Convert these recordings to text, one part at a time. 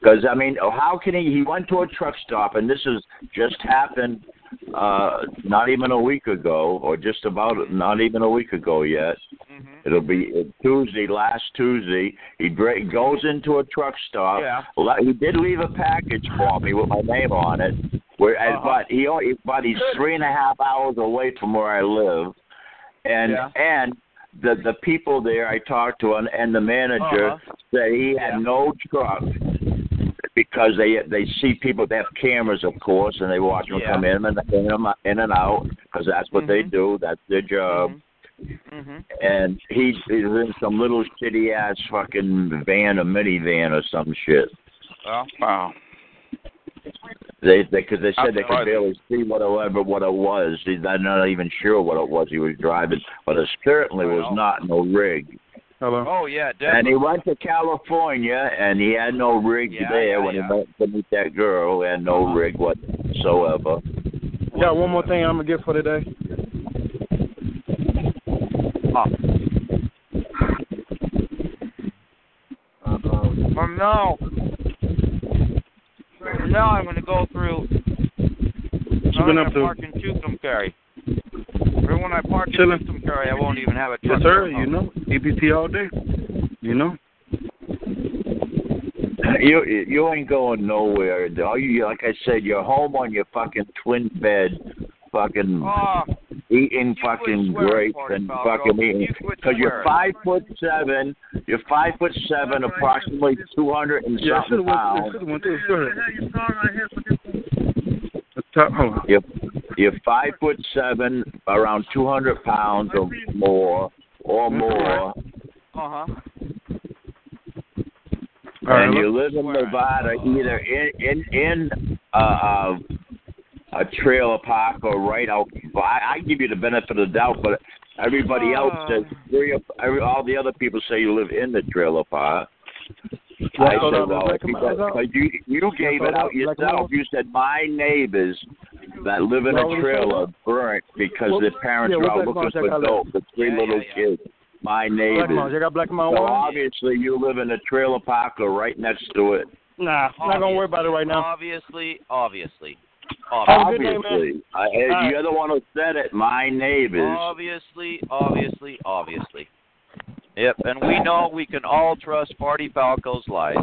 Because I mean, how can he? He went to a truck stop, and this has just happened, uh, not even a week ago, or just about not even a week ago yet. Mm-hmm. It'll be Tuesday, last Tuesday. He dra- goes into a truck stop. Yeah. Le- He did leave a package for me with my name on it. Where, Uh-huh. but he, only- but he's three and a half hours away from where I live, and Yeah. and the the people there I talked to and, and the manager Uh-huh. said he had Yeah. no truck because they they see people they have cameras of course and they watch them Yeah. come in and in, and- in and out because that's what they Mhm. do that's their job. Hmm and he's, he's in some little shitty ass fucking van or minivan or some shit. Well, wow. they because they, said they could barely see whatever what it was. They're not even sure what it was he was driving but it certainly was not no rig Hello. Oh yeah, definitely. And he went to California, and he had no rig Yeah, there yeah, when yeah. he went to meet that girl, and no Uh-huh. rig whatsoever. Yeah, one more thing I'm gonna get for today. Huh. From now, from now I'm going to go through. What you been I'm up gonna to? Park in Tucumcari. Or when I park in Chilling. Tucumcari, I won't even have a truck. Yes, sir. there, huh? You know, EPT all day. You know. You you ain't going nowhere. All you like I said, you're home on your fucking twin bed, fucking Oh, eating fucking grapes and Falco. fucking eating. Because you're five foot seven, you're five foot seven, approximately two hundred and Yeah, something have pounds. went. Should have went through. Go ahead. Top, hold on. You're you're five foot seven, around two hundred pounds or more, or more. uh huh. All right, and you live in Swear. Nevada, either in in in uh, uh, a trailer park or right out. I, I give you the benefit of the doubt, but everybody else Uh. says three. of- Every, all the other people say you live in the trailer park. Well, I said, well, Black because Miles out? but you you gave it out yourself. You said my neighbors that live in a trailer said? burnt because Well, their parents yeah, are what out Black looking for check dope. The three Yeah, little yeah, yeah. kids. My Black neighbors. Mars. You got Black So one? obviously you live in a trailer park or right next to it. Nah, I'm not gonna worry about it right now. Obviously, obviously, Have obviously, day. Obviously, I, right. you're the one who said it. My neighbors. obviously, obviously, obviously. Yep, and we know we can all trust Party Falco's lies.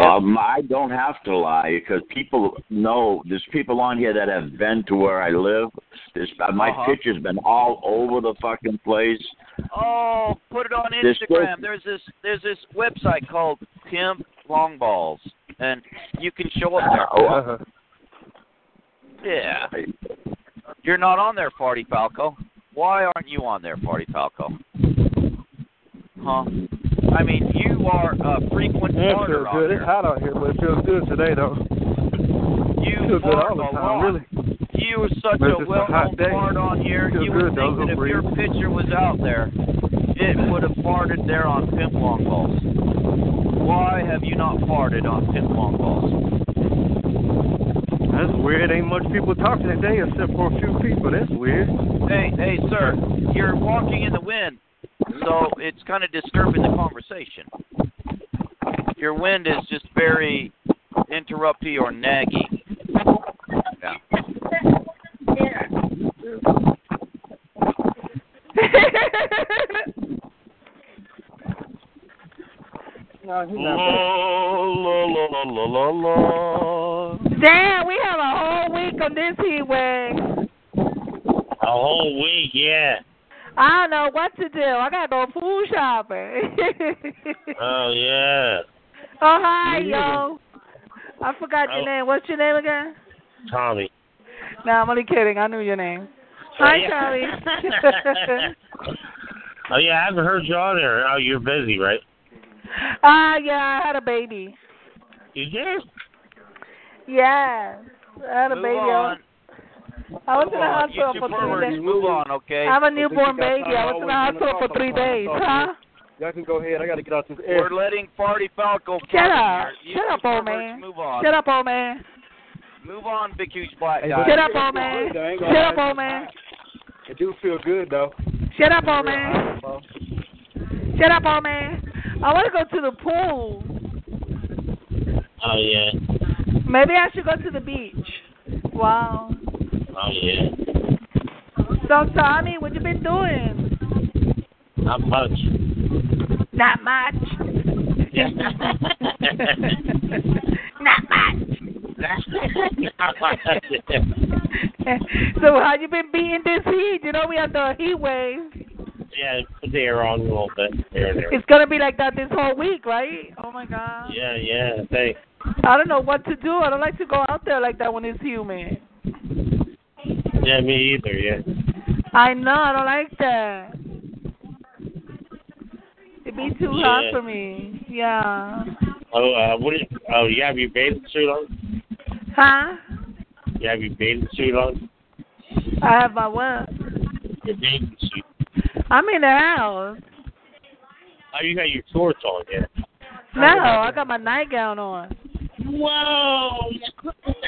Um, I don't have to lie because people know. There's people on here that have been to where I live. There's, uh, my Uh-huh. picture's been all over the fucking place. Oh, put it on Instagram. There's this there's this website called Pimp Long Balls, and you can show up there. Oh, Uh-huh. Yeah, you're not on there, Party Falco. Why aren't you on there, Party Falco? Huh? I mean, you are a frequent it feels on good. It's hot out here, but it feels good today, though. You It feels good all the time, lot. really. You were such But a it's just a well-known fart on here. You would good, though. think that if your picture was out there, it would have farted there on Pimp Long Balls. Why have you not farted on Pimp Long Balls? That's weird. Ain't much people talking today except for a few people. That's weird. Hey, hey, sir, you're walking in the wind, so it's kind of disturbing the conversation. Your wind is just very interrupty or naggy. Yeah. No, he's La, la, la, la, la, la. Damn, we have a whole week on this heat wave. A whole week, yeah. I don't know what to do. I gotta go food shopping. Oh yeah. oh hi, yo. I forgot your Oh. name. What's your name again? Tommy. No, I'm only kidding. I knew your name. Hi, yeah. Charlie. oh yeah, I haven't heard you on there. Oh, you're busy, right? Ah, yeah, I had a baby. You did? Yeah, I had a Move baby. on. I was Move in the on. hospital You for three days. move on, okay? I have a newborn baby. I was in the hospital for three days, huh? Y'all can go ahead. I got to get out this air. We're letting Farty Falco Shut come up. here. You Shut up, old man. Move on. Shut up, old man. Move on, big huge black guy. Shut up, old man. I ain't gonna Shut up, old man. It do feel good though. Shut up, old man. Shut up, old man. I want to go to the pool. Oh yeah. Maybe I should go to the beach. Wow. Oh yeah. So, Tommy, what you been doing? Not much. Not much. Yeah. Not much. so, how you been beating this heat? You know we under the heat wave. yeah, put the air on a little bit. There, there. It's gonna be like that this whole week, right? Oh my God. Yeah, yeah. Thanks. I don't know what to do. I don't like to go out there like that when it's humid. Yeah, me either. Yeah. I know. I don't like that. It'd be too hot for me. Yeah. Oh, uh, what is? Oh, you have your bathing suit on? Huh? You have your bathing suit on? I have my what? Your bathing suit. I'm in the house. Oh, you got your shorts on, yeah. No, I got my nightgown on. Whoa!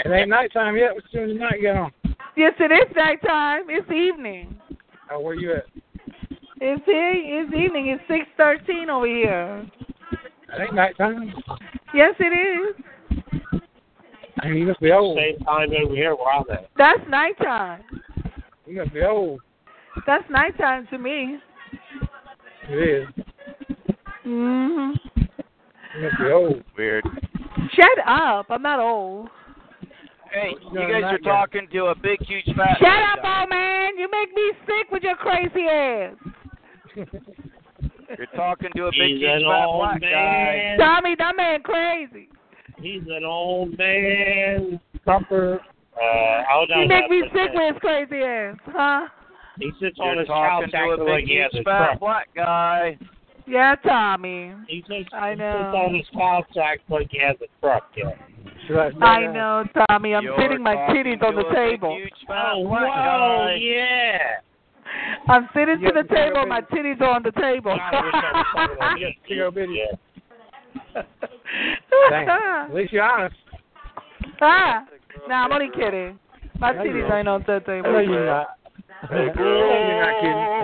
It ain't nighttime yet. What's doing tonight? Get on. Yes, it is nighttime. It's evening. Oh, where are you at? It's here. It's evening. It's six thirteen over here. It ain't nighttime. Yes, it is. I mean, you must be old. Same time over here where I'm at. That's nighttime. You must be old. That's nighttime to me. It is. Mhm. You must be old. Weird. Shut up. I'm not old. Hey, you No, guys are yet. talking to a big, huge fat. Shut up, guy. old man. You make me sick with your crazy ass. You're talking to a big, He's huge fat old black guy. man. Tommy, that man crazy. He's an old man. Supper. Uh, hold. He make me sick with his crazy ass, huh? He sits on You're his couch talking to a acting like big, he has huge a fat truck. black guy. Yeah, Tommy. He sits, I he know. sits on his couch acting like he has a truck. Yeah. Should I, I know, Tommy. I'm You're sitting my titties on the table. huge fat Oh, whoa, yeah. I'm sitting to the table. yeah, My titties are on the table. God, I wish I was talking like this. Chico Bitty. Yeah. At least you're honest. ah, nah, I'm only kidding. My I know you titties ain't on that I know table. you're not. I know you're not kidding.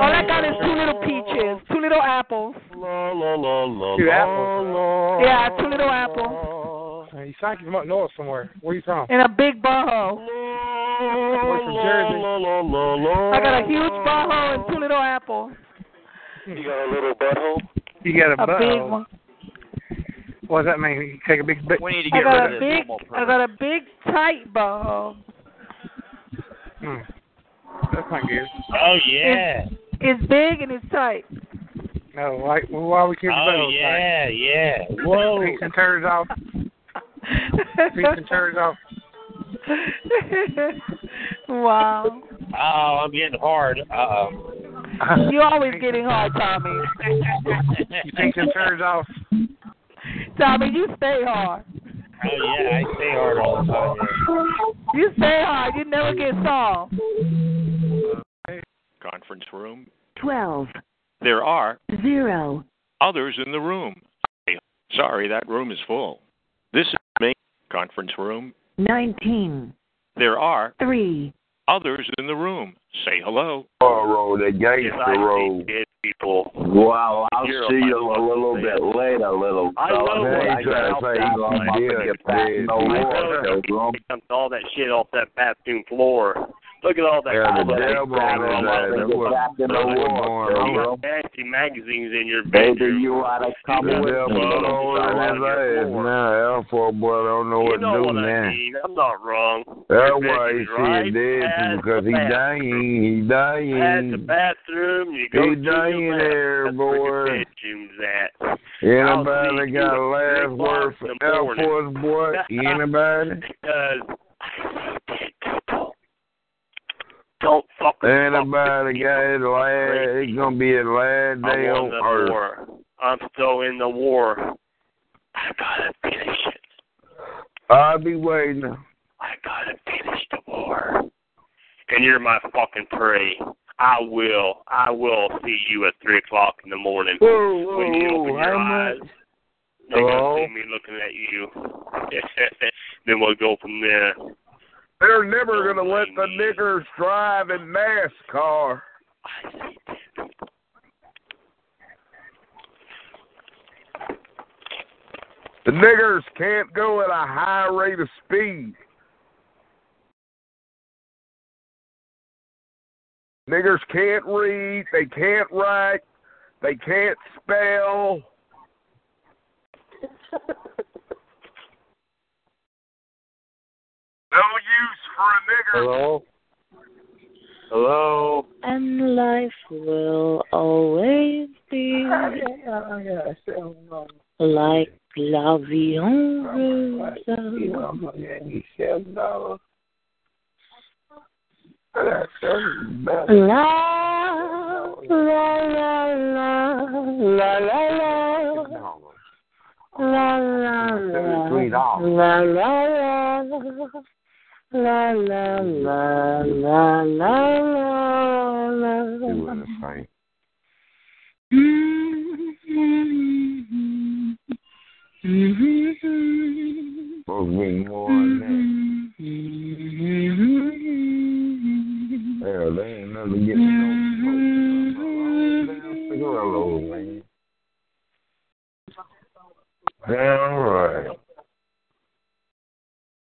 All I got is two little peaches, two little apples. Two apples. Yeah, two little apples, You sound like you're from up north somewhere. Where you from? In a big butthole. We're from Jersey. I got a huge butthole and two little apples. You got a little butthole? You got a, A big butthole. one. What does that mean? You take a big bit. We need to I get got rid a of this big, I got a big tight butthole. Hmm. That's not good. Oh, yeah. It's big and it's tight. No, why, well, why we keep the Oh, butthole yeah, yeah. Whoa. Take some turds off. Take some turds off. wow. Oh, I'm getting hard. Uh-oh. You're always getting hard, Tommy. You take some turds off. Tommy, you stay hard. Oh, yeah, I stay hard all the time. Yeah. You stay hard. You never get soft. Uh, conference room. 12, There are 0, others in the room. Sorry, that room is full. This is the main conference room. 19, There are 3, others in the room. Say hello. road, the gangster road. People. Well, I'll You're see you a little bit later, little I know what I got. say, gonna get fat no more, Pilgrim. Dumped all that shit off that bathroom floor. Look at all that. Yeah, the devil that. Nasty magazines in your bedroom. Baby, you ought to come with me. His ass now. Alpha boy don't know what to do now. I'm not wrong. That's why he said this because he dying. He dying. At the bathroom, you dying there, boy. Anybody got a last word for Alpha's boy? Anybody? Don't fucking Anybody got his last? It's gonna be his last day I on Earth. war. I'm still in the war. I gotta finish it. I'll be waiting. I gotta finish the war. And you're my fucking prey. I will. I will see you at three o'clock in the morning. Whoa, whoa, when you open your eyes. much? They're gonna see me looking at you. then we'll go from there. They're never gonna let the niggers drive in NASCAR. I see dead people. The niggers can't go at a high rate of speed. Niggers can't read, they can't write, they can't spell. No use for a nigger. Hello? Hello? And life will always be like la vie en rose. La la la la la la la. La la la Sweet off. la La la la la la la la. They were in a fight. Supposed to be more than that. Hell, they ain't never getting no smoke. Cigarello, man. All right.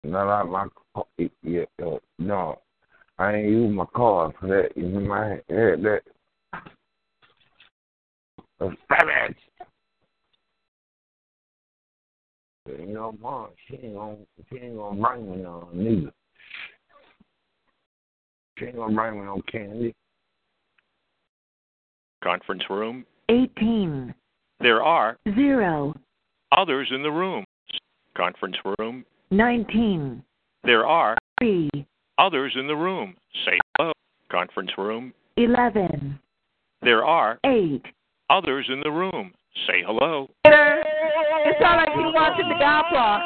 Not out my car. Yeah, uh, no, I ain't use my car for that. You know my head that. A savage. You know, mom, she ain't gonna, she ain't gonna bring me no neither. She ain't gonna bring me no candy. Conference room. 18. There are 0. others in the room. Conference room. 19. There are 3. others in the room. Say hello. Conference room. 11. There are 8. others in the room. Say hello. It sounds like you watching the opera.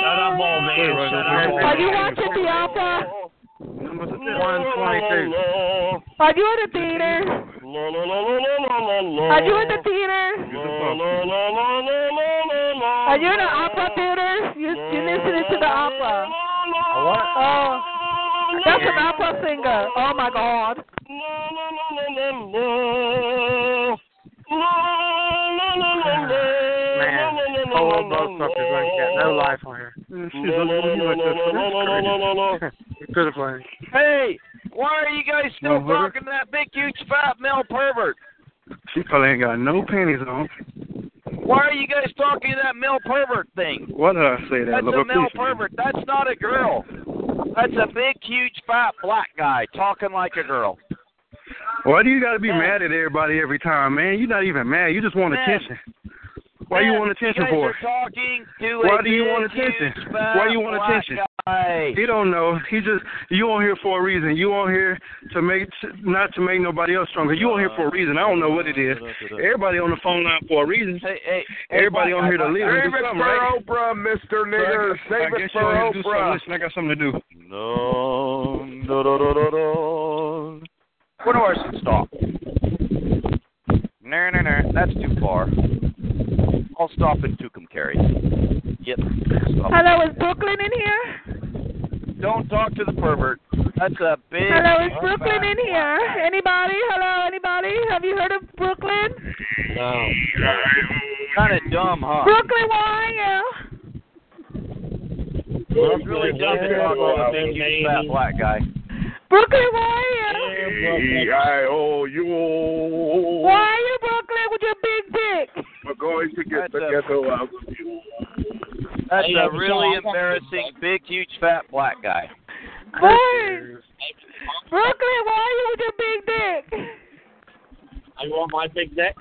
Shut up, old man. Shut up. Are you watching the opera? Number 122. Are you in the theater? Are you in the theater? Are you in the opera theater? You, you're listening to the opera. What? Oh, that's an opera singer. Oh, my God. La, la, la, la, la, la. La, la, la, la whole motherfuckers ain't got no life on here. Pitiful. Hey, why are you guys still No, brother. talking to that big, huge, fat male pervert? She probably ain't got no panties on. Why are you guys talking to that male pervert thing? What did I say that? That's a male please. pervert. That's not a girl. That's a big, huge, fat black guy talking like a girl. Why do you got to be mad at everybody every time, man? You're not even mad. You just want Man. attention. Why you want attention for? Are talking to Why do you want attention? huge, fat Why you want attention? Guy. He don't know. He just you on here for a reason. You on here to make not to make nobody else stronger. You on here for a reason. I don't know what it is. Everybody on the phone line for a reason. Hey, hey, Everybody on here to live Save it for right? Oprah, Mr. Nigger. I Save guess it you for want to do something. Oprah. Listen, I got something to do. No, no, no, no, no, no. Where do I stop? No, no, no. That's too far. I'll stop in Tucumcari. Yep. Stop. Hello, is Brooklyn in here? Don't talk to the pervert. That's a big. Hello, is Brooklyn in here? Anybody? Hello, anybody? Have you heard of Brooklyn? No. Kind of dumb, huh? Brooklyn, where are you? It really doesn't talk about a big, huge, fat black guy. Brooklyn, where are you? E-I-O-U. Where are you, Brooklyn, with your big dick? We're going to get the ghetto out of you. That's Hey, a really I embarrassing, big, huge, fat black guy. Where? Brooklyn, why are you with your big dick? I want my big dick.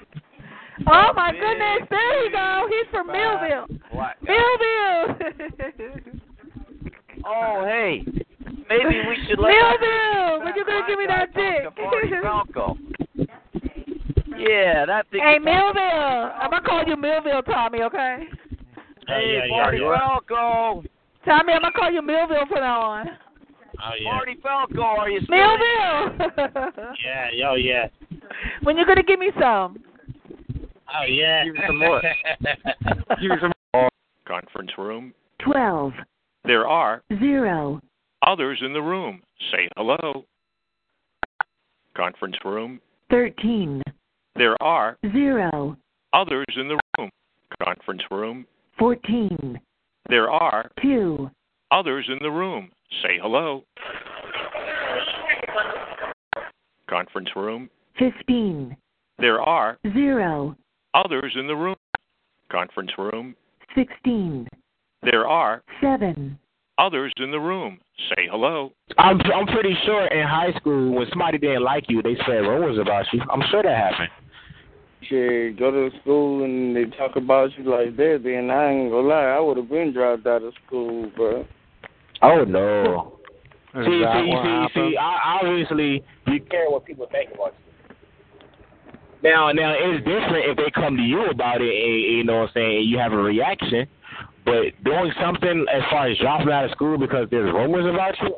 Oh my goodness, there you go. He's from Millville. Millville. Oh, hey, maybe we should let Millville, when you gonna give me that dick? Falco. Yeah, that thing. Hey, Millville. I'm gonna call you Millville, Tommy. Okay? Oh, hey, yeah, yeah, Marty you are. Falco. Tommy, I'm gonna call you Millville from now on. Oh yeah. Marty Falco, are you still Millville. Yeah, yo, yeah. when you gonna give me some? Oh yeah. Give me some more. Give me some more. conference room. Twelve. There are Zero. others in the room. Say hello. Conference room. Thirteen. There are Zero. others in the room. Conference room. Fourteen. There are Two. others in the room. Say hello. Conference room. Fifteen. There are Zero. others in the room. Conference room. Sixteen. There are Seven. Others in the room. Say hello. I'm I'm pretty sure in high school when somebody didn't like you, they said rumors about you. I'm sure that happened. Shit, go to school and they talk about you like that, then I ain't gonna lie, I would have been dropped out of school, bro. Oh no. Is see, see, see, happened? see. I, obviously, you care what people think about you. Now, now it's different if they come to you about it, and you know what I'm saying, you have a reaction. But doing something as far as dropping out of school because there's rumors about you,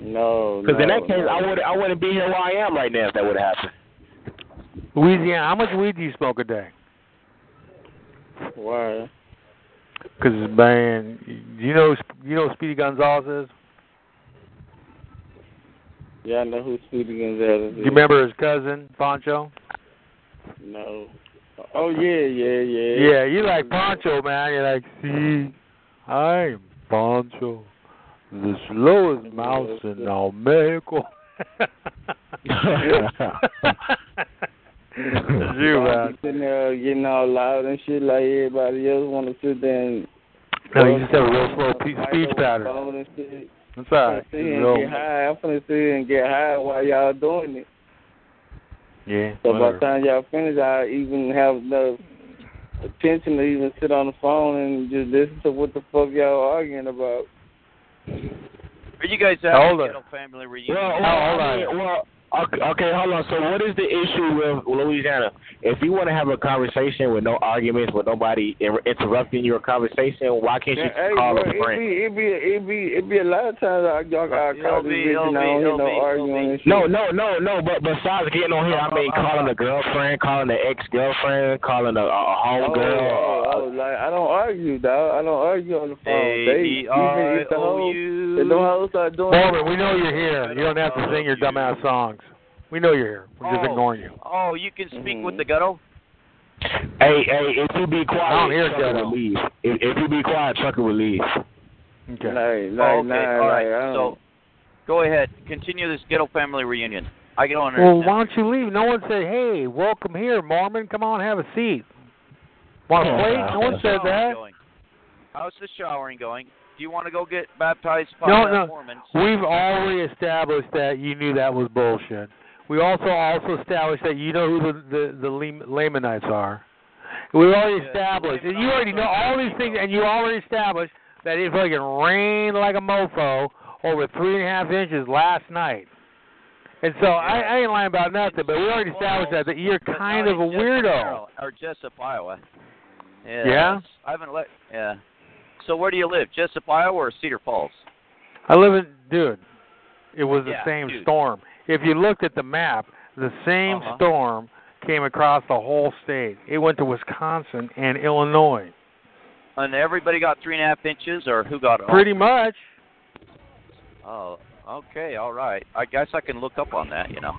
No, because in that case, no. I would I wouldn't be here where I am right now if that would happen. Louisiana, how much weed do you smoke a day? Why? Because man, you know you know who Speedy Gonzalez is. Yeah, I know who Speedy Gonzalez is. Do you remember his cousin Poncho? No. Oh yeah, yeah, yeah. Yeah, you like Poncho, man. You're like, see, I'm Poncho, the slowest mouse in all Mexico. you, man. sitting there getting all loud and shit like everybody else want to sit there and. No, you just have a real slow pe- speech pattern. the phone and shit. That's all right. I'm finna sit here and get high. I'm finna sit here and get high while y'all doing it. Yeah. So by the time y'all finish, I even have enough attention to even sit on the phone and just listen to what the fuck y'all arguing about. Are you guys having Hold a on. family reunion? Well, well, I mean, well, okay, okay, hold on. So, what is the issue with Louisiana? If you want to have a conversation with no arguments, with nobody interrupting your conversation, why can't you Yeah, hey, call bro, a it friend? be it be it be it be a lot of times I y'all got call this bitch and I don't hear no arguing and shit. No, no, no, no. But besides getting on here, I mean, calling a girlfriend, calling an ex-girlfriend, calling a, a Oh, homegirl. Uh, oh, oh, like I don't argue, dog. I don't argue on the phone. They even if the hoes, the hoes start doing. Foreman, we know you're here. You don't have to sing your dumbass songs. We know you're here. We're just Oh. ignoring you. Oh, you can speak Mm-hmm. with the ghetto? Hey, hey, if you be quiet, I don't hear Trucker ghetto. will leave. If, if you be quiet, Trucker will leave. Okay. Like, Oh, okay, nah, all right. like, I So, go ahead. Continue this ghetto family reunion. I get on. Well, understand. why don't you leave? No one said, "Hey, welcome here, Mormon. Come on, have a seat." Want to play? No one said that. Going? How's the showering going? Do you want to go get baptized by No, the no. Mormons? We've already established that you knew that was bullshit. We also also established that you know who the the, the Lam- Lamanites are. We already established, and you already know all these things, and you already established that it fucking rained like a mofo over three and a half inches last night. And so I, I ain't lying about nothing, but we already established that that you're kind of a weirdo. Or Jesup, Iowa. Yeah. Yeah? I haven't let. Yeah. So where do you live? Jesup, Iowa, or Cedar Falls? I live in, dude. It was Yeah, the same dude. storm. If you looked at the map, the same Uh-huh. storm came across the whole state. It went to Wisconsin and Illinois. And everybody got three and a half inches, or who got it? all? Pretty much. Oh, okay, all right. I guess I can look up on that. You know.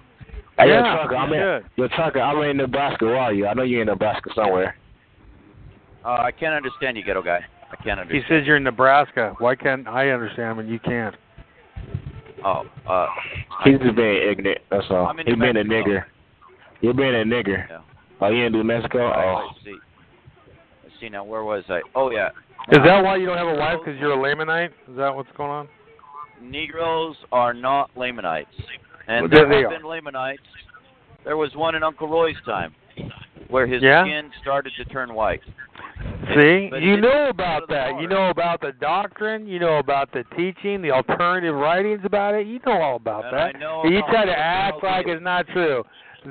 Hey, Yeah, yo, Trucker, I'm you in, yo, Trucker, I'm in Nebraska. Where are you? I know you're in Nebraska somewhere. Uh, I can't understand you, ghetto guy. I can't understand. He says you're in Nebraska. Why can't I understand when you can't? Oh, uh, He's just being ignorant. That's all. I'm in He's being a nigger. You're being a nigger. Yeah. Oh, you in New Mexico? All right, Oh. let's see. Let's see now. Where was I? Oh yeah. Is that why you don't have a wife? Because you're a Lamanite? Is that what's going on? Negroes are not Lamanites, and Well, there they have been Lamanites. There was one in Uncle Roy's time, where his Yeah? skin started to turn white. See, But you know about go to the that. water. You know about the doctrine. You know about the teaching, the alternative writings about it. You know all about And that. I know you try to act like LDS. it's not true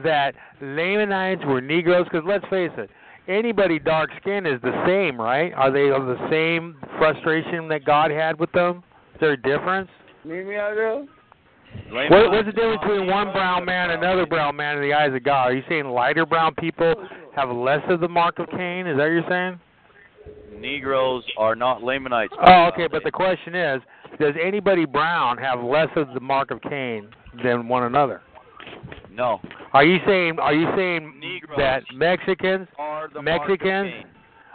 that Lamanites were Negroes. Because let's face it, anybody dark skinned is the same, right? Are they of the same frustration that God had with them? Is there a difference? Meet me out there. What, what's the difference between one brown man and another brown man in the eyes of God? Are you saying lighter brown people oh, have less of the mark of Cain? Is that what you're saying? Negroes are not Lamanites. Oh, okay. But the question is, does anybody brown have less of the mark of Cain than one another? No. Are you saying? Are you saying Negroes that Mexicans, Are the Mexicans, Mark of Cain.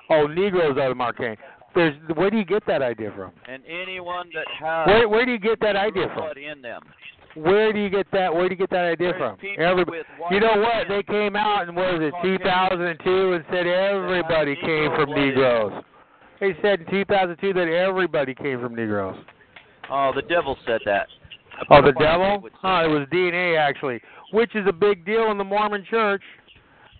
oh, Negroes are the mark of Cain? There's where do you get that idea from? And anyone that has Where where do you get that idea from? in them. Where do you get that? Where do you get that idea There's from? Everybody. You know what? They came out and what was it, 2002, and said everybody came from Negroes. They said in 2002 that everybody came from Negroes. Oh, the devil said that. Oh, the devil? Oh, it was DNA actually, which is a big deal in the Mormon Church.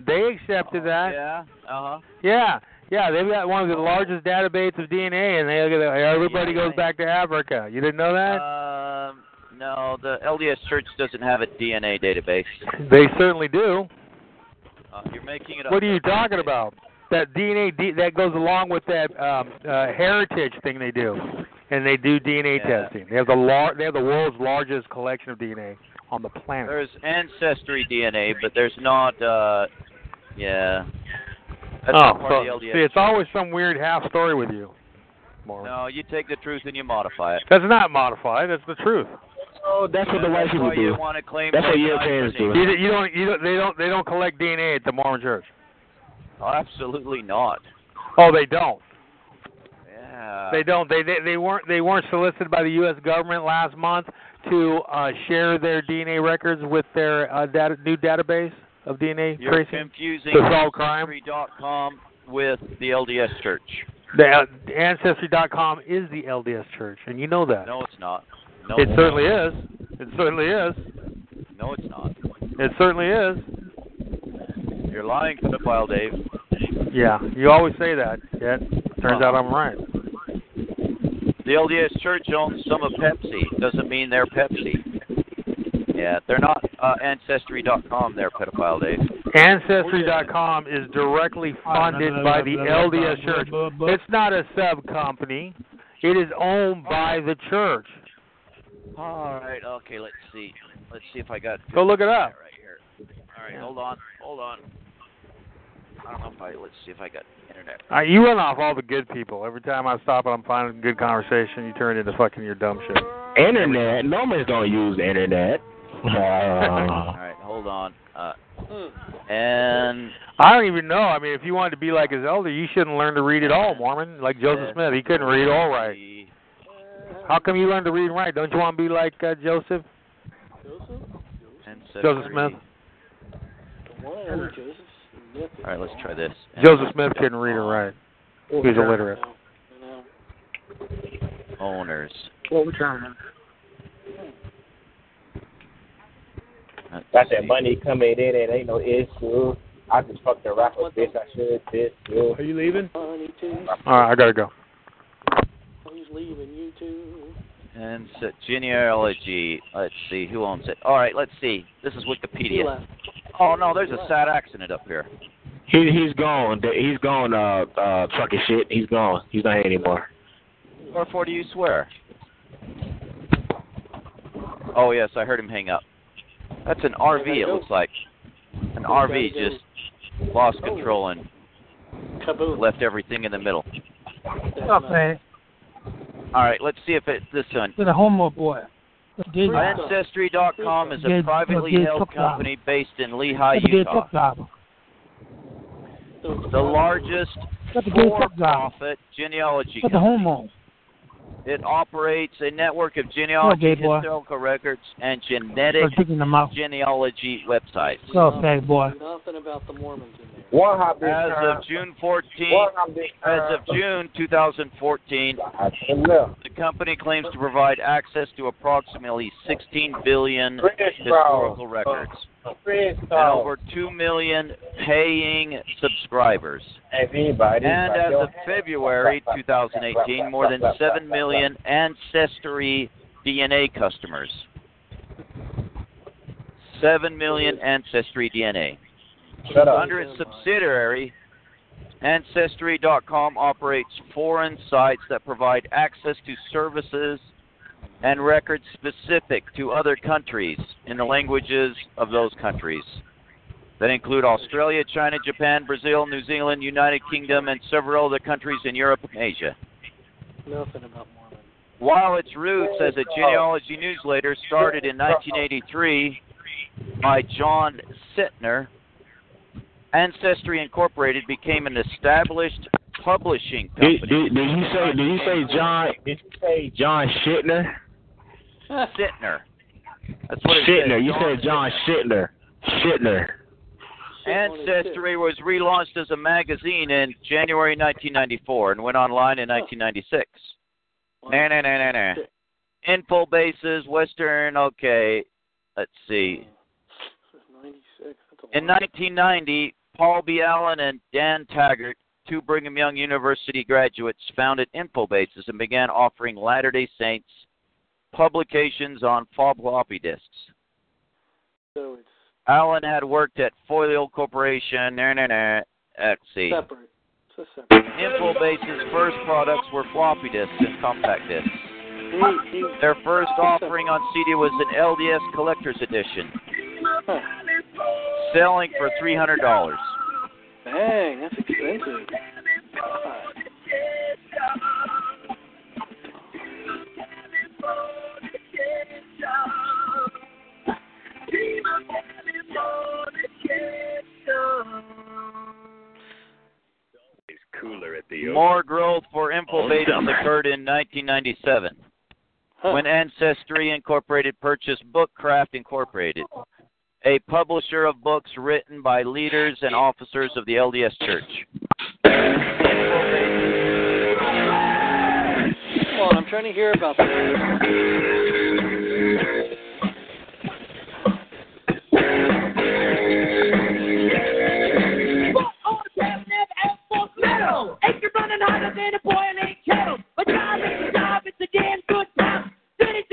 They accepted that. Yeah. Uh huh. Yeah, yeah, they've got one of the largest databases of DNA, and they look at everybody Yeah, goes back to Africa. You didn't know that? Um, no, the LDS Church doesn't have a DNA database. they certainly do. Uh, you're making it up. What are you talking about? That DNA D, that goes along with that um, uh, heritage thing they do, and they do DNA Yeah. testing. They have the lar- they have the world's largest collection of DNA on the planet. There's ancestry DNA, but there's not. uh Yeah. That's oh, not part so, of the LDS. see, it's always some weird half story with you. No, you take the truth and you modify it. That's not modified. That's the truth. Oh, that's what the white That's people why do. you want to claim That's what Lamanites Europeans do. You, you don't. You don't. They don't. They don't collect DNA at the Mormon Church. Oh, absolutely not. Oh, they don't. Yeah. They don't. They, they they weren't they weren't solicited by the U.S. government last month to uh, share their DNA records with their uh, data, new database of DNA You're tracing confusing to solve crime. Ancestry.com with the LDS Church. The uh, Ancestry.com is the LDS Church, and you know that. No, it's not. No, it certainly not. is. It certainly is. No, it's not. It certainly is. You're lying, pedophile Dave. Yeah, you always say that. Yet turns out I'm right. The LDS Church owns some of Pepsi. Doesn't mean they're Pepsi. Yeah, they're not uh, Ancestry.com. They're pedophile Dave. Ancestry.com is directly funded by the LDS Church. It's not a sub company. It is owned by the church. All right. Okay. Let's see. Let's see if I got. Go look it up. Right here. All right. Hold on. Hold on. I don't know if I. Let's see if I got internet. Uh, you run off all the good people. Every time I stop and I'm finding good conversation, you turn it into fucking your dumb shit. Internet. Normans don't use the internet. All Uh, right. Hold on. Uh, and I don't even know. I mean, if you wanted to be like his elder, you shouldn't learn to read at all, Mormon. Like Joseph Smith, he couldn't read all right. How come you learned to read and write? Don't you want to be like uh, Joseph? Ancestry. Joseph Smith. All right. Let's try this. Joseph Smith couldn't read or write. He was illiterate. Owners. What we trying? Let's Got that see. money coming in and ain't no issue. I just fucked the rapper, bitch. I should this. Are you leaving? All right, I gotta go. He's leaving you too. And so, genealogy. Let's see who owns it. All right, let's see. This is Wikipedia. Oh no, there's a sad accident up here. He he's gone. He's gone. Uh, uh, trucking shit. He's gone. He's not here anymore. Wherefore do you swear? Oh yes, I heard him hang up. That's an RV. It looks like an RV just lost control and left everything in the middle. Stop man. All right, let's see if it's this one. To the homo boy. Ancestry.com is a privately held company based in Lehi, Good Utah. The largest Got the gay tech guy. for-profit genealogy the company. homo. It operates a network of Oh, genealogy, gay historical records, and genetic Start kicking them out. genealogy websites. Go, fag boy. Nothing about the Mormons in there. One hot big As of June 14, One hot big as of June 2014, I should left. the company claims to provide access to approximately 16 billion historical records and over 2 million paying subscribers. And as of February 2018, more than 7 million Ancestry DNA customers. 7 million Ancestry DNA. Shut up. Under its subsidiary, Ancestry.com operates foreign sites that provide access to services and records specific to other countries in the languages of those countries. That include Australia, China, Japan, Brazil, New Zealand, United Kingdom, and several other countries in Europe and Asia. Nothing about Mormons. While its roots as a genealogy newsletter started in 1983 by John Sittner, Ancestry Incorporated became an established publishing company. Did, did, did you say? Did you say John? Did you say John Shitner? Sittner. That's what Shitner. says. You said John Shitner. Shitner. Ancestry was relaunched as a magazine in January 1994 and went online in 1996. Nah, nah, nah, nah, nah. Info bases, Western, okay. Let's see. 96. In 1990, Paul B. Allen and Dan Taggart, two Brigham Young University graduates, founded InfoBases and began offering Latter day Saints publications on floppy disks. So it's Allen had worked at Folio Corporation. Nah, nah, nah. Let's see. separate. Separate. InfoBase's first products were floppy disks and compact disks. He, he, Their first offering on CD was an LDS Collector's Edition, huh. selling for $300. Dang, that's expensive. God. It's cooler at the More growth for All InfoBases summer. occurred in 1997 Huh. when Ancestry Incorporated purchased Bookcraft Incorporated, a publisher of books written by leaders and officers of the LDS Church. Come on, I'm trying to hear about this. Ain't you running hotter than a boiling kettle? My job is a job, it's a damn good time. City to city,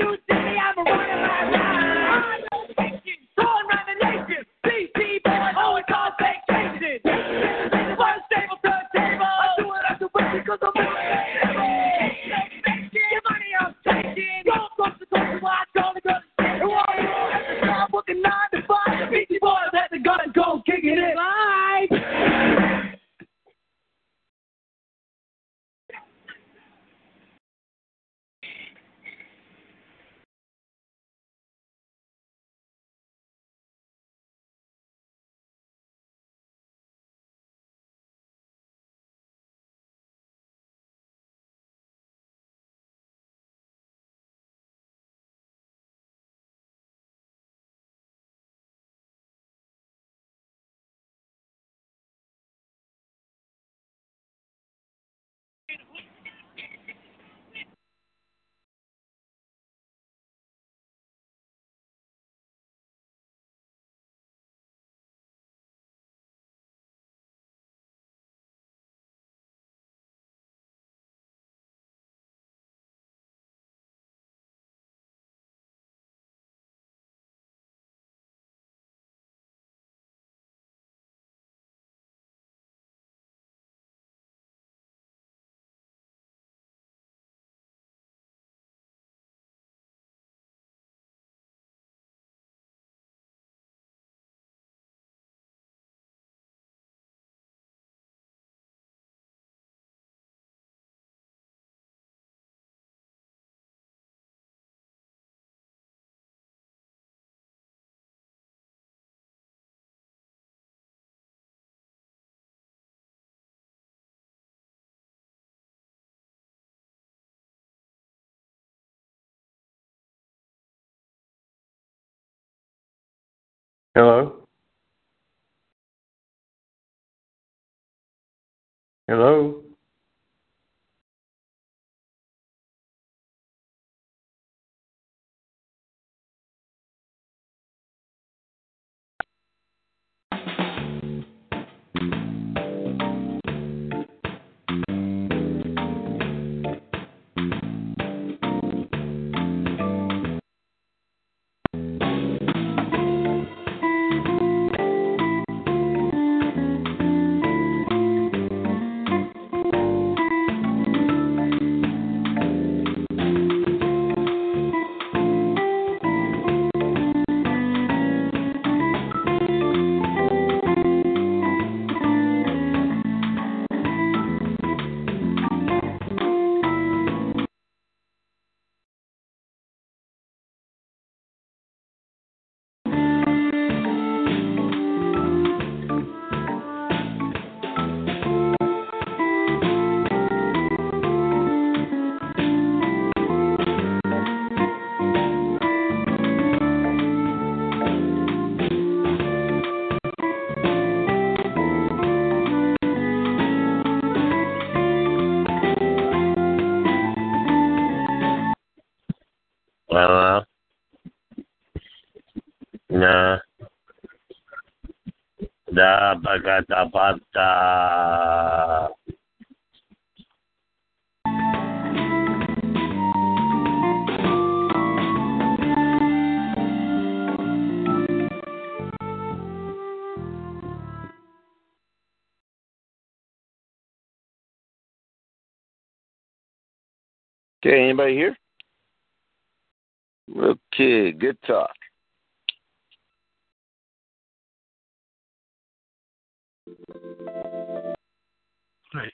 Hello? Hello? Da bagata bata. Okay, anybody here? Okay, good talk. Right.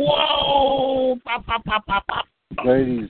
Whoa! Pop, pop, pop, pop, pop. Ladies,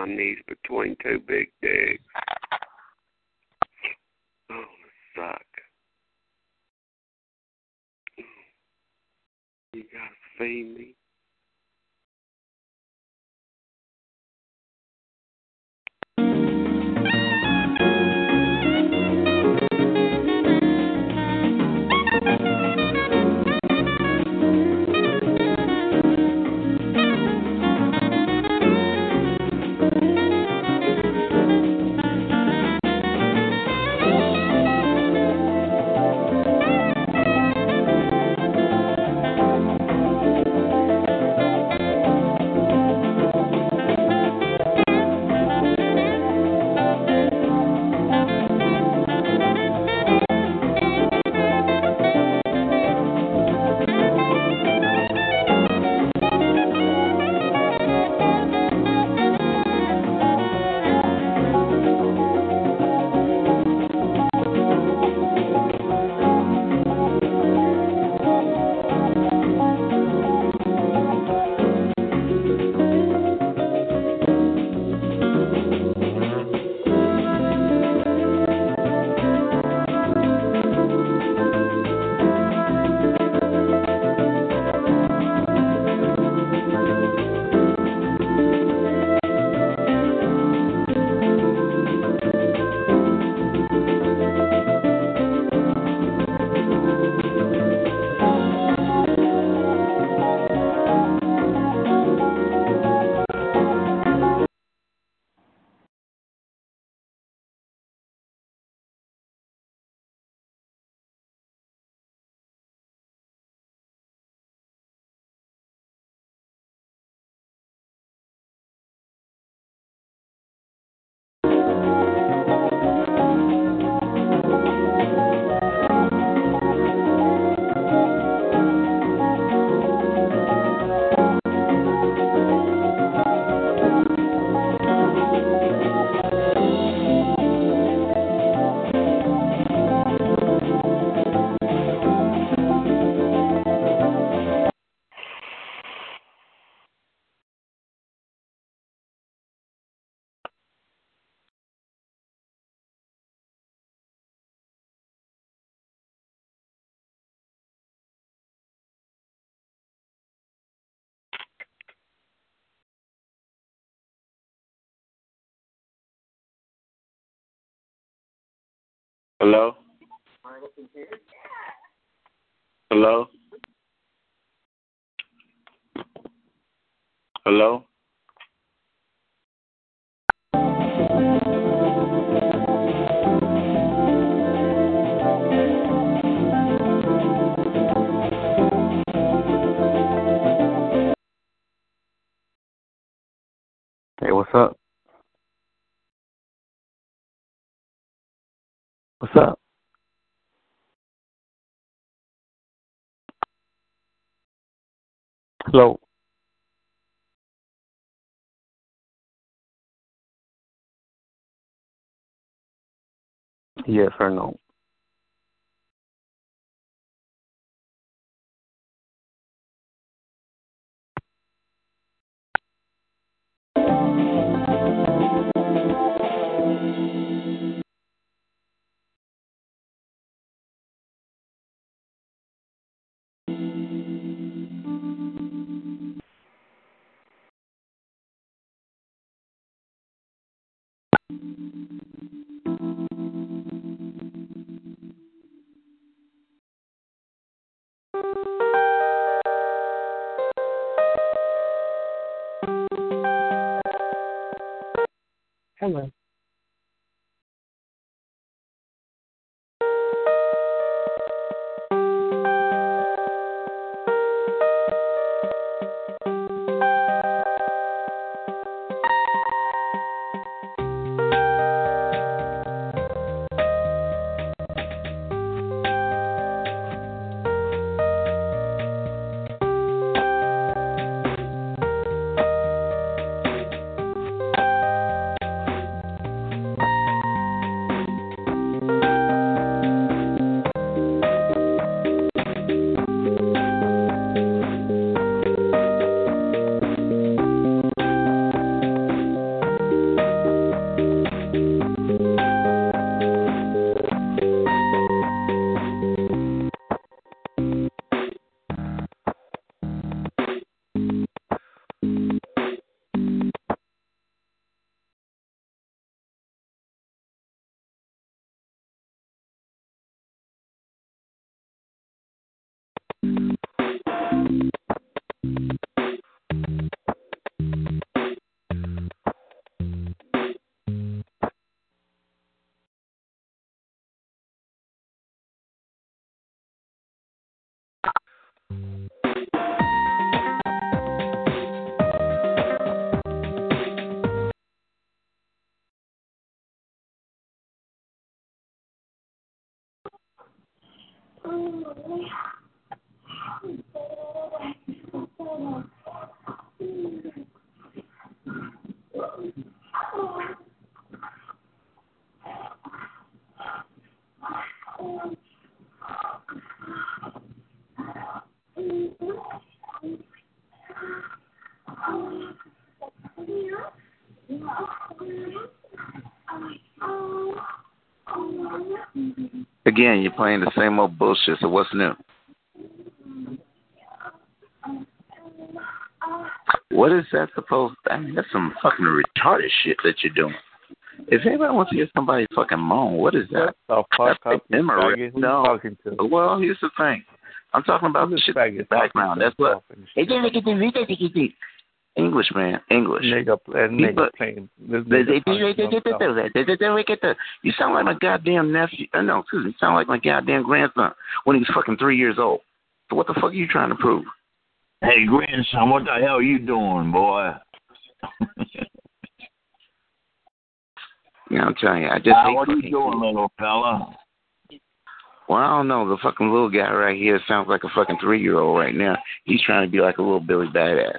my knees between two big digs. Oh, suck. You gotta feed me. Hello? Hello? Hello? Hey, what's up? What's up? Hello. Yes or no? Hello. Again, you're playing the same old bullshit, so what's new? What is that supposed I mean, that's some fucking retarded shit that you're doing. If anybody wants to hear somebody fucking moan, what is that? The fuck That's up, memory. faggot. Who you No. talking to? Well, here's the thing. I'm talking about the shit in the background. That's what. English, man. English. Nigga, that nigga People- playing. This They- they- nigga they- talking about You sound like my goddamn nephew. Uh, no, excuse me. You sound like my goddamn grandson when he was fucking three years old. So what the fuck are you trying to prove? Hey, grandson, what the hell you doing, boy? You know, I'm telling you, I just hate what you fucking doing, kids. little fella? Well, I don't know. The fucking little guy right here sounds like a fucking three year old right now. He's trying to be like a little Billy Badass.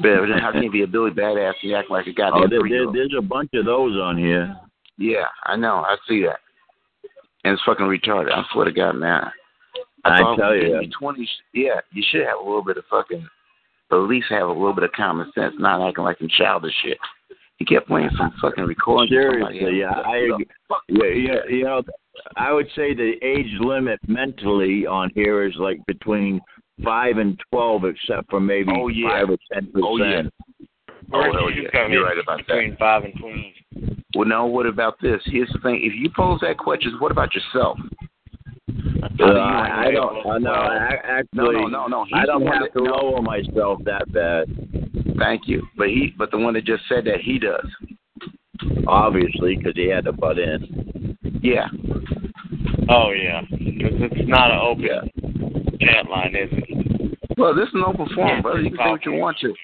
But how can you be a Billy Badass and act like a goddamn Oh, there, there, there's a bunch of those on here. Yeah, I know. I see that. And it's fucking retarded. I swear to God, man. I thought tell you. 20, yeah, you should have a little bit of fucking, at least have a little bit of common sense, not acting like some childish shit. He kept playing some fucking recording. Seriously, yeah. I agree. Yeah, yeah, you know, I would say the age limit mentally on here is like between five and twelve, except for maybe Oh, yeah. five or ten percent. Oh, yeah. Oh, hell yeah. You're right about that. Between five and twenty. Well, no. What about this? Here's the thing: if you pose that question, what about yourself? Uh, I, I don't. Uh, no, ac- actually, no, no, no. He's I don't have that- to no. lower myself that bad. Thank you. But he, but the one that just said that he does. Obviously, because he had to butt in. Yeah. Oh yeah, 'Cause it's not an open chat line, is it? Well, this is an open forum, Yeah, brother. You can say what you want to.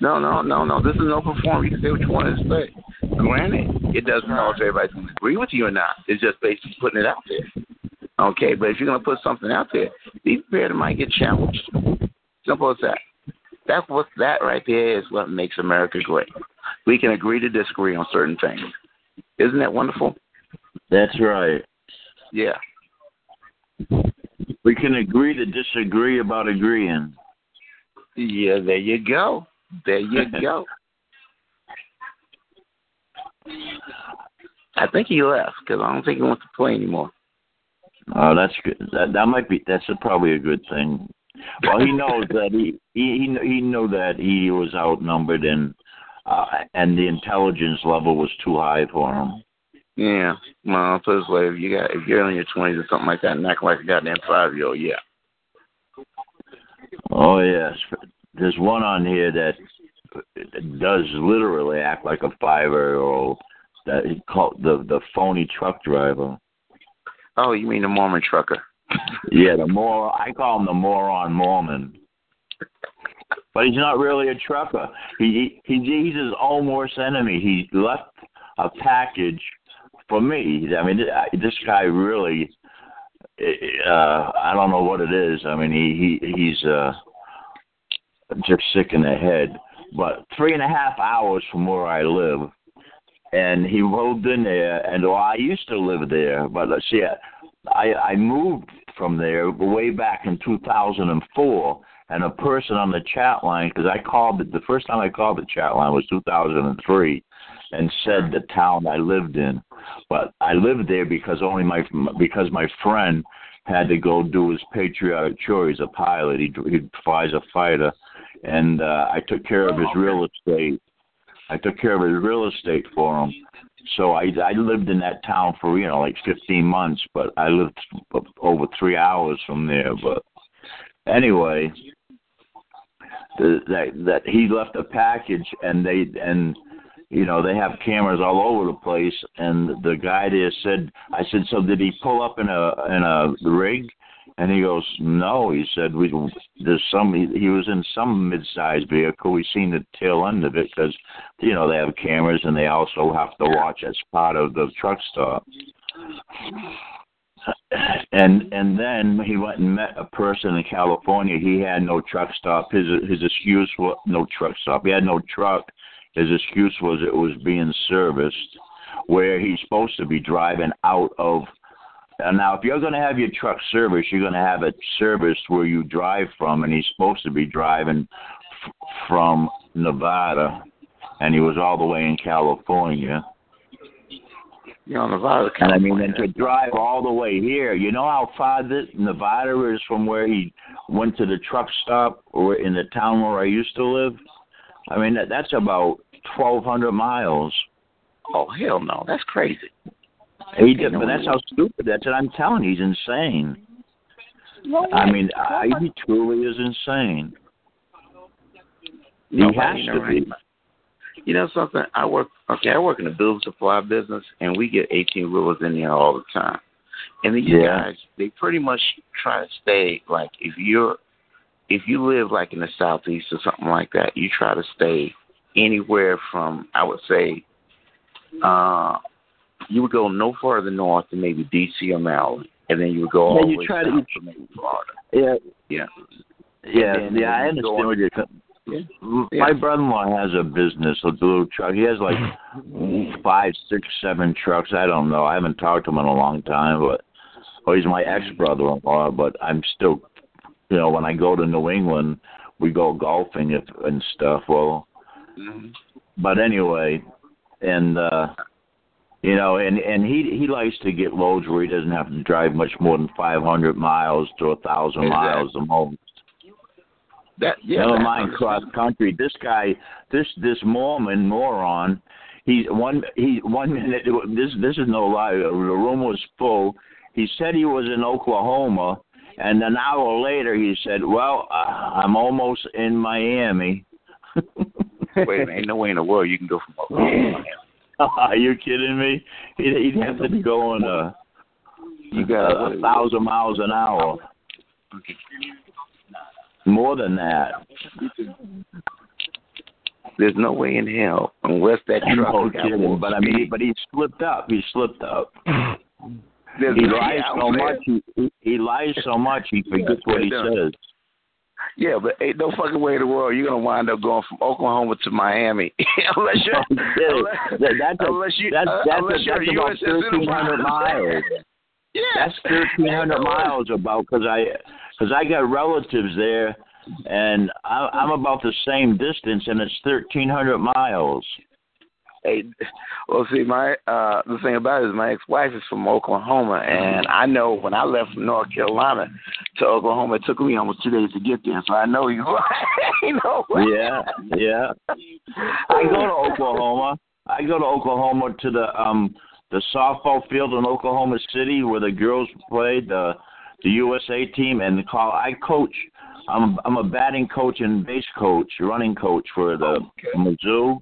No, no, no, no. This is an open forum. You can say what you want to say. Granted, it doesn't know if everybody's going to agree with you or not. It's just basically putting it out there. Okay, but if you're going to put something out there, be prepared it might get challenged. Simple as that. That's what that right there is what makes America great. We can agree to disagree on certain things. Isn't that wonderful? That's right. Yeah. We can agree to disagree about agreeing. Yeah, there you go. There you go. I think he left because I don't think he wants to play anymore. Oh, that's good. That that might be. That's a, probably a good thing. Well, he knows that he he he, he knew that he was outnumbered and uh, and the intelligence level was too high for him. Yeah. Well, put this way: if you got if you're in your twenties or something like that, and act like a goddamn five year old, yeah. Oh yes, there's one on here that does literally act like a five-year-old. That he called the the phony truck driver. Oh, you mean the Mormon trucker? Yeah, the mor I call him the moron Mormon. But he's not really a trucker. He, he he's his own worst enemy. He left a package for me. I mean, this guy really. Uh, I don't know what it is. I mean, he he he's uh just sick in the head. But three and a half hours from where I live, and he moved in there. And I used to live there, but let's see, I I moved from there way back in 2004. And a person on the chat line, because I called it the first time I called the chat line was 2003, and said the town I lived in. But I lived there because only my because my friend had to go do his patriotic chore. He's a pilot. He he flies a fighter, and uh, I took care of his real estate. I took care of his real estate for him. So I I lived in that town for you know like 15 months, but I lived over three hours from there. But anyway, the, that that he left a package and they and you know they have cameras all over the place and the guy there said I said so did he pull up in a in a rig and he goes no he said we there's some he, he was in some mid-sized vehicle we seen the tail end of it because you know they have cameras and they also have to watch as part of the truck stop and and then he went and met a person in California. He had no truck stop. His his excuse was no truck stop. He had no truck. His excuse was it was being serviced, where he's supposed to be driving out of. And now, if you're going to have your truck serviced, you're going to have it serviced where you drive from, and he's supposed to be driving f- from Nevada, and he was all the way in California. You know, Nevada. And I mean, and to drive all the way here, you know how far this Nevada is from where he went to the truck stop or in the town where I used to live. I mean, that, that's about twelve hundred miles. Oh hell no, that's crazy. He did, but that's how stupid. That's what I'm telling. you. He's insane. I mean, I, he truly is insane. He Nobody has to right? be. You know something? I work okay. I work in the building supply business, and we get eighteen wheelers in there all the time. And these Yeah. guys, they pretty much try to stay like if you're if you live like in the southeast or something like that, you try to stay anywhere from I would say uh you would go no further north than maybe DC or Maryland, and then you would go all the way try to- south to maybe Florida. Yeah, Yeah. yeah, then yeah. I when you go understand what you're. Yeah. My brother-in-law has a business, a little truck. He has like five, six, seven trucks. I don't know. I haven't talked to him in a long time, but oh, he's my ex-brother-in-law. But I'm still, you know, when I go to New England, we go golfing if, and stuff. Well, Mhm. but anyway, and uh you know, and and he he likes to get loads where he doesn't have to drive much more than 500 miles to a thousand miles the most. That yeah. Never mind cross country. This guy, this this Mormon moron, He one he one minute this this is no lie. The room was full. He said he was in Oklahoma, and an hour later he said, "Well, uh, I'm almost in Miami." Wait ain't no way in the world you can go from Oklahoma to Miami. Are you kidding me? He'd, he'd have to be going uh, You got a, a thousand miles an hour. More than that. There's no way in hell unless that truck no kidding. But I mean, but he slipped up. He slipped up. There's he lies so saying- much. He, he, he lies so much. He forgets what he Yeah. says. Yeah, but ain't no fucking way in the world you're gonna wind up going from Oklahoma to Miami unless you're unless, that's a- unless you that's- uh, that's a- unless you're that's a about citizen. 1,300 miles. Yeah, That's thirteen hundred miles about because I because I got relatives there, and I, I'm about the same distance, and it's thirteen hundred miles. Hey, well, see, my uh the thing about it is my ex-wife is from Oklahoma, and I know when I left from North Carolina to Oklahoma, it took me almost two days to get there. So I know you. you know. Yeah, yeah. I go to Oklahoma. I go to Oklahoma to the um the softball field in Oklahoma City where the girls play the the USA team and call. I coach. I'm I'm a batting coach and base coach, running coach for the Mizzou.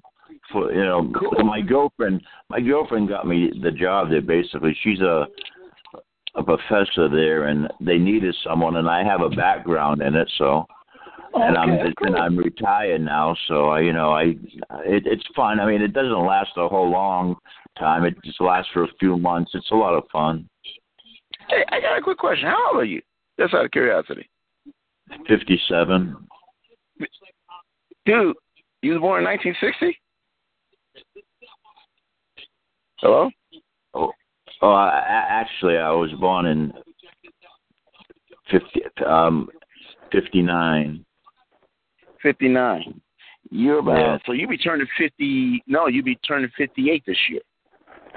For you know, my girlfriend, my girlfriend got me the job there. Basically, she's a a professor there, and they needed someone, and I have a background in it, so and I'm Okay, and I'm retired now, so I, you know, I it, it's fun. I mean, it doesn't last a whole long time. It just lasts for a few months. It's a lot of fun. Hey, I got a quick question. How old are you? Just out of curiosity. Fifty-seven. Dude, you was born in 1960? Hello? Oh, oh, I, actually, I was born in fifty um fifty-nine. 59. You're about, Yeah. so you be turning 50, no, you be turning 58 this year.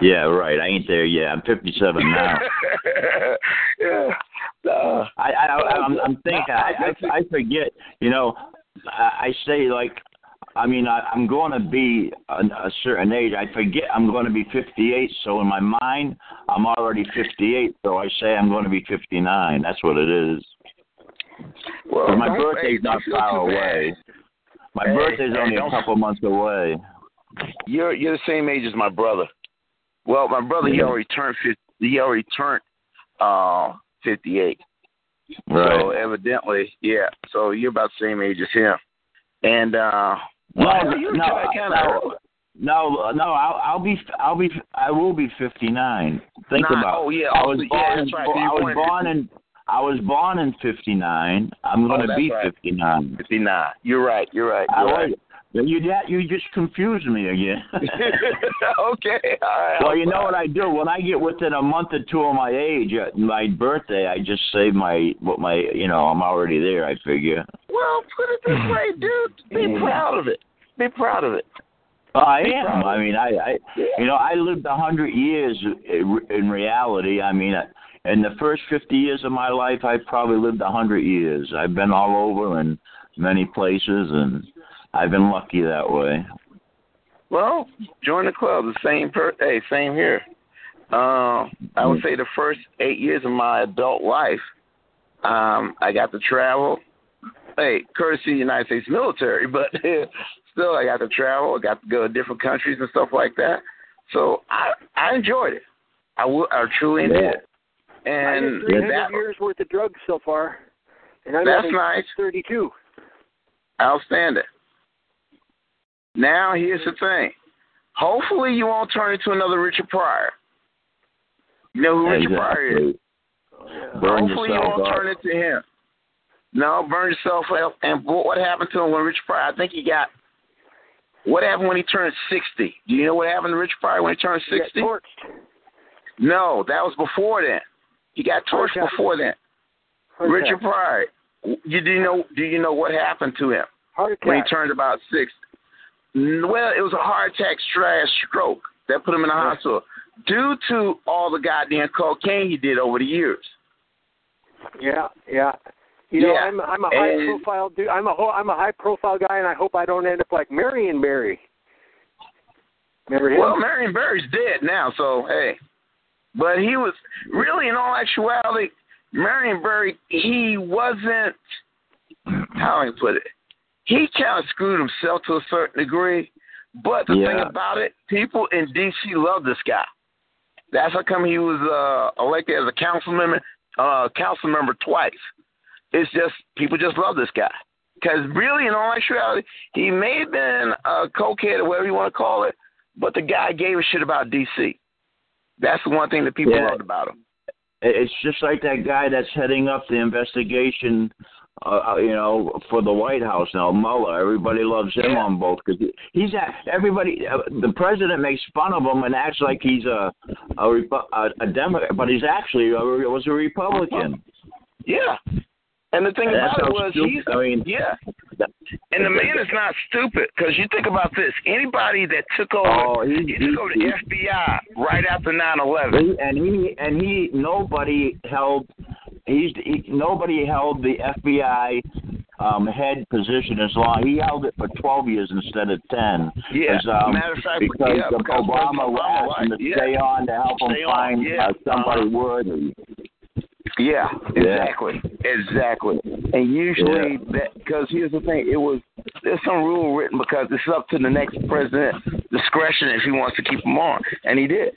Yeah, right. I ain't there yet. I'm fifty-seven now. yeah. Uh, I, I, I I'm, I'm thinking. I, I, I forget. You know, I, I say like, I mean, I, I'm going to be a, a certain age. I forget I'm going to be 58. So in my mind, I'm already 58. So I say I'm going to be 59. That's what it is. Well, my birthday's don't far away. My Hey, birthday's hey, only a couple months away. You're you're the same age as my brother. Well, my brother he already turned 50, he already turned uh 58. Right. So evidently, yeah. So you're about the same age as him. And uh No, well, you no, no. No, no, I'll, I'll be, I'll be, I will be 59. Think Nah, about. oh, yeah, I oh, was yeah, born. right. I was born in. I was born in 59. I'm going Oh, to that's be right. 59. 59. You're right. You're right. You're right. You that you just confused me again. okay. All right. well, you know what I do when I get within a month or two of my age, at my birthday, I just say my what my you know I'm already there. I figure. Well, put it this way, dude. Be proud of it. Be proud of it. Well, I Be am. I mean, I, I, you know, I lived a hundred years in in reality. I mean, uh, in the first fifty years of my life, I probably lived a hundred years. I've been all over in many places, and I've been lucky that way. Well, join the club. The same per. Hey, same here. Um, I would say the first eight years of my adult life, um, I got to travel. Hey, courtesy of the United States military, but still, I got to travel. I got to go to different countries and stuff like that. So I I enjoyed it. I w- I truly Yeah. did. And Minus 300 that, years worth of drugs so far. And I'm That's only nice. 32. Outstanding. Now here's the thing. Hopefully you won't turn into another Richard Pryor. You know who Richard Pryor is? Burn Hopefully you won't up. turn into him. No, burn yourself up. And what happened to him when Richard Pryor? I think he got. What happened when he turned sixty? Do you know what happened to Richard Pryor when he turned sixty? torched. No, that was before then. He got torched attack. before then. Heart Richard. Pryor. You do you know? Do you know what happened to him? When he turned about six. Well, it was a heart attack slash stroke that put him in the hospital due to all the goddamn cocaine he did over the years. Yeah, yeah. You know, Yeah. I'm I'm a high And- profile dude. I'm a ho- I'm a high profile guy, and I hope I don't end up like Marion Barry. Remember him? Well, Marion Barry's dead now, so hey. But he was really, in all actuality, Marion Barry. He wasn't. How do I put it? He kind of screwed himself to a certain degree. But the thing about it, people in D.C. love this guy. That's how come he was uh, elected as a council member, uh, council member twice. It's just people just love this guy because really, in all actuality, he may have been a cokehead or whatever you want to call it, but the guy gave a shit about D.C. That's the one thing that people Yeah. loved about him. It's just like that guy that's heading up the investigation, uh, you know, for the White House now, Mueller. Everybody loves him on both because he's at everybody. Uh, the president makes fun of him and acts like he's a a, a, a Democrat, but he's actually a, was a Republican. Yeah. And the thing And about it was, stupid- he's I mean, yeah. And the man is not stupid because you think about this. Anybody that took over, Oh, he- he, took over the he- FBI right after nine eleven. He- and he and he nobody held he's he, nobody held the FBI um head position as long he held it for 12 years instead of 10 Yeah. um, Matter of fact, because, yeah, the because Obama Obama him to yeah. stay on to help him on, find yeah. uh, somebody worthy Yeah, Yeah. exactly, exactly. And usually, that because here's the thing, it was there's some rule written because it's up to the next president discretion if he wants to keep him on, and he did.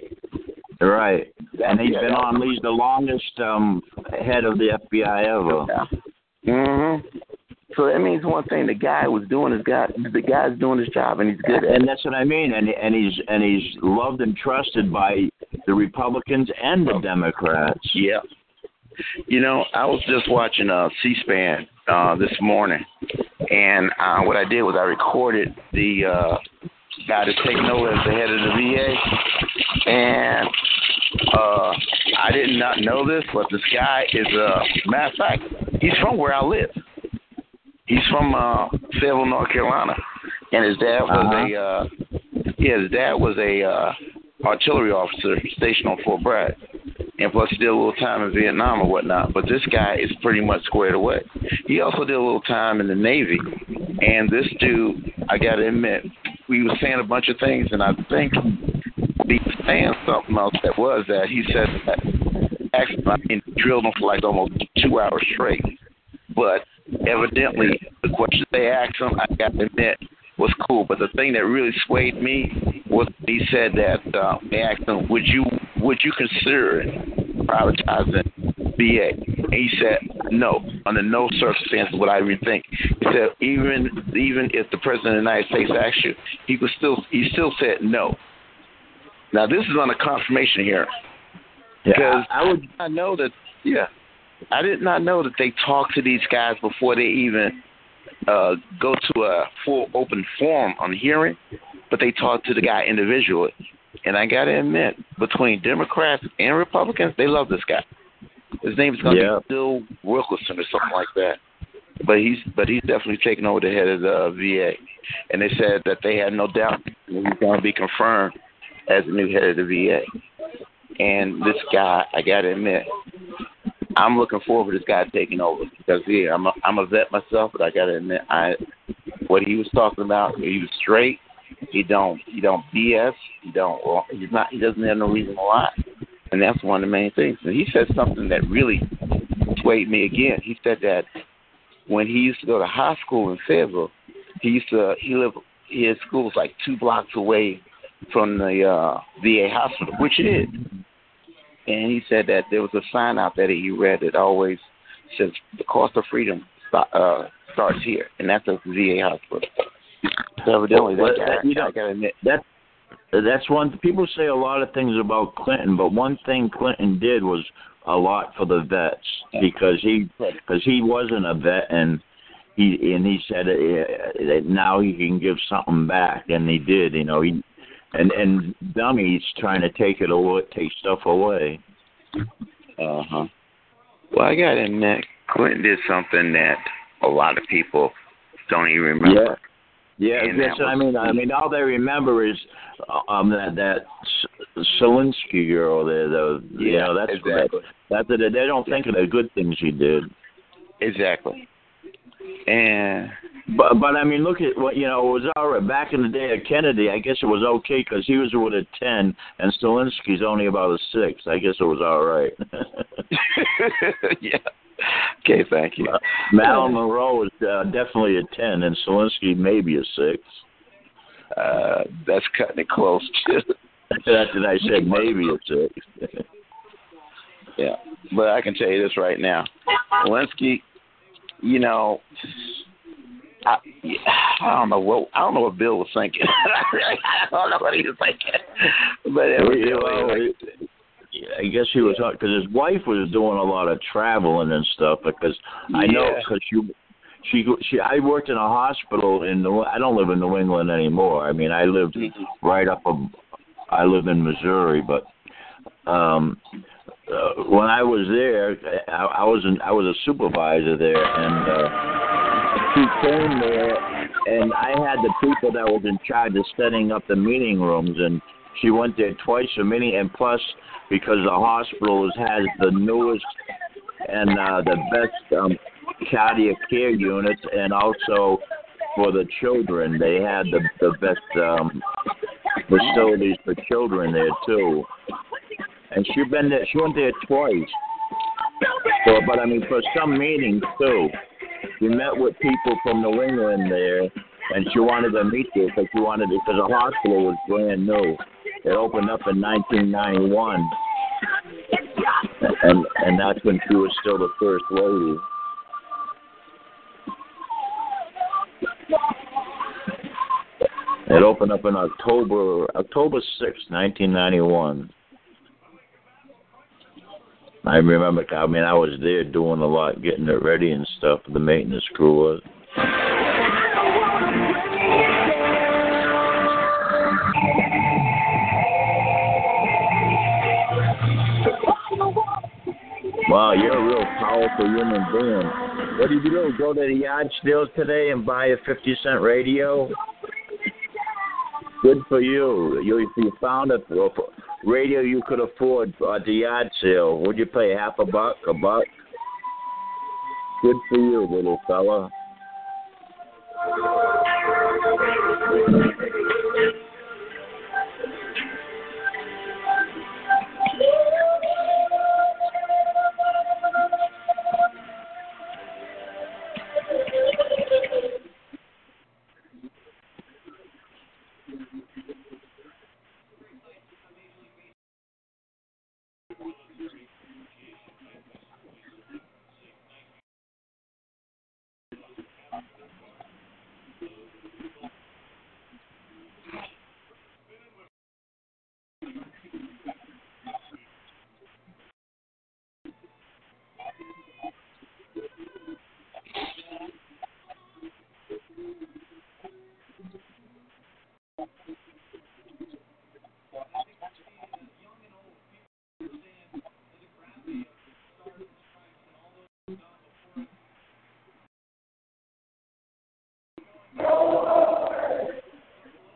Right and he's been on he's the longest um head of the FBI ever hmm So that means one thing: the guy was doing his guy, the guy's doing his job, and he's good at and it. that's what I mean. And and he's and he's loved and trusted by the Republicans and the Democrats. Yeah. You know, I was just watching uh, C-SPAN uh, this morning, and uh, what I did was I recorded the uh, guy that's taking over as the head of the VA, and uh, I did not know this, but this guy is uh, matter of fact, he's from where I live. He's from uh, Fayetteville, North Carolina, and his dad was a uh, yeah, his dad was a uh, artillery officer stationed on Fort Bragg and plus he did a little time in Vietnam or whatnot. But this guy is pretty much squared away. He also did a little time in the Navy, and this dude, I got to admit, we was saying a bunch of things, and I think was saying something else that was that he said that actually I mean, drilled him for like almost two hours straight, but evidently the questions they asked him, I got to admit, was cool. But the thing that really swayed me was he said that uh, they asked him, "Would you would you consider privatizing VA?" And he said, "No, under no circumstances would I even think." He said, "Even even if the president of the United States asked you, he would still he still said no." Now this is on a confirmation hearing because I would not know that. Yeah, I did not know that they talk to these guys before they even uh, go to a full open forum on hearing, but they talk to the guy individually. And I gotta admit, between Democrats and Republicans, they love this guy. His name is gonna Yeah. be Bill Wilkerson or something like that. But he's but he's definitely taking over the head of the VA. And they said that they had no doubt that he's gonna be confirmed as the new head of the VA. And this guy, I gotta admit, I'm looking forward to this guy taking over because yeah, I'm a, I'm a vet myself, but I gotta admit, I what he was talking about, he was straight. He don't he don't BS. He don't he's not he doesn't have no reason to lie, and that's one of the main things. And he said something that really swayed me again. He said that when he used to go to high school in Fayetteville, he used to he lived his school was like two blocks away from the uh VA hospital, which it is and he said that there was a sign out there that he read that always says the cost of freedom uh, starts here, and that's a VA hospital. So evidently, Well, that guy, you know, I gotta admit, that that's one. People say a lot of things about Clinton, but one thing Clinton did was a lot for the vets because he because he wasn't a vet and he and he said uh, that now he can give something back, and he did. You know, he and and dummies trying to take it away, take stuff away. uh huh. Well, I gotta admit, Clinton did something that a lot of people don't even remember. Yeah, that's that I mean. I mean, all they remember is uh, um that that S- Selinsky girl there. The you Yeah, know that's exactly. that's it. They don't think of the good things he did. Exactly. And But but I mean, look at what you know. It was all right back in the day of Kennedy. I guess it was okay because he was with a ten, and Stilinski's only about a six. I guess it was all right. yeah. Okay, thank you. Marilyn Monroe was uh, definitely a ten, and Stilinski maybe a six. Uh, that's cutting it close. That's what I said. Maybe a six. yeah, but I can tell you this right now, Lewinsky. You know, I, I don't know what I don't know what Bill was thinking. I don't know what he was thinking, but it was, I guess he was because his wife was doing a lot of traveling and stuff. Because I know Yeah. because she, she, she, I worked in a hospital in. New, I don't live in New England anymore. I mean, I lived right up. A, I live in Missouri, but um uh, when I was there, I, I was in, I was a supervisor there, and uh, she came there, and I had the people that was in charge of setting up the meeting rooms, and she went there twice a meeting, and plus because the hospital has has the newest and uh, the best um, cardiac care units, and also for the children, they had the the best um, facilities for children there too. And she been there. She went there twice. But I mean, for some meetings too. She met with people from New England there, and she wanted to meet there because she wanted because the hospital was brand new. It opened up in 1991, and and that's when she was still the first lady. It opened up in October October sixth, 1991. I remember. I mean, I was there doing a lot, getting it ready and stuff. The maintenance crew was. Wow, you're a real powerful human being. What did you do? Go to the yard sales today and buy a fifty cent radio? Good for you. You you found a a radio you could afford at the yard sale. Would you pay half a buck, a buck? Good for you, little fella.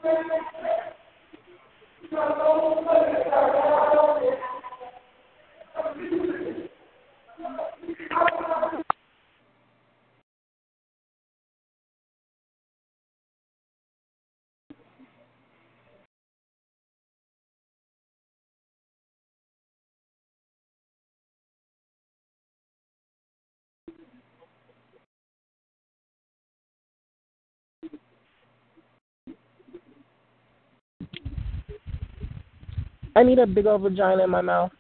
Thank you. I need a big old vagina in my mouth.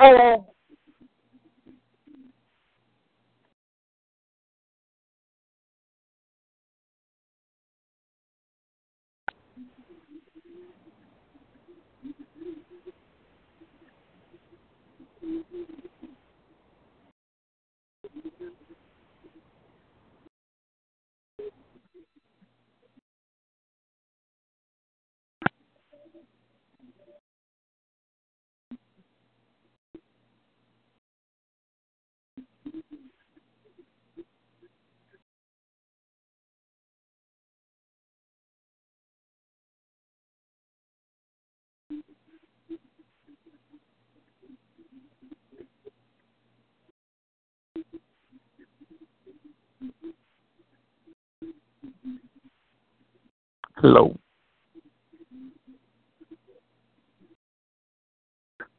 Hello. Hello.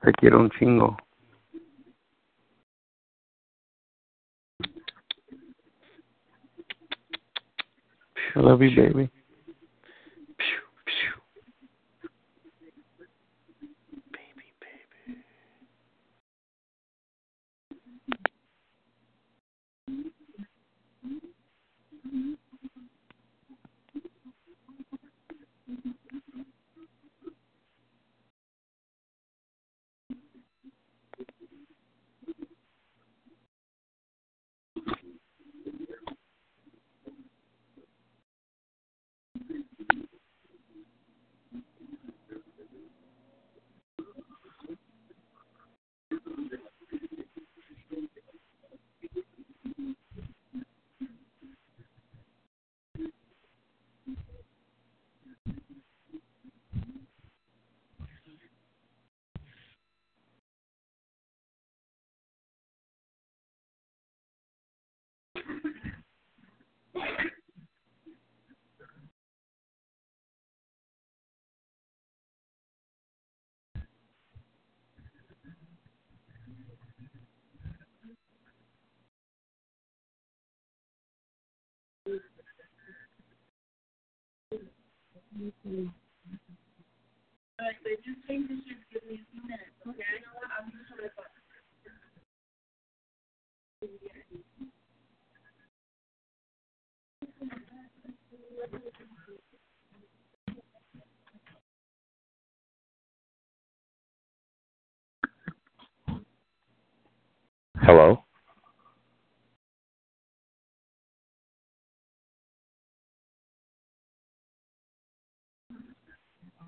Te quiero un chingo. I love you, baby.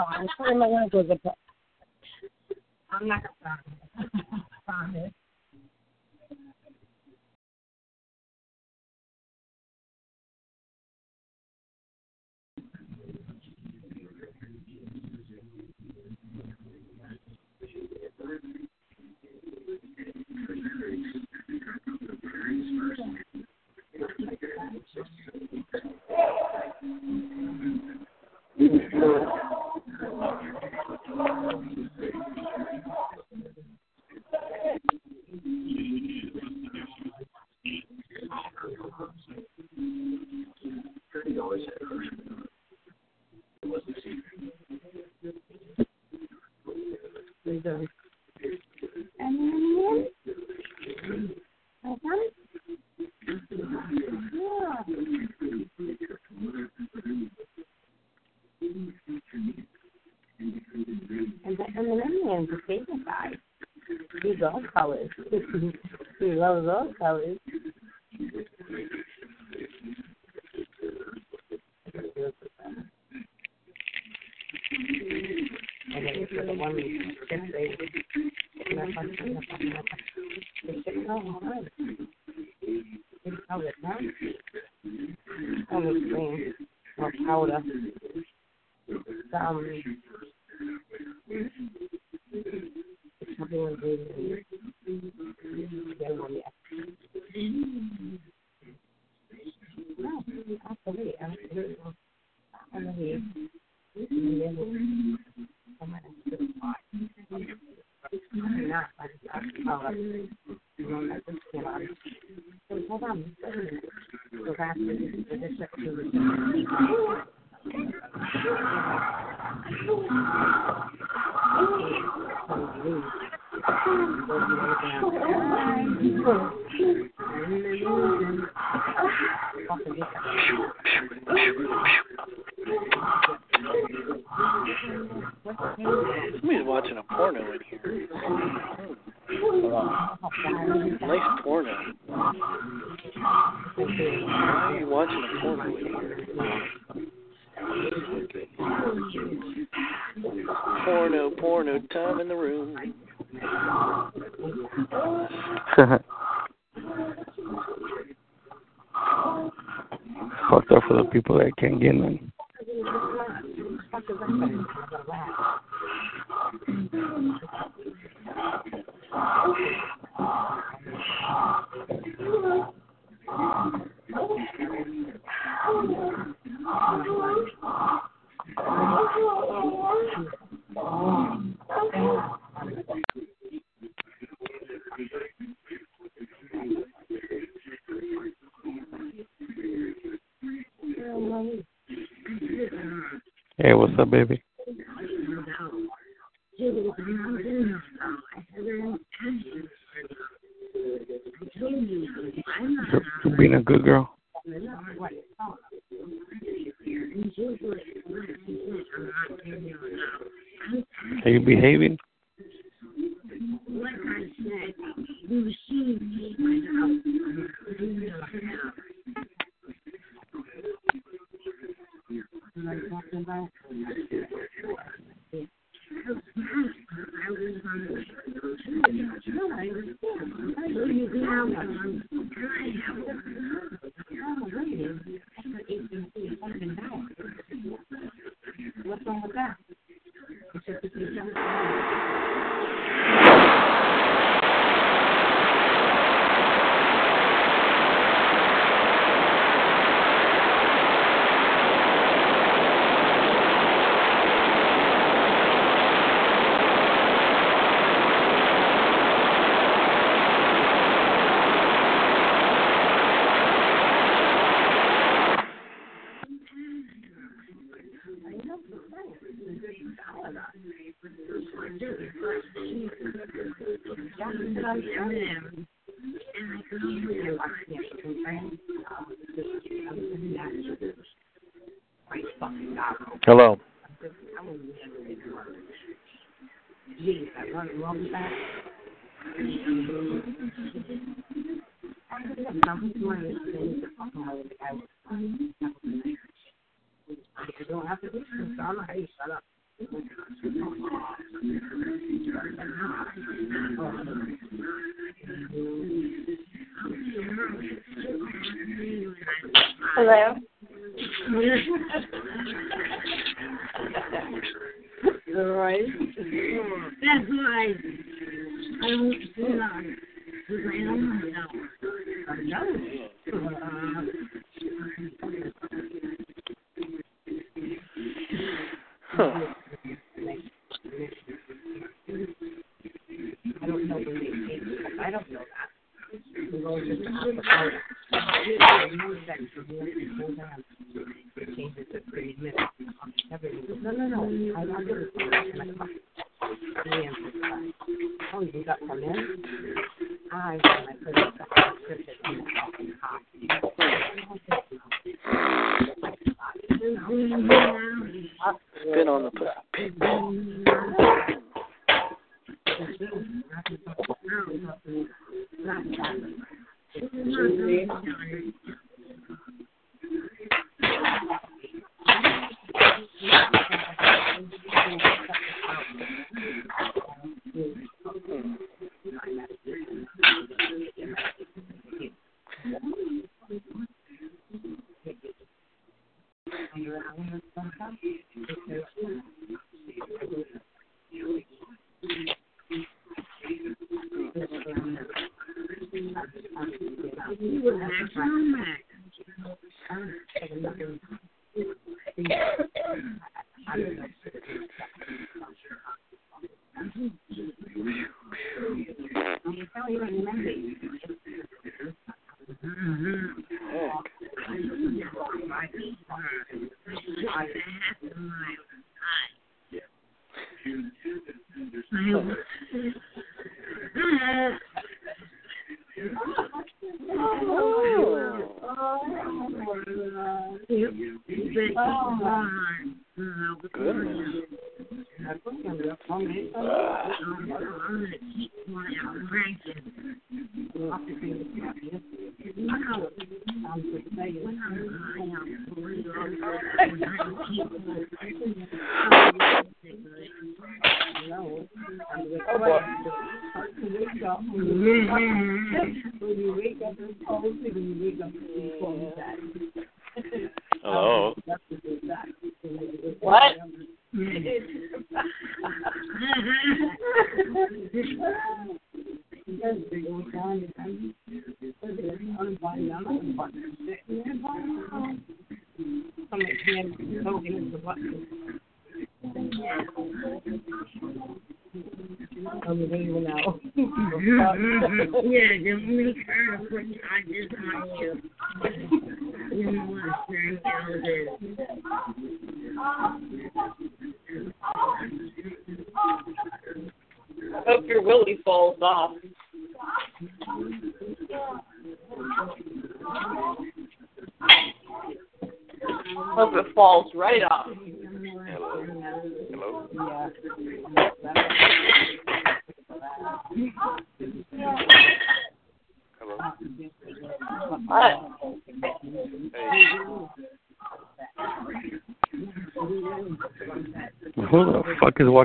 No, I'm putting my windows up. I'm not gonna promise. And the M&M is the favorite guy. Loves colors. he loves all colors. Hello. All right. That's why I don't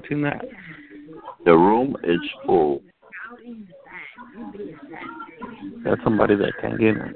watching that. The room is full. There's somebody that can get in.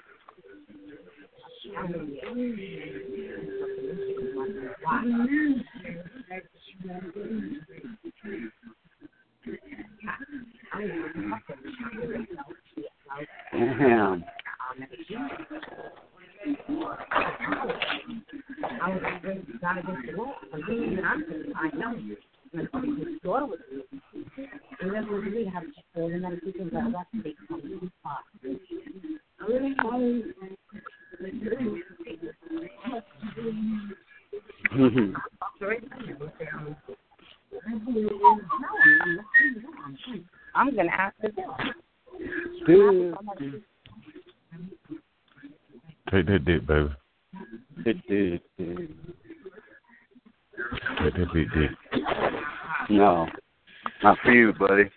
you, buddy.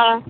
Hello.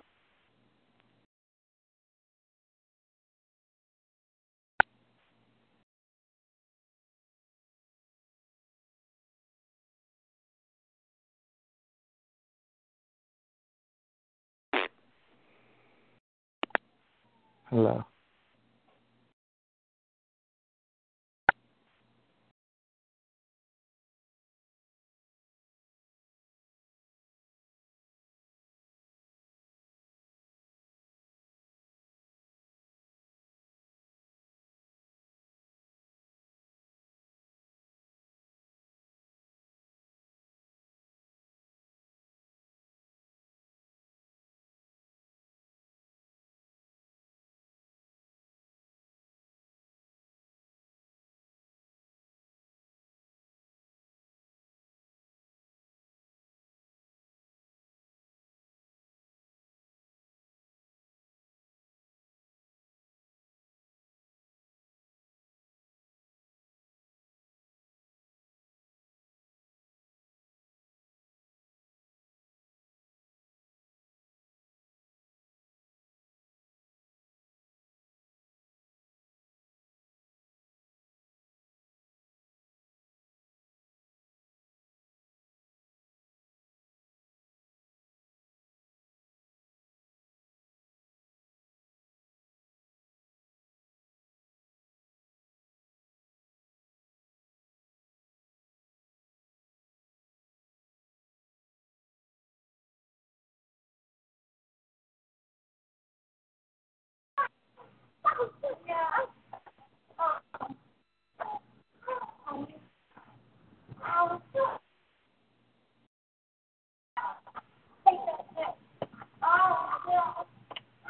Hello.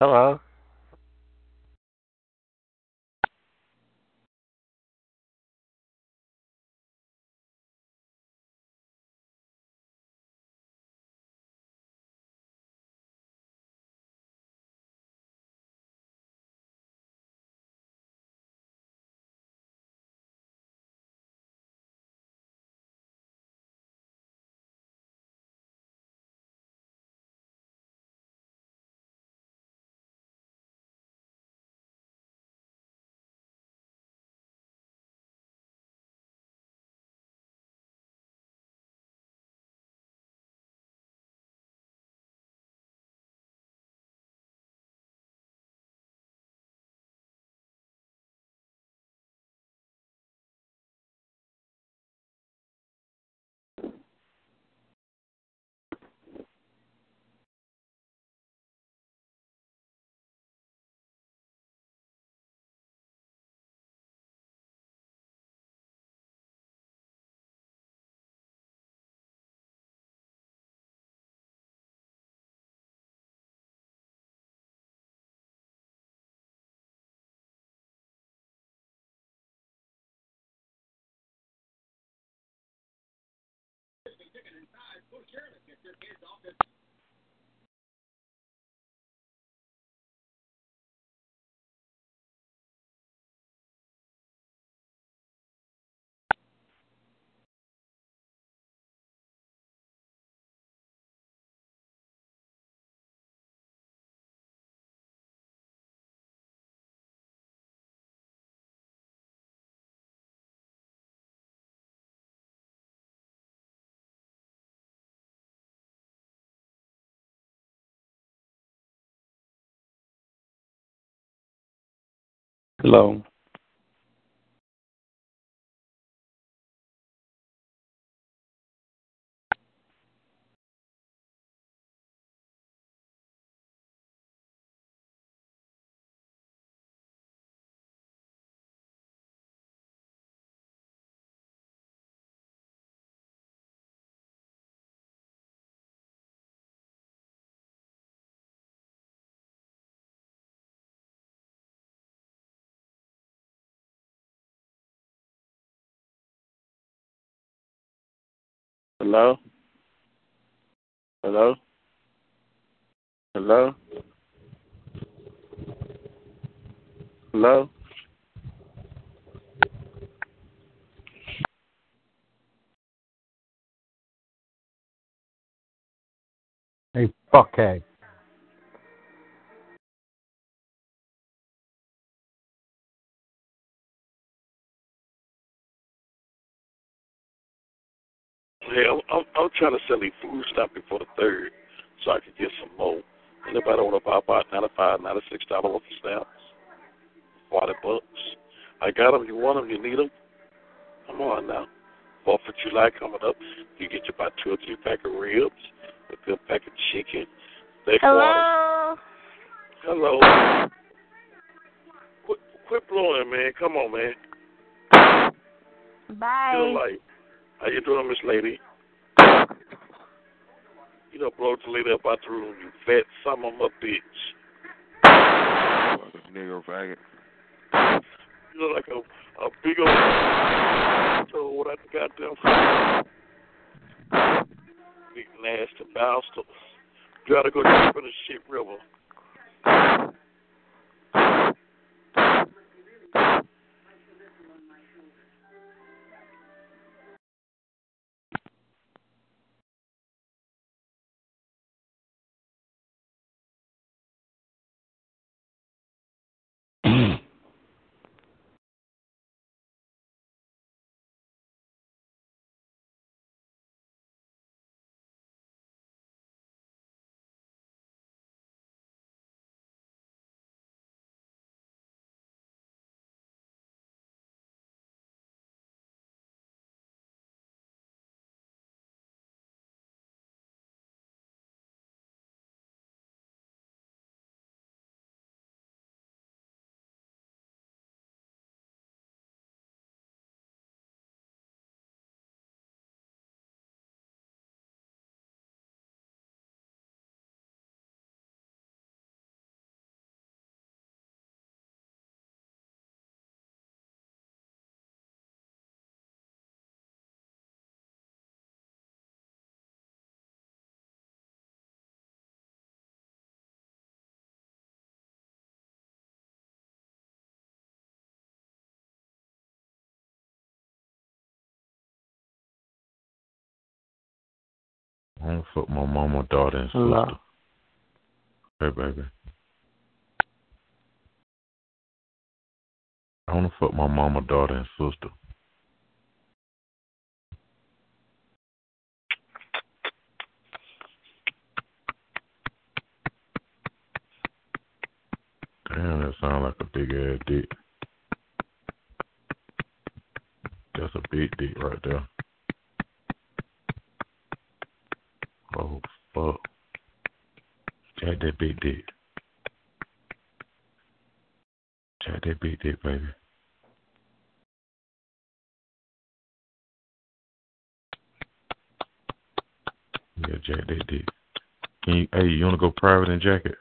Hello. Carolyn gets their hands off this Hello. Hello? Hello? Hello? Hello? Hey, fuckhead. Hey, I'm, I'm, I'm trying to sell these food stuff before the third so I can get some more. Anybody want to buy about ninety-five, ninety-six dollar worth of stamps? Forty bucks. I got them. You want them? You need them? Come on now. Fourth of July coming up. You get you about two or three pack of ribs, a good pack of chicken. Steak Hello. Hello. Quit, quit blowing, man. Come on, man. Bye. Good life. How you doing, Miss Lady? You know, blow the lady up out the room, you fat son of a bitch. Faggot. You look like a, a big old so what I goddamn big nasty bastard. You gotta go jump in the shit river. To fuck my mama, daughter, and Hello. sister. Hey, baby. I want to fuck my mama, daughter, and sister. Damn, that sounds like a big ass dick. That's a big dick right there. Oh fuck. Jack that big dick. Jack that big dick, baby. Yeah, jack that dick. Can you hey, you wanna go private and jack it?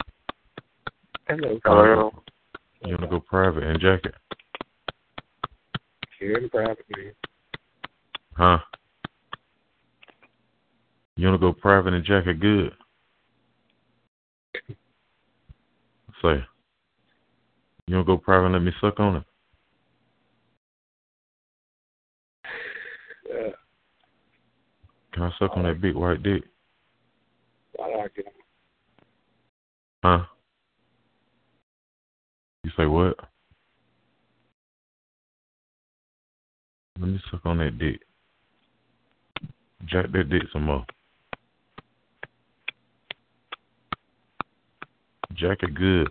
Hello. Hello. You wanna go private and jack it? Here in private, man. Huh? You wanna go private and jack it good? Say. You wanna go private and let me suck on it? Yeah. Can I suck on that big white dick? I like it. Huh? You say what? Let me suck on that dick. Jack that dick some more. Jack it good.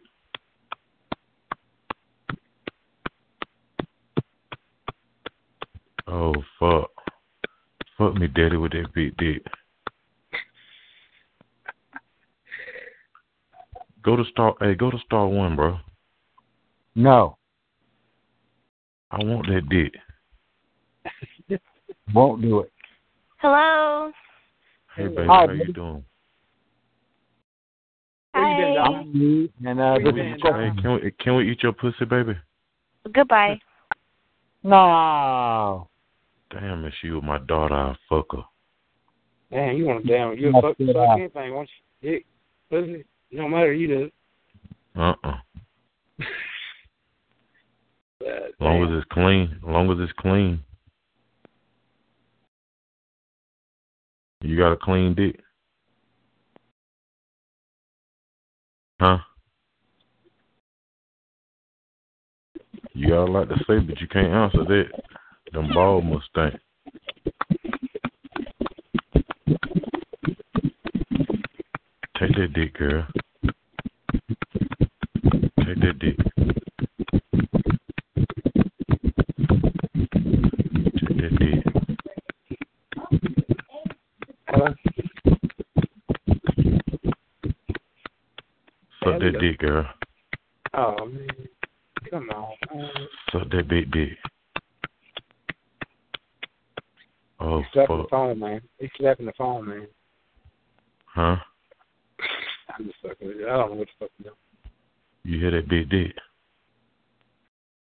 Oh fuck. Fuck me daddy with that big dick. Go to star hey, go to star one, bro. No. I want that dick. Won't do it. Hello. Hey baby, Hi, how you doing? Hi. I'm me, and uh, this is Hey, can we can we eat your pussy, baby? Goodbye. No. Damn, if she was my daughter, I'd fuck her. Man, you want to damn you fuck, it fuck out. anything, won't you? Dick, pussy, no matter you do. Uh-uh. Uh, As long as it's clean. As long as it's clean. You got a clean dick. Huh? You got a lot to say, but you can't answer that. Them ball must stink. Take that dick, girl. Take that dick. Take that dick. Hello? Suck that dick, girl. Oh man, come on. man. Suck that big dick. Oh, He's slapping the phone, man. He's slapping the phone, man. Huh? I'm just fucking with you. I don't know what the fuck to do. You hear that big dick?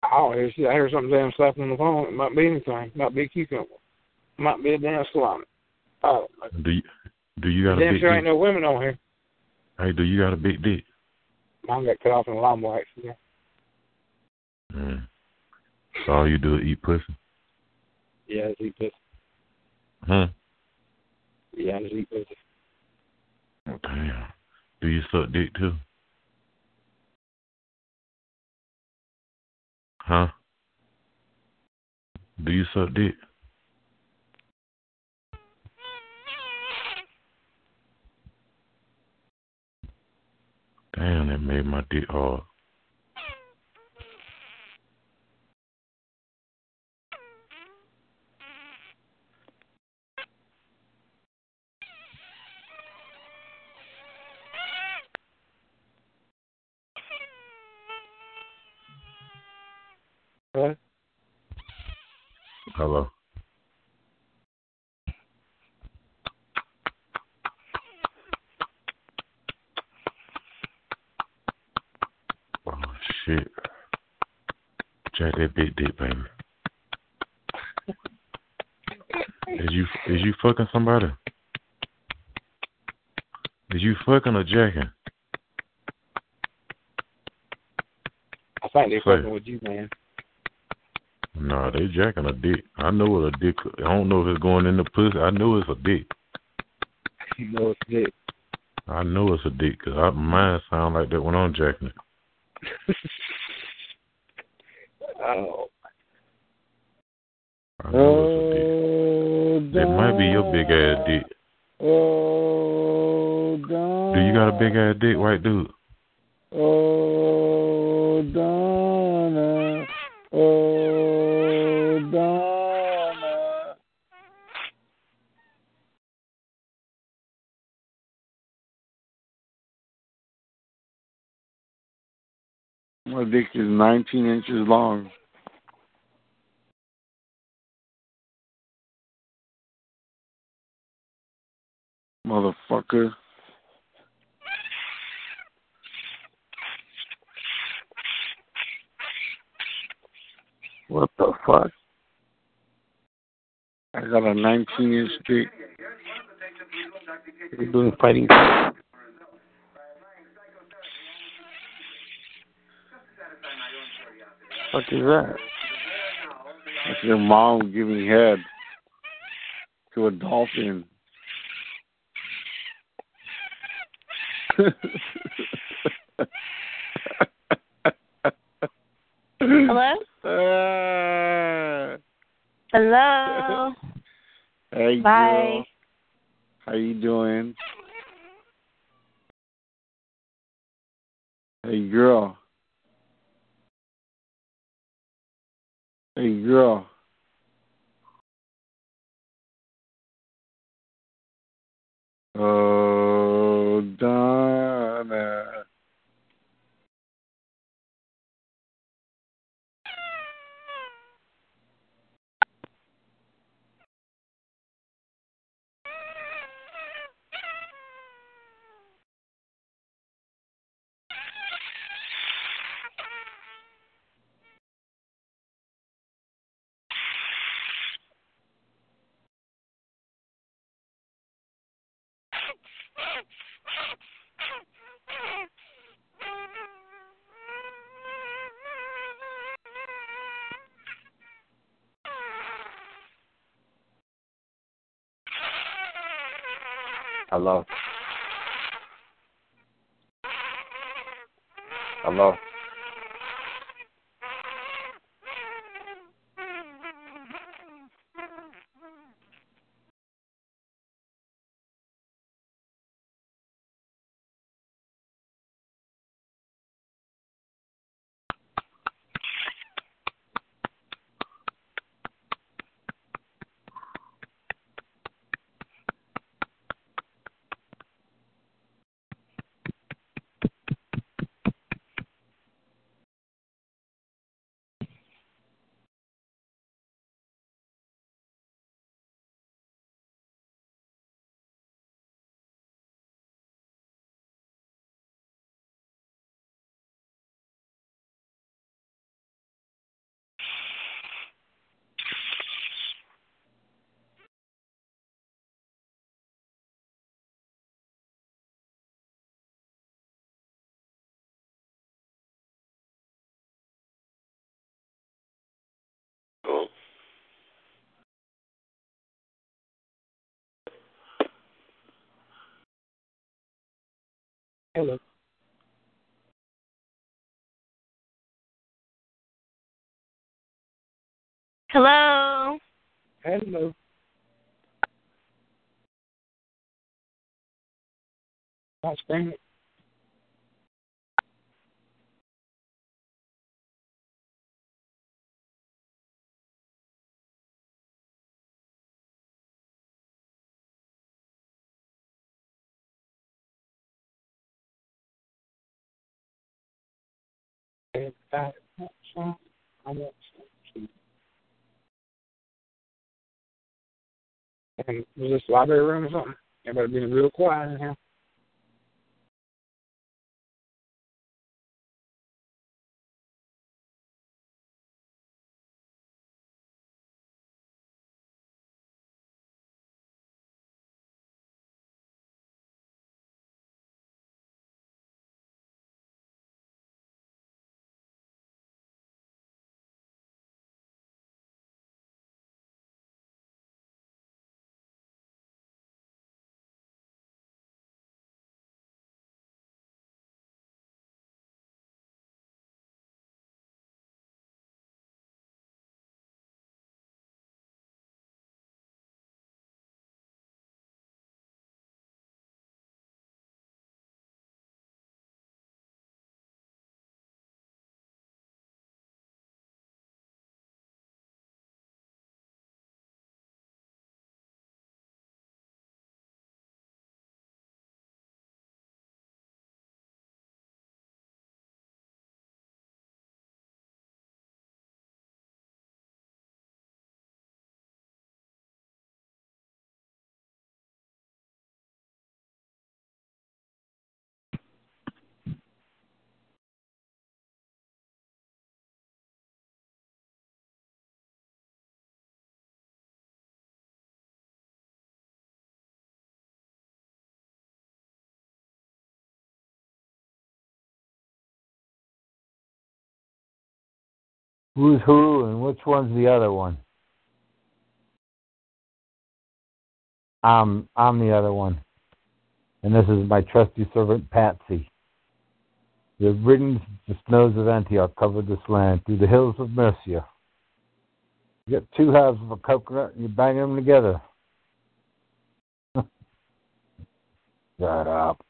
Oh, I don't hear shit. I hear something damn slapping on the phone. It might be anything. Might be a cucumber. Might be a damn salami. Oh, Do you do you got a damn big sure dick? ain't no women on here. Hey, do you got a big dick? Mine got cut off in a lawnmower accident. Mm. So all you do is eat pussy? Yeah, I just eat pussy. Huh? Yeah, I just eat pussy. Damn. Do you suck dick too? Huh? Do you suck dick? Damn, that made my dick hard. Huh? Hello. Oh shit. That big dick, baby. Is you is you fucking somebody? Is you fucking or jacking? I think they fucking with you, man. Nah, they jacking a dick. I know what a dick. I don't know if it's going in the pussy. I know it's a dick. You know it's dick. I know it's a dick because I, mine sound like that when I'm jacking it. Oh. A dick. It might be your big ass dick. Oh, Do you got a big ass dick, white dude? Oh, Donna. Oh, Donna. My dick is 19 inches long. Motherfucker. What the fuck? I got a 19 inch dick. We're doing fighting. fuck is that? That's your mom giving head to a dolphin. Hello? Uh, Hello? hey, Bye. girl. How you doing? Hey, girl. Hey, girl. Oh, Donna. Hello. Hello. Gosh dang it. And was this library room or something? Everybody being real quiet in here. Who's who and which one's the other one? I'm I'm the other one. And this is my trusty servant Patsy. The ridden the snows of Antioch covered this land through the hills of Mercia. You get two halves of a coconut and you bang them together. Shut up.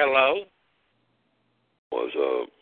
Hello. What's up? Uh,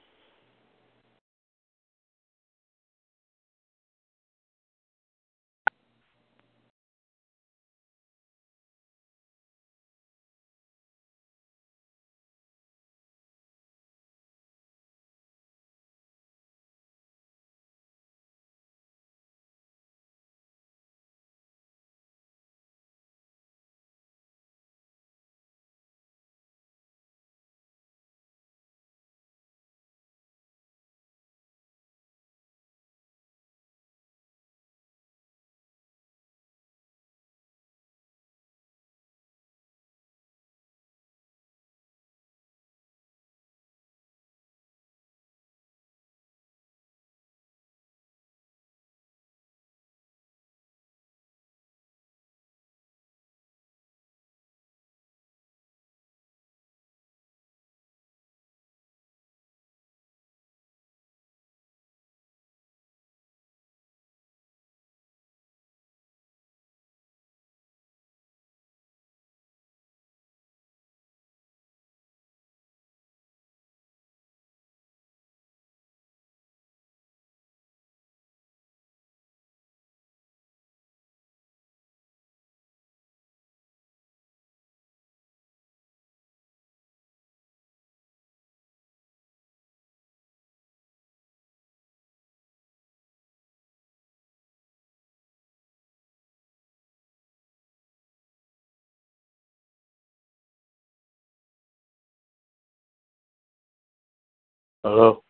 Hello.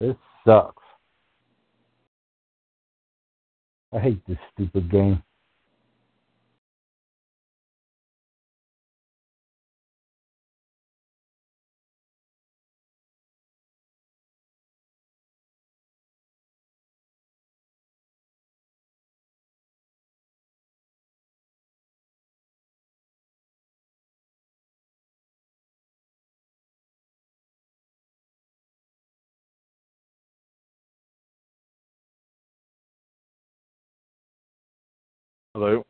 This sucks. I hate this stupid game. Hello.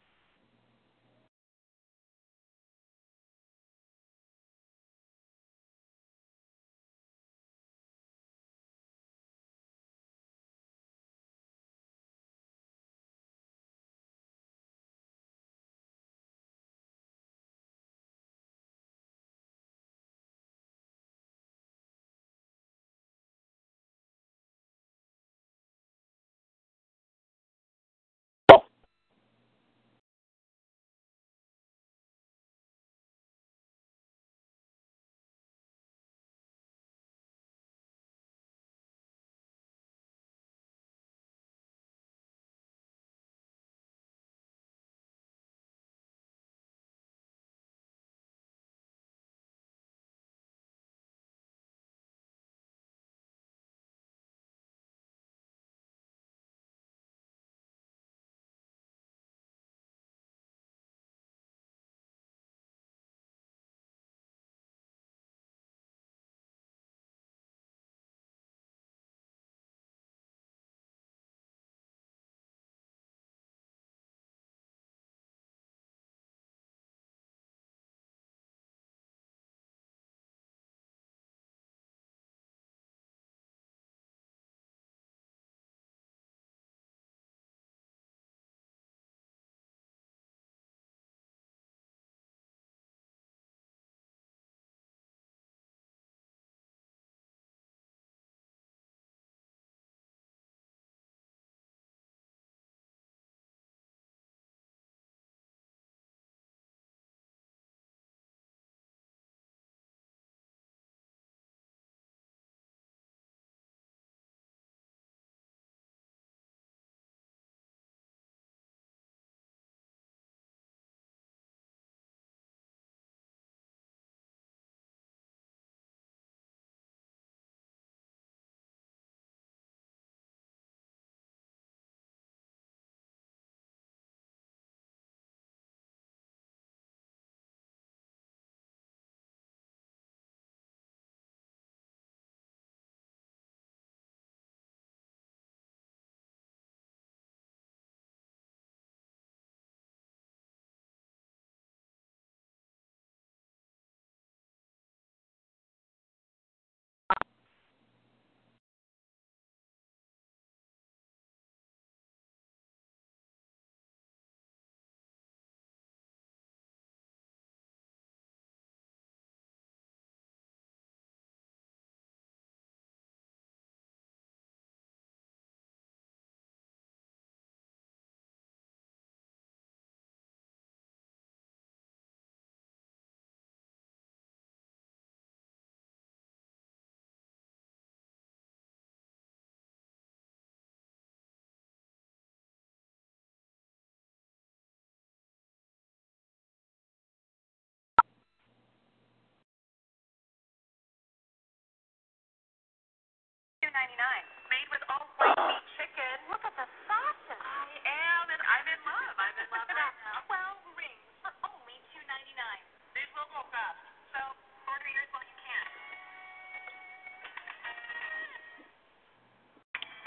Two ninety nine. Made with all white meat chicken. Look at the sausage. I am, and I'm in love. I'm in love right now. Twelve rings for only two ninety nine. These will go fast, so order yours while you can.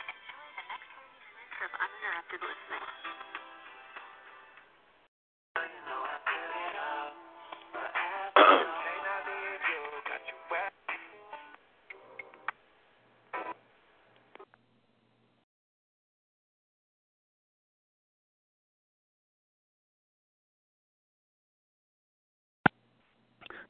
Enjoy the next thirty minutes of uninterrupted listening.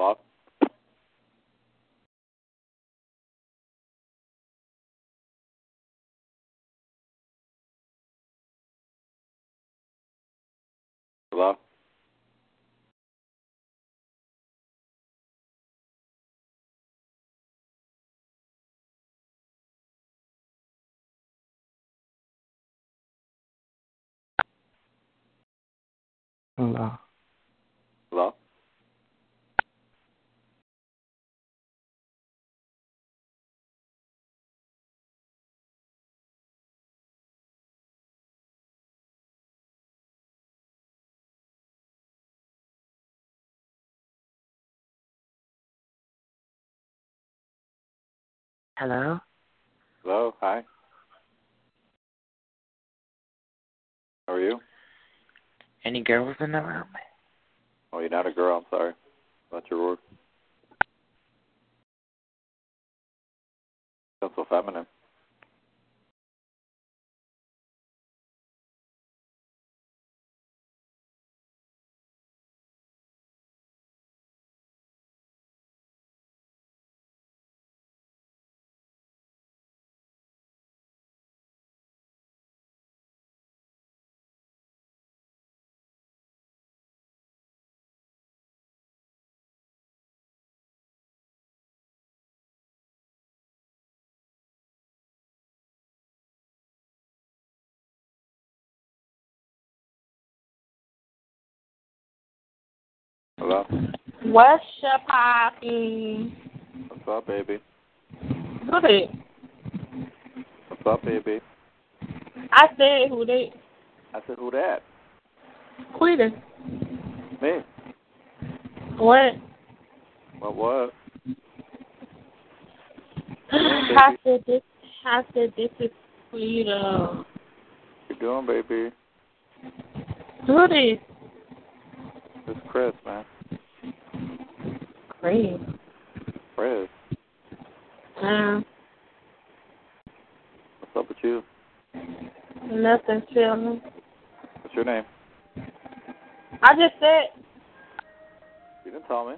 Hello? Hello. Hello? Hello? Hello? Hi? How are you? Any girls in the room? Oh, you're not a girl. I'm sorry. That's your word. Sounds so feminine. Hello? What's your poppy? What's up, baby? Who they? What's up, baby? I said who they? I said, who that? Quita. Me. What? What, what? I said this. I said this is Quita. you doing, baby? Who this? This is Chris, man. Chris. Chris. Um, What's up with you? nothing feeling. What's your name? I just said You didn't tell me.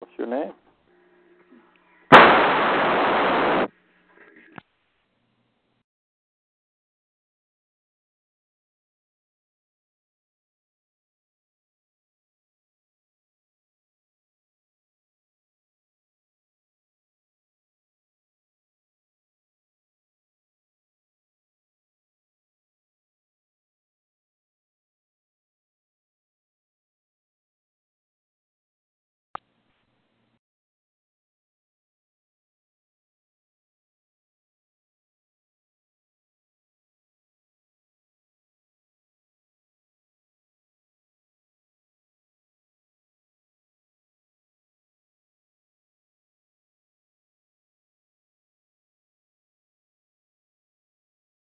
What's your name?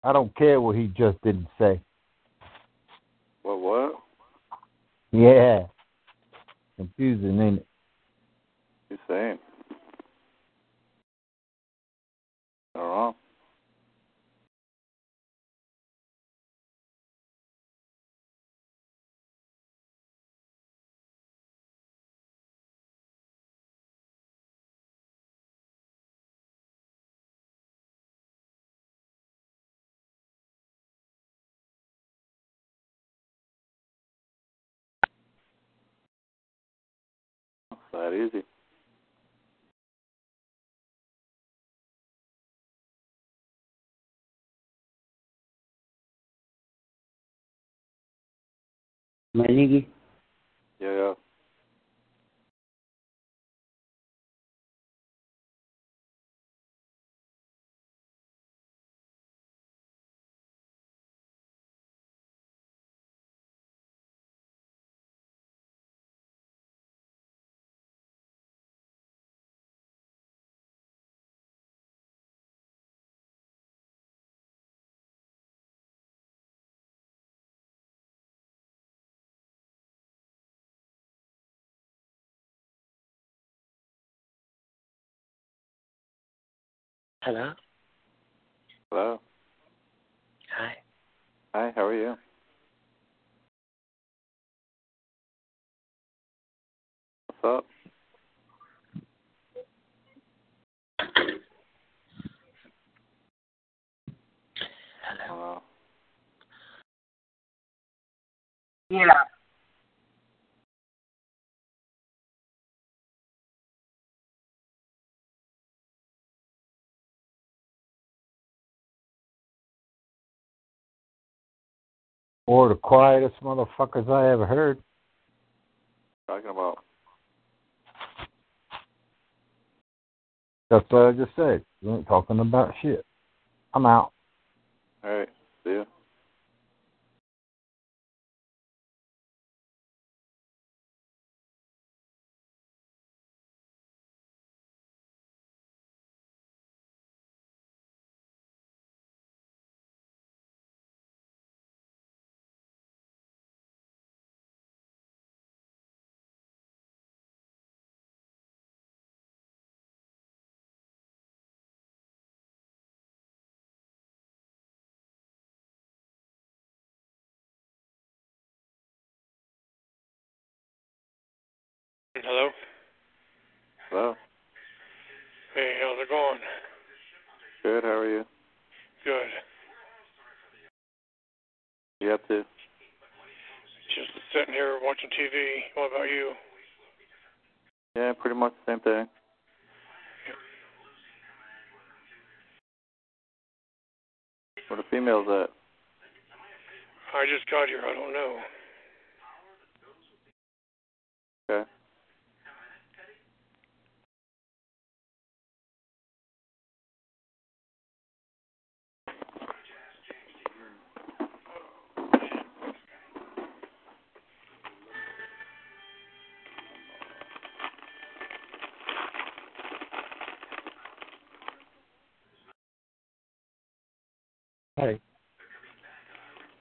I don't care what he just didn't say. What, what? Yeah. Confusing, ain't it? You saying? All wrong. That easy. Manigi. Hello. Hello. Hi. Hi, how are you? What's up? Hello. Yeah. Or the quietest motherfuckers I ever heard. Talking about That's what I just said. You ain't talking about shit. I'm out. All right. See ya. Hello. Hello. Hey, how's it going? Good, how are you? Good. You up to? Just sitting here watching TV. What about you? Yeah, pretty much the same thing. Where the females at? I just got here. I don't know.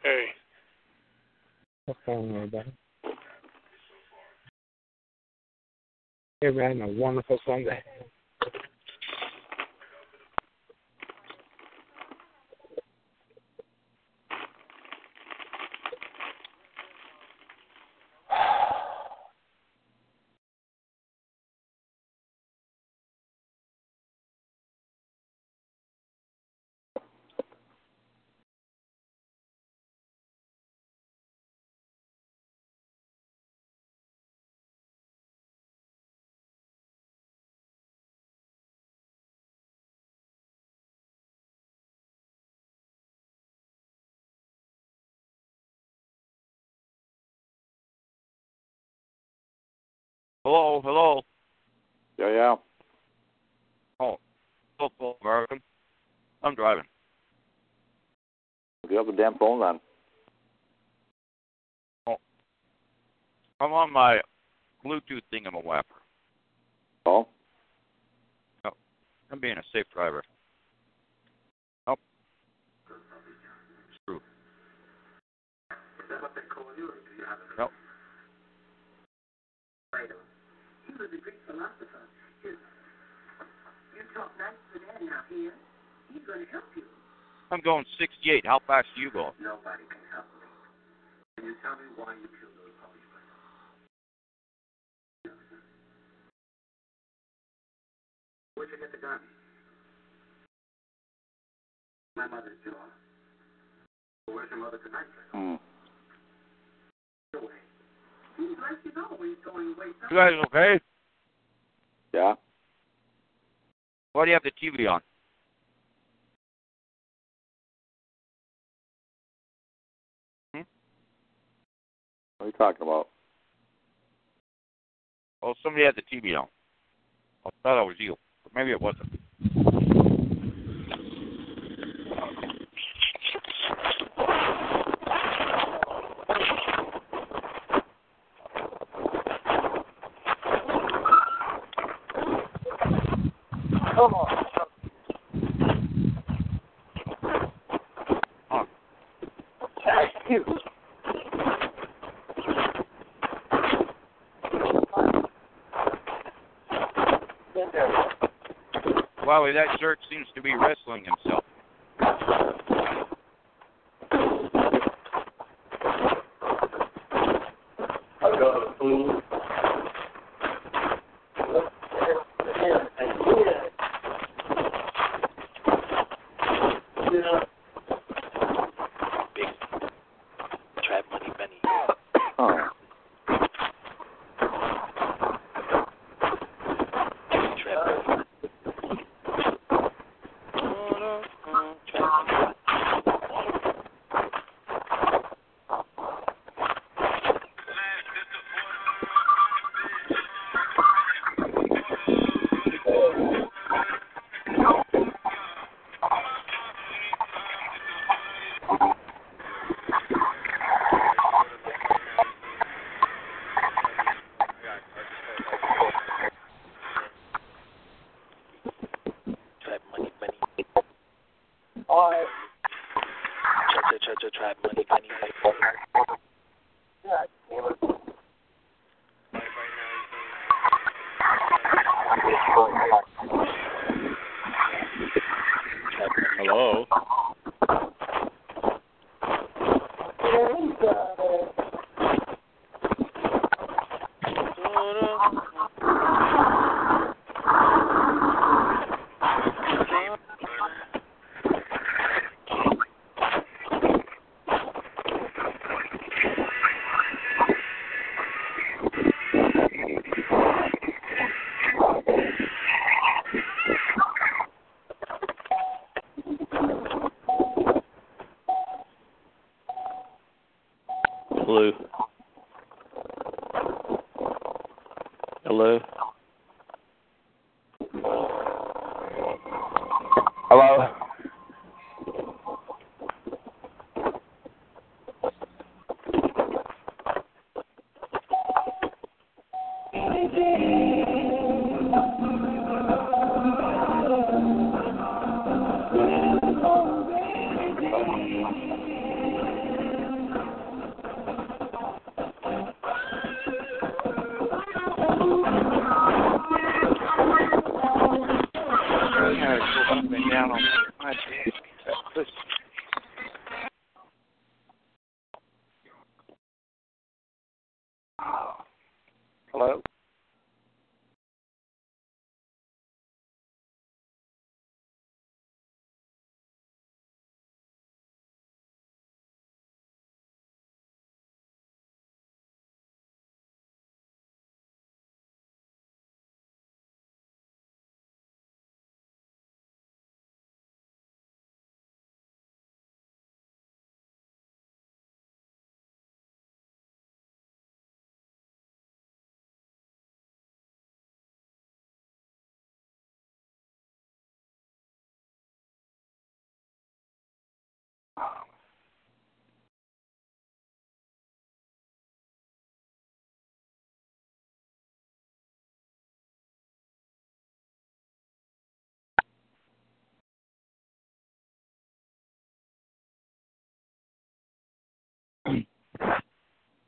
Hey. what's going on, everybody? Everybody having a wonderful Sunday. Hello, hello. Yeah, yeah. Oh, hello, American. I'm driving. Do you have the damn phone on? Oh. I'm on my Bluetooth thingamawapper. Oh? No, I'm being a safe driver. Oh. Screw. No. He was a Greek philosopher. You, you talk nice to that now here. He's going to help you. I'm going 68. How fast do you go? Nobody can help me. Can you tell me why you killed those puppies? Where'd you get the gun? My mother's jaw. Well, where's your mother tonight? Hmm. Away. Seems like she's always going away. You guys okay? Yeah. Why do you have the TV on? Hmm? What are you talking about? Oh, somebody had the TV on. I thought it was you, but maybe it wasn't. Wow, that jerk seems to be wrestling himself.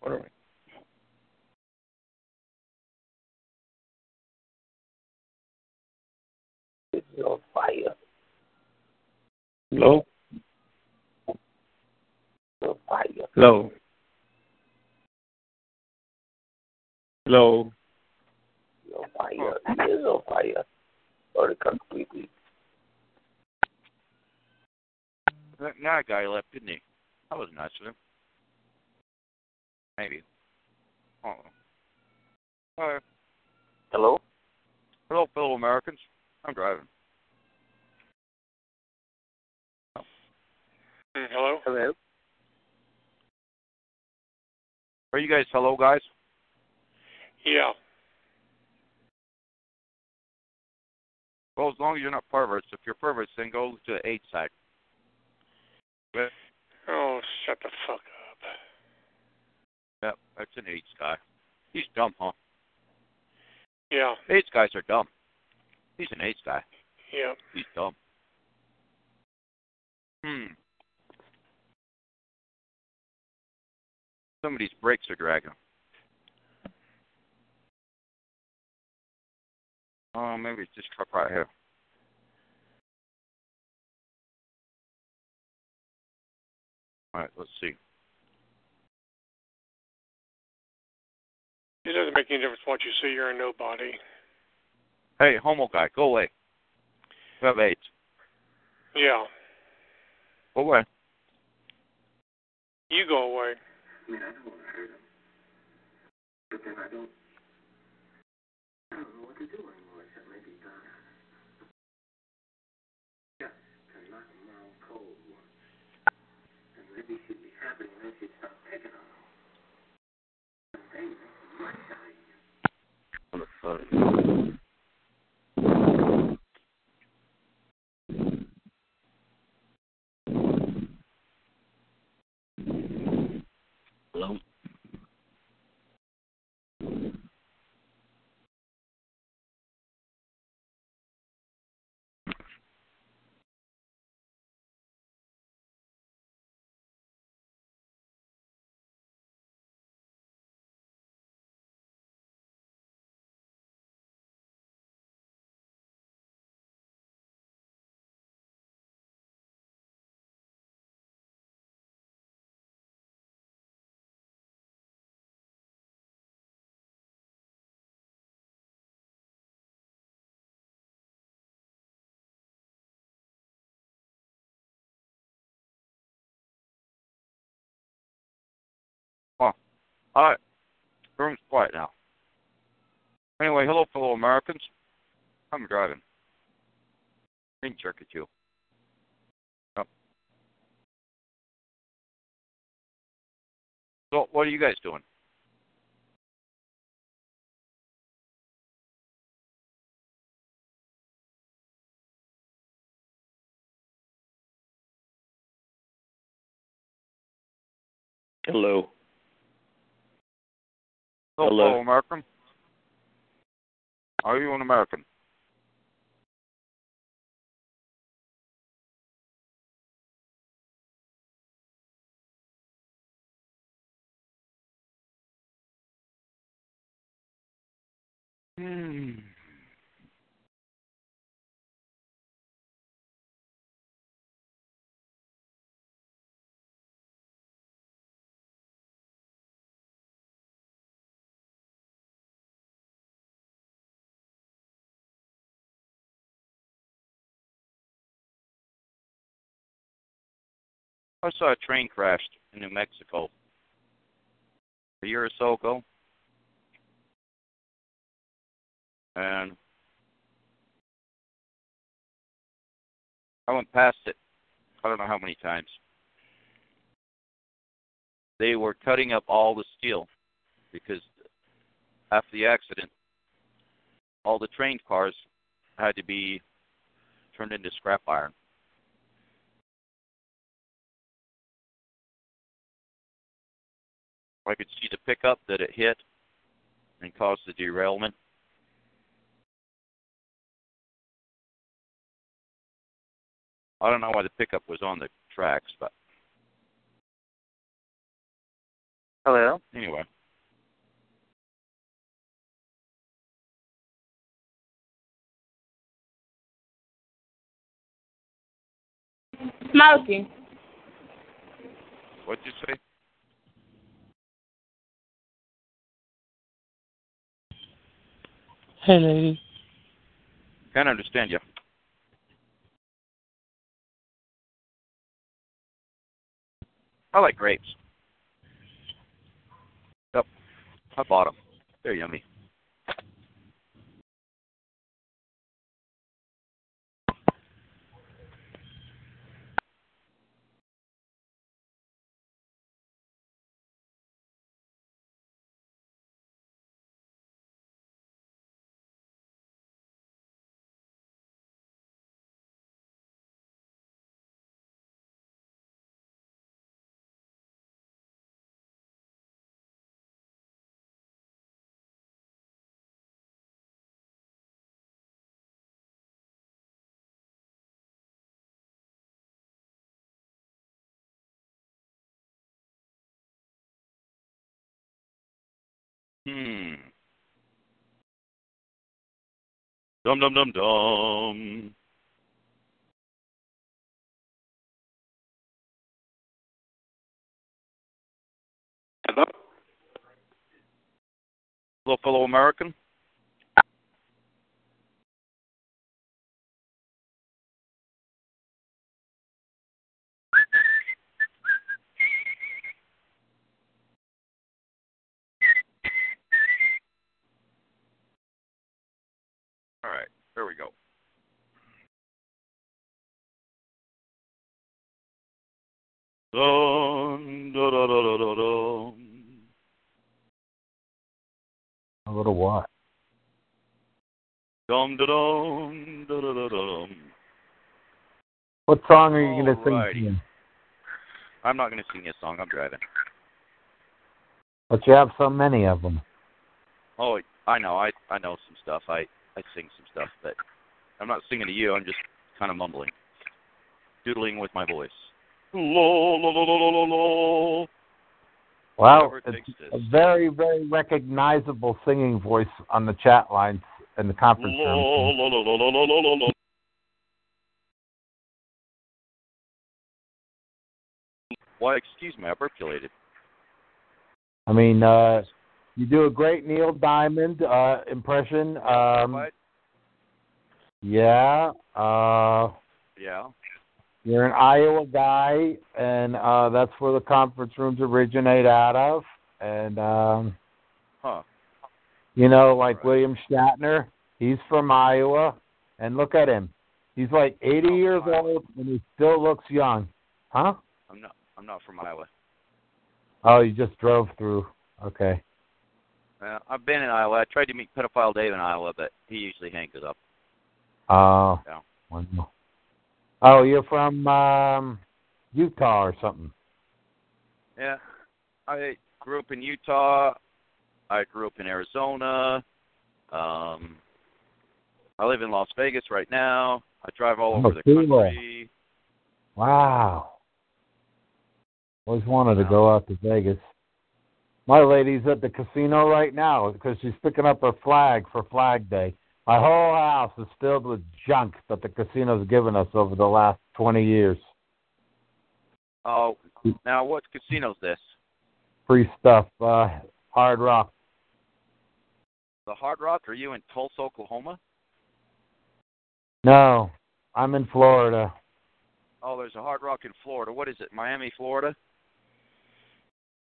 What are we? It's on fire. Hello. On fire. Hello. Hello. It's on fire. It is on fire. Or completely. That that guy left, didn't he? That was nice of him. Maybe. Oh. Hi. Hello? Hello, fellow Americans. I'm driving. Mm, hello? Hello? Are you guys hello, guys? Yeah. Well, as long as you're not perverts. If you're perverts, then go to the AIDS side. But, Oh, shut the fuck up. Yep, that's an AIDS guy. He's dumb, huh? Yeah. AIDS guys are dumb. He's an AIDS guy. Yeah. He's dumb. Hmm. Some of these brakes are dragging. Oh, maybe it's this truck right here. All right, let's see. It doesn't make any difference what you see. You're a nobody. Hey, homo guy, go away. You have AIDS. Yeah. Go away. You go away. I mean, I don't want to hurt him. But then I don't. I don't know what to do anymore except maybe die. Yeah, to knock him out cold. And maybe she'd be happy and then she'd stop picking on him. And then he might die. What? Hello? All right. Room's quiet now. Anyway, hello, fellow Americans. I'm driving. Didn't jerk at you. So, What are you guys doing? Hello. Hello, Hello. Are you an American? Hmm. I saw a train crashed in New Mexico a year or so ago. And I went past it I don't know how many times. They were cutting up all the steel because after the accident, all the train cars had to be turned into scrap iron. I could see the pickup that it hit and caused the derailment. I don't know why the pickup was on the tracks, but Hello. anyway. Smoking. What'd you say? Hey, lady. Can't understand you. I like grapes. Yep. I bought them. They're yummy. Hmm. Dum dum dum dum. Hello? Hello, fellow American. All right, there we go. Dun, da, da, da, da, da, dum. A little what? Dum da dum da da da dum. What song are you going to sing? Alrighty. to me? I'm not going to sing a song. I'm driving. But you have so many of them. Oh, I know. I I know some stuff. I I sing some stuff, but I'm not singing to you. I'm just kind of mumbling, doodling with my voice. La la la la la. Wow, Whatever it it's a very, very recognizable singing voice on the chat lines in the conference La room. la la la la la la la. Why? Excuse me. I burpulated. I mean, uh, you do a great Neil Diamond uh, impression. Um, What? yeah. Uh, Yeah. you're an Iowa guy, and uh, that's where the conference rooms originate out of. And um, Huh. you know, like William Shatner, he's from Iowa, and look at him. He's like 80 years old, and he still looks young. Huh? I'm not. I'm not from Iowa. Oh, you just drove through. Okay. Uh, I've been in Iowa. I tried to meet pedophile Dave in Iowa, but he usually hangs it up. Oh. Yeah. one more. Oh, you're from um, Utah or something. Yeah. I grew up in Utah. I grew up in Arizona. Um, I live in Las Vegas right now. I drive all over Oh, the cool. country. Wow. Always wanted to go out to Vegas. My lady's at the casino right now because she's picking up her flag for Flag Day. My whole house is filled with junk that the casino's given us over the last 20 years. Oh, now what casino's this? Free stuff. Uh, hard rock. The Hard Rock? Are you in Tulsa, Oklahoma? No, I'm in Florida. Oh, there's a Hard Rock in Florida. What is it? Miami, Florida?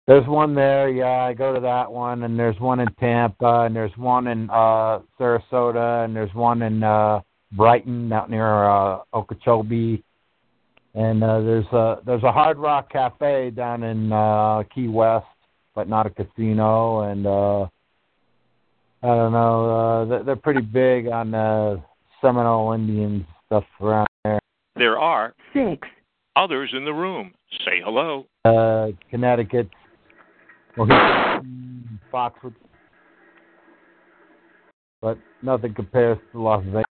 There's one there, yeah, I go to that one, and there's one in Tampa, and there's one in uh Sarasota, and there's one in uh Brighton out near uh Okeechobee. And uh there's a there's a Hard Rock Cafe down in uh Key West, but not a casino and uh I don't know, uh they're, they're pretty big on uh Seminole Indian stuff around there. There are Six. others in the room. Say hello. Uh Connecticut. Well, he's Foxwood. But nothing compares to Las Vegas.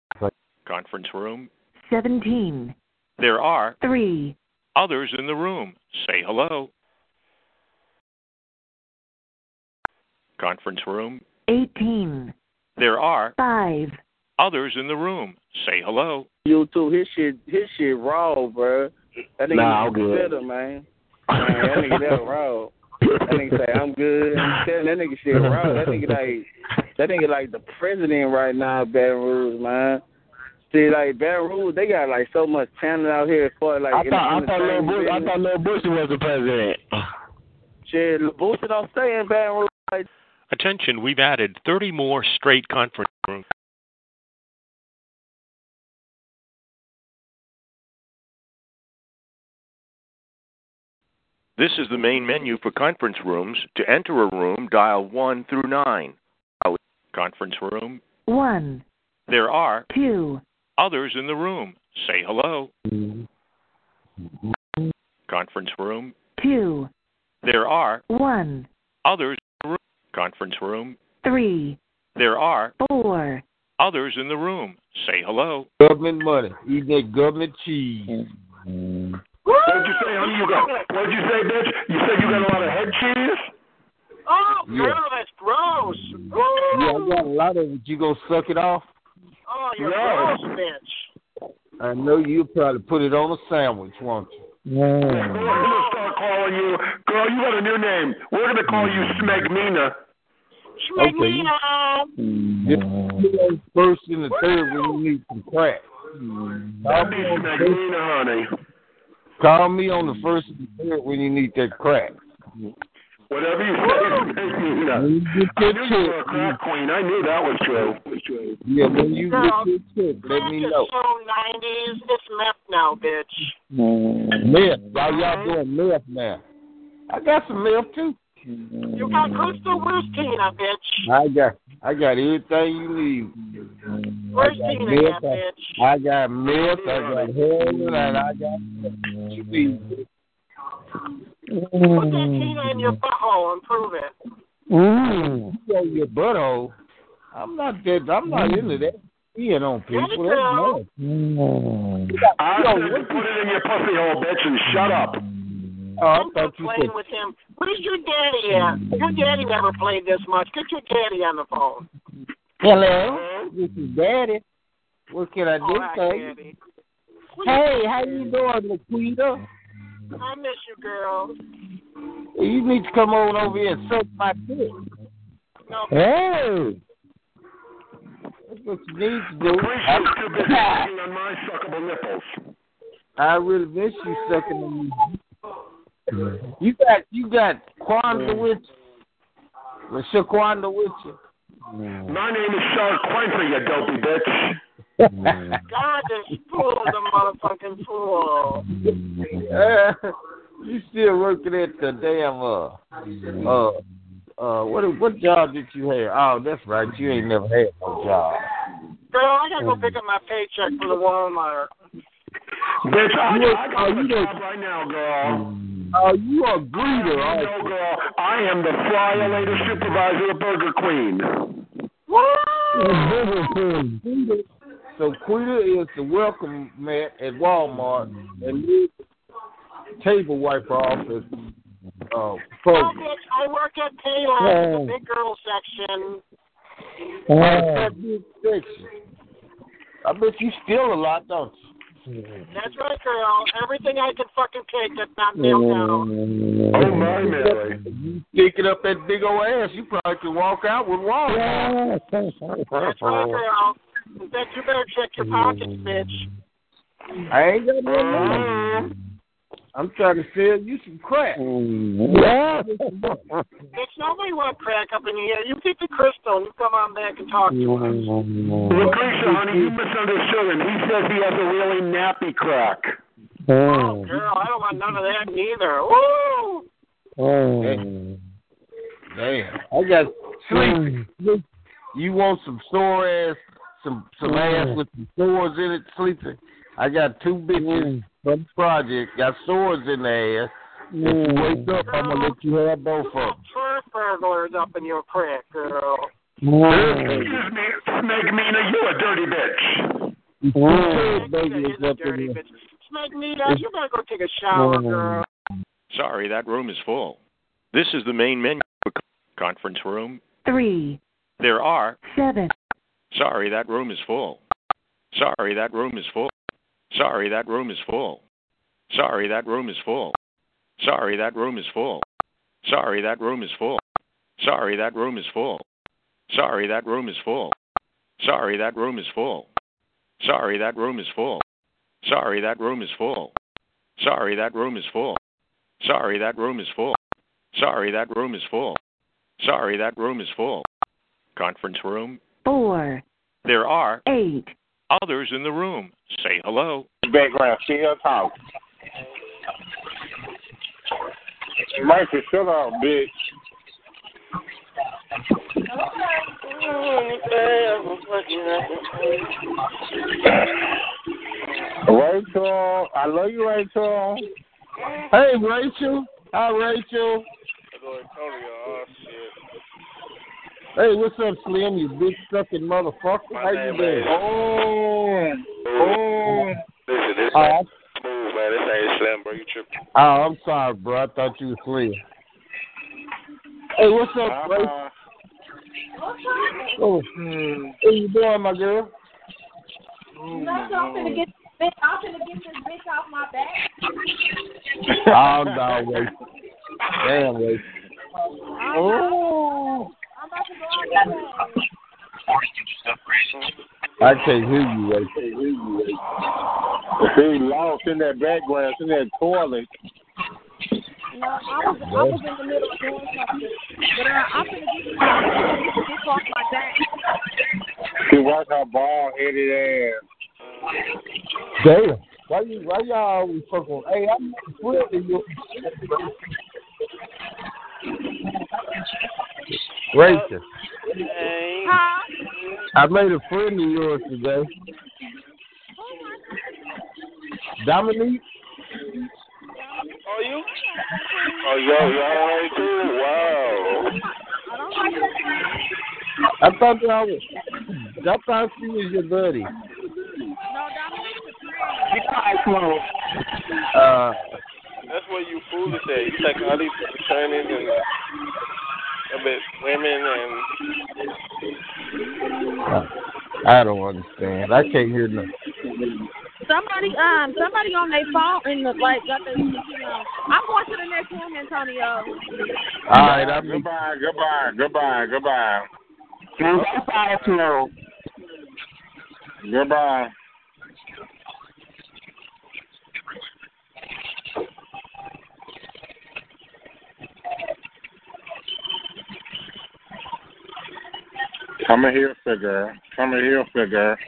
Conference room. 17, There are 3, others in the room. Say hello. Conference room. 18, There are 5, others in the room. Say hello. You too. His shit, his shit raw, bro. That nigga Nah, I'm good. consider, man. Man, that nigga that raw. That nigga say I'm good. I'm telling that nigga shit raw. That nigga like that nigga like the president right now, of Baton Rouge, man. See, like Baton Rouge, they got like so much talent out here for like. I in thought the I thought Lil entertainment Bush I thought Lil Bush was the president. Shit, Boosie don't stay in Baton Rouge. Attention, we've added 30 more straight conference rooms. This is the main menu for conference rooms. To enter a room, dial 1 through 9. Conference room. 1, There are 2, others in the room. Say hello. Conference room. 2, There are 1, others in the room. Conference room. 3, There are 4, others in the room. Say hello. Government money. Eating that government cheese. What'd you say, honey? You got, what'd you say, bitch? You said you got a lot of head cheese? Oh, Yeah. girl, that's gross. Yeah, I got a lot of it. You gonna suck it off? Oh, you're No. gross, bitch. I know you probably put it on a sandwich, won't you? We're gonna start calling you, girl. You got a new name. We're gonna call you Smegmina. Okay. Just put first and the third when you need some crack. Call That'd be me, on the Smegmina, honey. First, call me on the first and the third when you need that crack. Whatever you say, Smegmina. When you get I your knew you were a crack queen. I knew that was true. yeah, when you Girl, get your check, let me It's know. so 90s. It's meth now, bitch. Meth, y'all, y'all doing meth now. I got some meth too. You got crystal Tina, bitch. I got, I got everything you need. Where's I got Tina at, bitch? I, I got meth, I got heroin, and I got you need. Put that Tina in your butthole and prove it. Mm. You on your butthole. I'm not that. I'm not into that. Peeing on people. That's girl. nasty. Mm. I said put it in your pussy hole, bitch, and shut up. Oh, I I'm thought you playing said. with him. Where's your daddy at? Your daddy never played this much. Get your daddy on the phone. Hello, this is Daddy. What can I do All right, for you? daddy. Hey, how you doing, Laquita? I miss you, girl. You need to come on over here and suck my dick. No. Hey. That's what you need to do. Appreciate too busy sucking on my suckable nipples. I really miss you sucking on me. You got you got Quanda with you. Was Shaquanda with you? My name is Shark Quincy, you dopey bitch. God, this fool's a motherfucking fool. Uh, you still working at the damn uh uh uh what what job did you have? Oh, that's right. You ain't never had no job. Girl, I gotta go pick up my paycheck for the Walmart. Bitch, I, You- I got a job right now, girl. Oh, you a greeter, No, aren't girl. I am the flyer later supervisor of Burger Queen. So Quita is the welcome mat at Walmart and Liz table wiper office. uh Oh, bitch, I work at Paylon, the big girl section. That big section. I bet you steal a lot, don't you? That's right, girl. Everything I can fucking take that's not nailed down. Oh, my Mary. You picking up that big old ass, you probably could walk out with Walmart. That's right, girl. In fact, you better check your pockets, bitch. I ain't got no money. Mm-hmm. I'm trying to sell you some crack. Yeah. Bitch, nobody want crack up in here. You keep the crystal and you come on back and talk to us. Mm. Lucretia, honey, you misunderstood him. He says he has a really nappy crack. Oh, girl, I don't want none of that neither. Woo! Oh. Damn. I got sleepy. Mm. You want some sore ass, some some ass with some sores in it, sleepy? I got two bitches mm. from the project, got swords in their ass. If you wake mm. up, I'm gonna let you have both of them. Turf burglars up in your crack, girl. Excuse me, Snake Mina, you a dirty bitch. Turf That burglars is a up in dirty there. bitch. Snake Nita, you better go take a shower, girl. Sorry, that room is full. This is the main menu conference room. three, There are. seven, Sorry, that room is full. Sorry, that room is full. Sorry, that room is full. Sorry, that room is full. Sorry, that room is full. Sorry, that room is full. Sorry, that room is full. Sorry, that room is full. Sorry, that room is full. Sorry, that room is full. Sorry, that room is full. Sorry, that room is full. Sorry, that room is full. Sorry, that room is full. Sorry, that room is full. Conference room. four, There are eight, others in the room. Say hello. Background, she her talk. Michael, shut up, bitch. Rachel, I love you, Rachel. Hey, Rachel. Hi, Rachel. Oh, Hey, what's up, Slim? You big sucking motherfucker. How you doing? Oh, oh. Listen, this Oh, ain't smooth, man. This ain't Slim, bro. You tripping. oh, I'm sorry, bro. I thought you was Slim. Hey, what's up, Uh-huh. Rachel? Oh, how you doing, my girl? No, so I'm finna get this bitch. I'm finna get this bitch off my back. Oh, no, Rachel. Damn, Rachel. Oh. I'm about to go out. I can't hear you, Rachel. He lost in that background, in that toilet. No, I was I was in the middle of doing something, but uh, I'm finna get this bitch off my back. She watch her bald headed ass. Damn. Why you why y'all always fuck on hey I'm not friend of yours. Rachel. Huh? I made a friend of yours today. Dominique? Are you? Oh, yo, y'all too? Wow. I don't that. I thought y'all was I thought she was your buddy. No, Dominique's a friend. Uh That's what you foolish at. You take all these attorneys and a bit women and I don't understand. I can't hear nothing. Somebody, um, somebody on their phone in the like got their, you know. I'm going to the next room, Antonio. All right, I'm Goodbye, goodbye, goodbye, goodbye. Goodbye, Flo. Goodbye. Come here, figure. Come here, figure.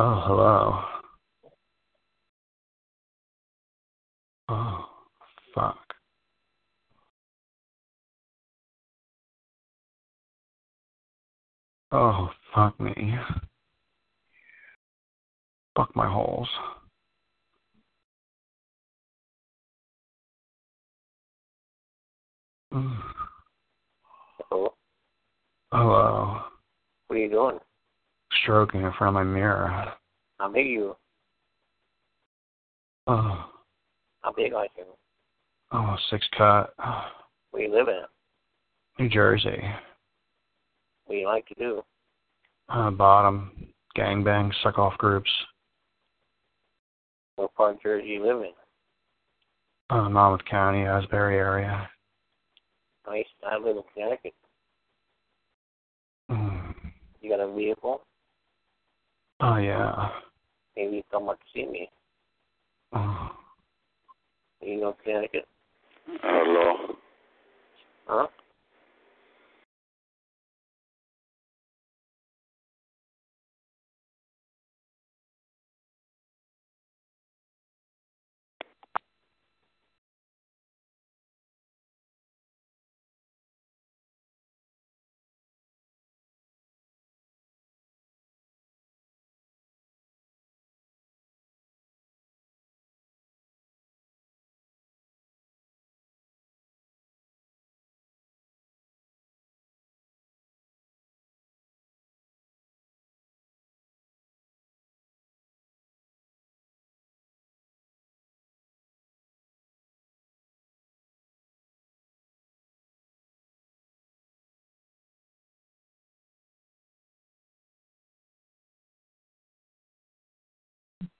Oh, hello. Oh, fuck. Oh, fuck me. Fuck my holes. Mm. Hello? Hello. What are you doing? Stroking in front of my mirror. How big you? Oh, How big are you? oh, six cut. Where you living? New Jersey. What do you like to do? Uh, bottom. Gangbang, suck off groups. What part of Jersey you live in? Uh, Monmouth County, Asbury area. Nice. I live in Connecticut. Mm. You got a vehicle? Oh, yeah. Maybe you come up to see me. Oh. You know Connecticut? Hello? Huh?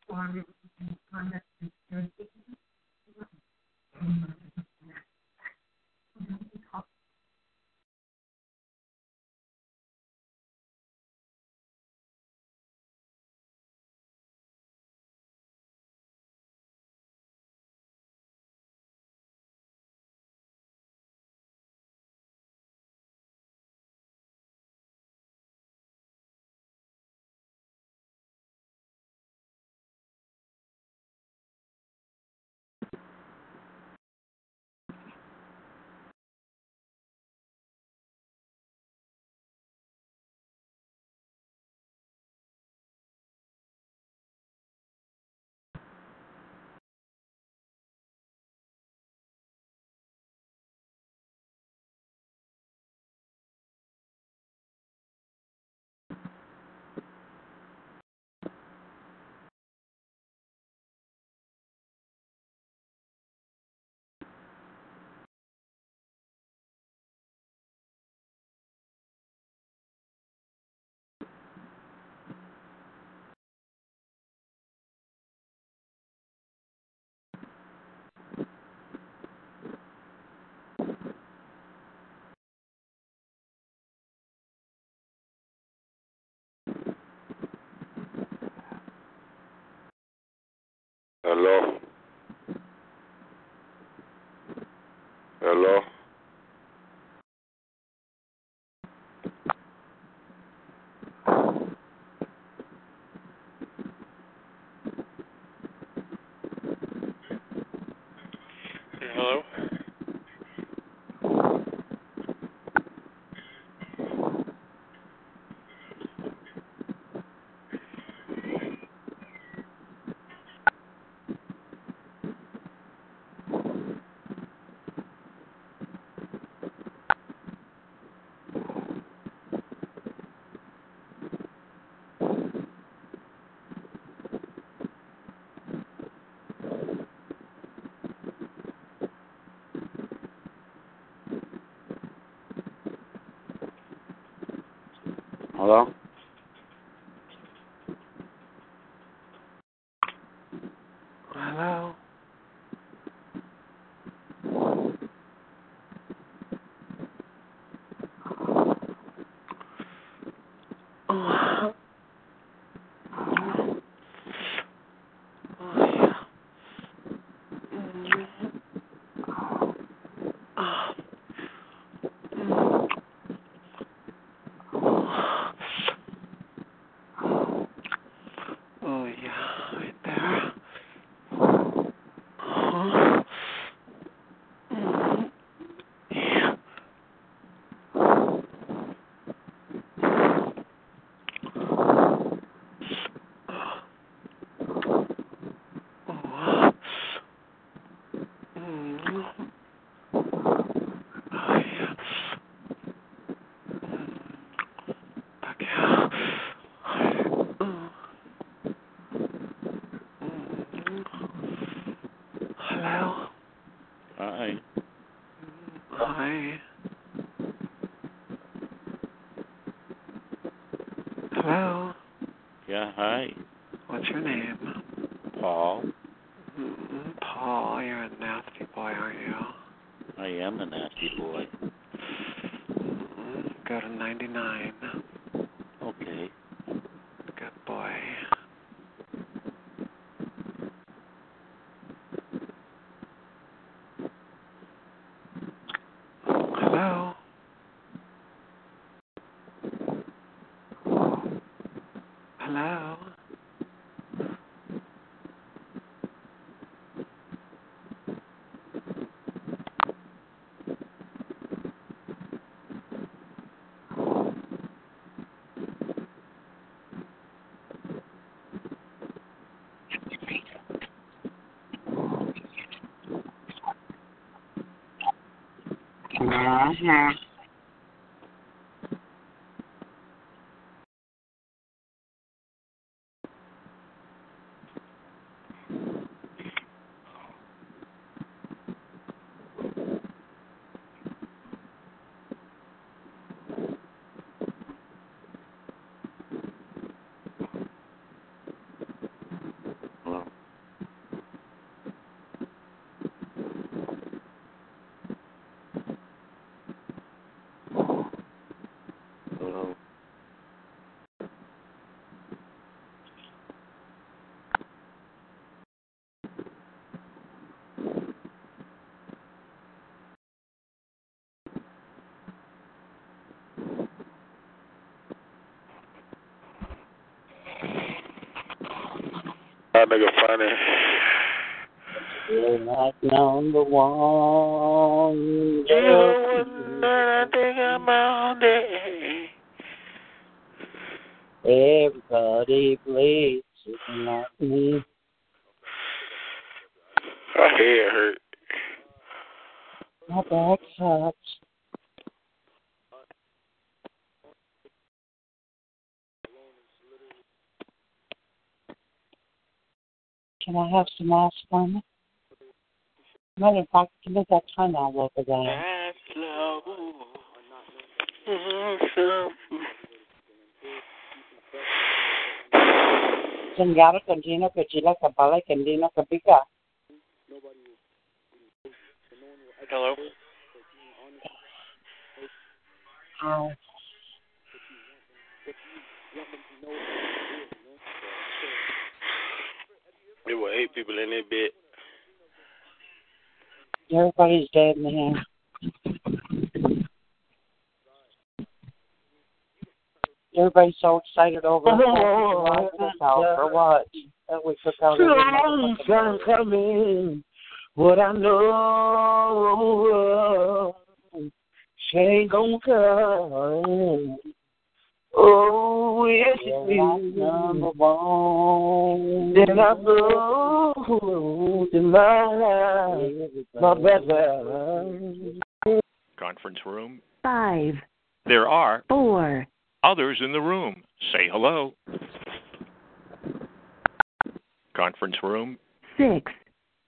form and conduct and security. Hello. Hello. Yeah, hi. What's your name? Paul. Mm, Paul, you're a nasty boy, aren't you? I am a nasty boy. Mm, Go to 99. Okay. Good boy. Hello. Hello. Uh-huh. Hello. Hello. That nigga funny. You're not number one. You know I think about it. Everybody plays it not me. My head hurt. My back hurts. Can Some aspirin? Matter of fact, give me that time all over there. That's slow. Awesome. Señora Candino, que chila, capala, Candino, que pica. Hello. Ow. It was with eight people in that bed. Dead, man. Everybody's so excited over Oh, the house or what? That we took out Long time coming, what I know, she ain't gonna come. Oh, yes, it number one. Then I go to my life, my better. Conference room. five, There are four, others in the room. Say hello. Conference room. six,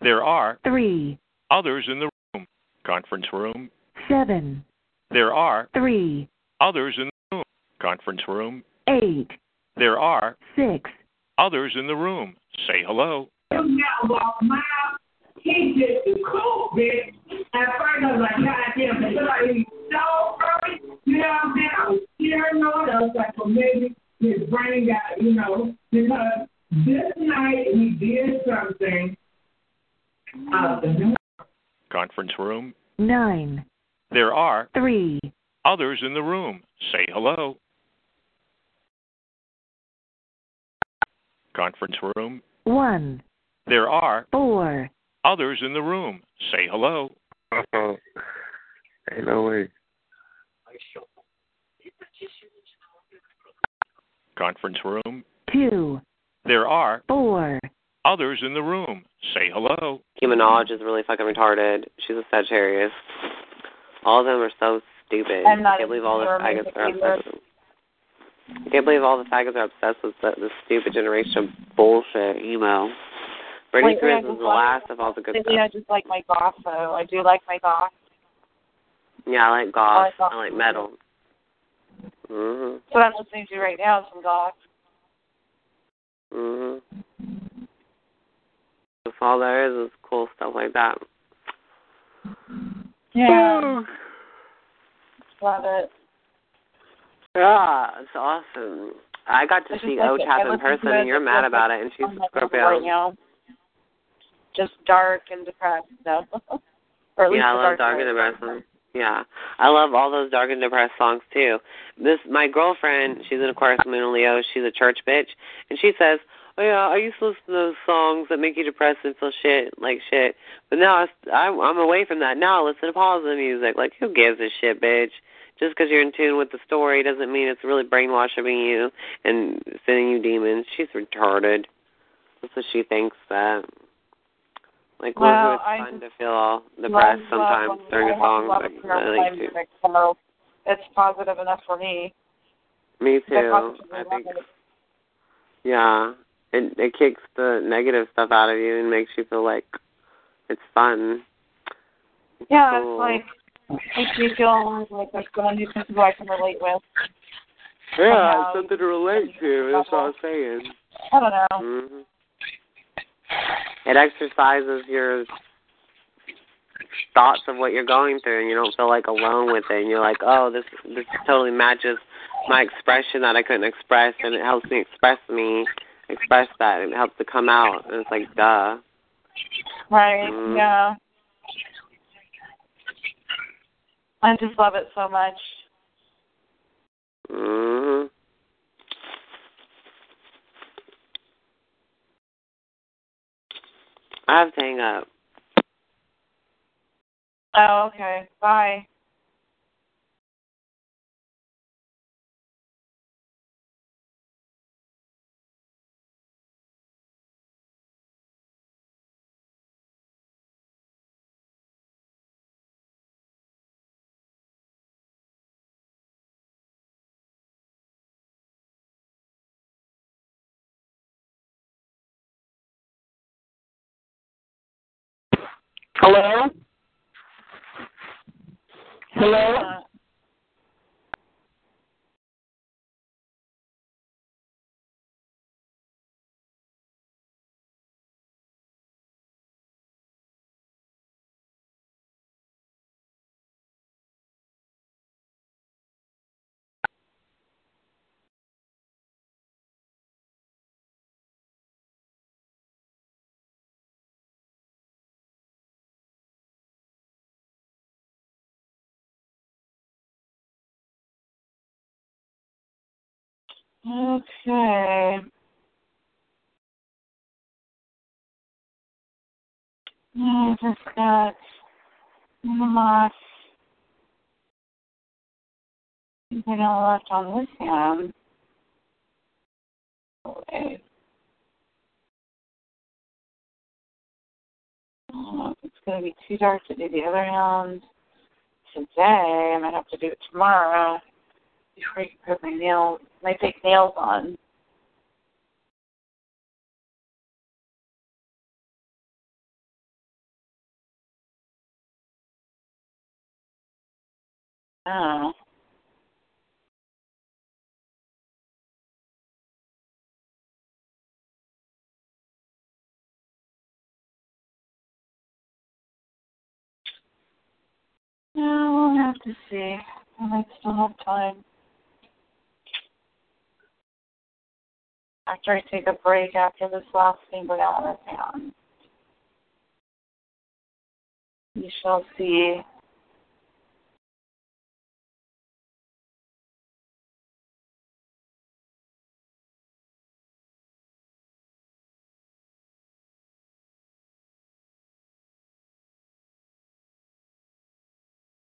There are three, others in the room. Conference room. seven, There are three, others in the room. Conference room. eight, There are six, others in the room. Say hello. He just the cool bitch. At first I was like, God damn, but somebody so early, you know what I'm saying? I was hearing all that. I was like, well, maybe his brain got, you know, because this night he did something out of the Conference room. nine, There are three, others in the room. Say hello. Conference room. one, There are four, others in the room. Say hello. Uh-oh. Ain't no way. Conference room. two, There are four, others in the room. Say hello. Nicki Minaj is really fucking retarded. She's a Sagittarius. All of them are so stupid. I'm not I can't believe all the sure faggots are either. obsessed with I can't believe all the faggots are obsessed with the, this stupid generation of bullshit emo. Britney Wait, Spears is the last of all the good stuff. I just like my goth though. I do like my goth. Yeah, I like I goth. like goth I like metal. Mhm. That's what I'm listening to right now is some goth. Mhm. That's all there is is cool stuff like that. Yeah. Love it. Yeah, it's awesome. I got to I see like O-Tap I in person, and you're mad about it, and she's a Scorpio. right now. Just dark and depressed. No. or at least yeah, I love dark Dark and. Depressed. Yeah, I love all those Dark and Depressed songs too. This my girlfriend, she's an Aquarius Moon and Leo. She's a church bitch, and she says, "Oh yeah, I used to listen to those songs that make you depressed and feel shit like shit, but now I, I I'm away from that. Now I listen to positive music. Like who gives a shit, bitch?" Just because you're in tune with the story doesn't mean it's really brainwashing you and sending you demons. She's retarded. That's what she thinks that. Like, Well, it's I fun just to feel all depressed love, love, sometimes during I a song. love But it I for like my to. music, so it's positive enough for me. Me I too. positively I love think. it. Yeah, it it kicks the negative stuff out of you and makes you feel like it's fun. Yeah, cool. it's like makes me feel like there's going to be some people I can relate with. Yeah, somehow. it's something to relate to. That's what I'm saying. I don't know. hmm It exercises your thoughts of what you're going through, and you don't feel like alone with it. And you're like, oh, this this totally matches my expression that I couldn't express, and it helps me express me, express that, and it helps to come out. And it's like, duh. Right? Mhm. Yeah. I just love it so much. hmm I have to hang up. Oh, okay. Bye. Hello? Hello? Uh, Okay. I just got my something left on this hand. Okay. Oh, it's going to be too dark to do the other hand today. I might have to do it tomorrow before I can put my nails, my fake nails on. Oh. No, we'll have to see. I might still have time. After I take a break after this last finger down this hand. You shall see.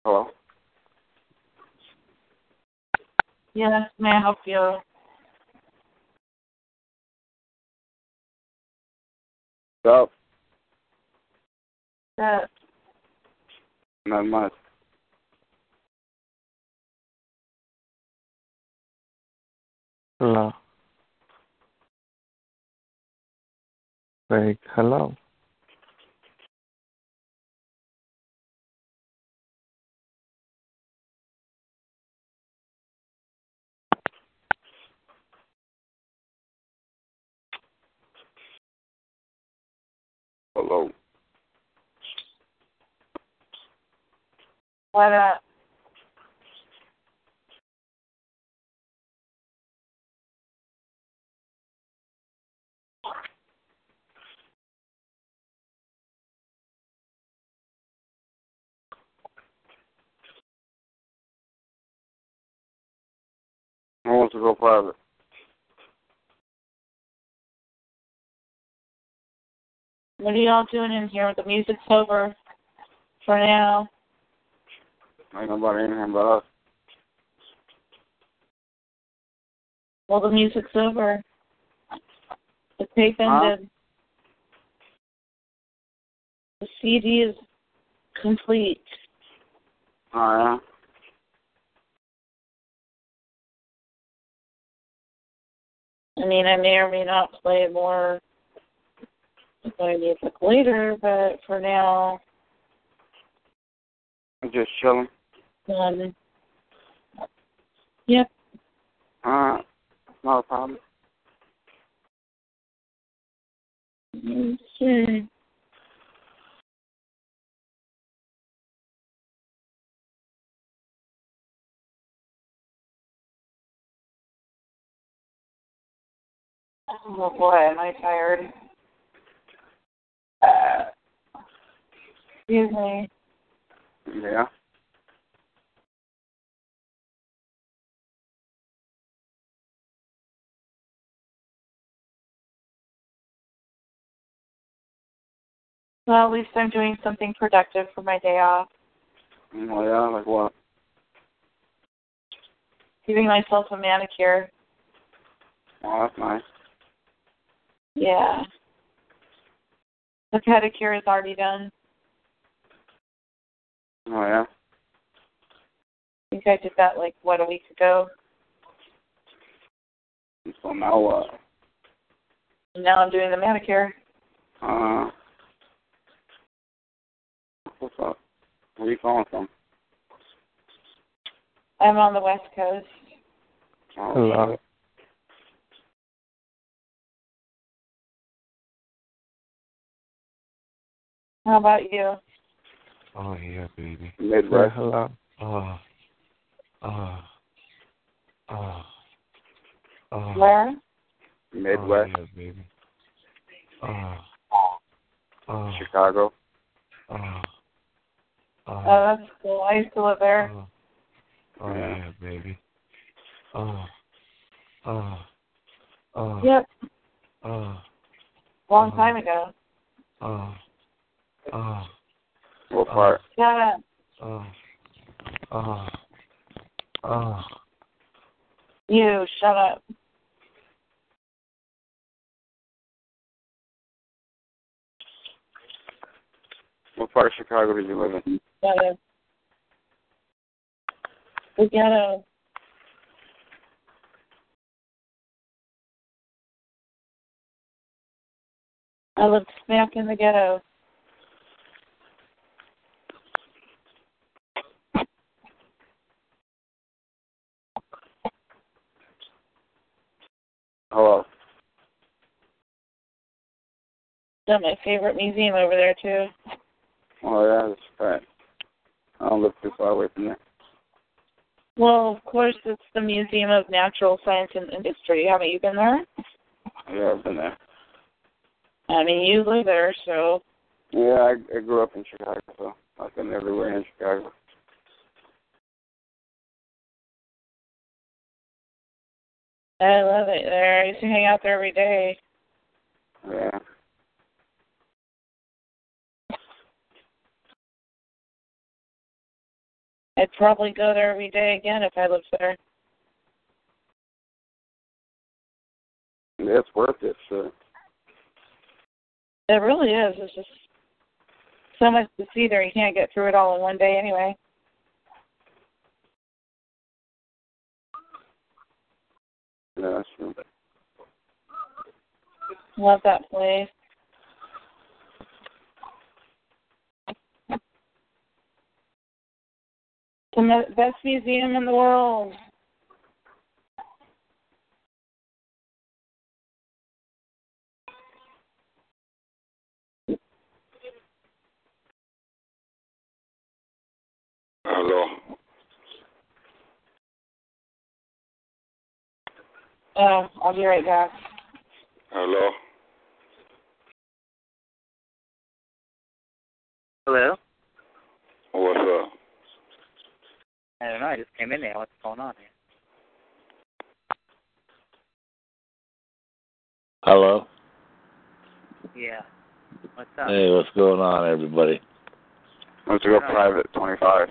Hello? Yes, may I help you? What's up? That Not much. Hello. Like, hello. Hello. what uh Who wants to go private? What are y'all doing in here? The music's over for now. Ain't nobody in here but us. Well the music's over. The tape Huh? ended. The CD is complete. Oh, yeah? I mean, I may or may not play more if I music later, but for now, I'm just chilling. um, yep. Alright. Not a problem. Okay. Oh boy, am I tired. Excuse me. Yeah. Well, at least I'm doing something productive for my day off. Oh, yeah? Like what? Giving myself a manicure. Oh, that's nice. Yeah. The pedicure is already done. Oh, yeah? I think I did that like what a week ago. So now what? And now I'm doing the manicure. Uh, what's up? Where are you calling from? I'm on the west coast. Oh, Hello. How about you? Oh yeah, baby. Midwest. hello. Oh. Oh. Oh. Oh. Where? Midwest. Oh, yeah, baby. Oh. Oh. Chicago. Oh. Oh. Oh, that's cool. I used to live there. Oh, yeah, baby. Oh. Oh. Uh, Yep. uh, Long time ago. uh, uh, What part? Yeah. uh, uh, uh. You shut up. What part of Chicago did you live in? Ghetto. The ghetto. I lived smack in the ghetto. Hello. Got my favorite museum over there too. Oh yeah, that's right. I don't live too far away from there. Well, of course, it's the Museum of Natural Science and Industry. Haven't you been there? Yeah, I've been there. I mean, you live there, so Yeah, I, I grew up in Chicago, so I've been everywhere in Chicago. I love it there. I used to hang out there every day. Yeah. I'd probably go there every day again if I lived there. It's worth it, so It really is. It's just so much to see there. You can't get through it all in one day anyway. Yeah, that's true. Love that place. The best museum in the world. Hello. Oh, I'll be right back. Hello. Hello? Oh, what's up? I don't know. I just came in there. What's going on here? Hello. Yeah. What's up? Hey, what's going on, everybody? Let's go private, 25.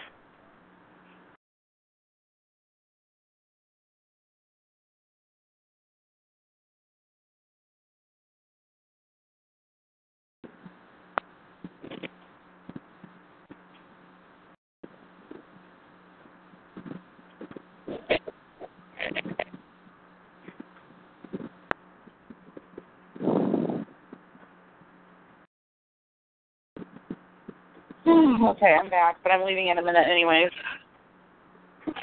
okay, I'm back, but I'm leaving in a minute anyways.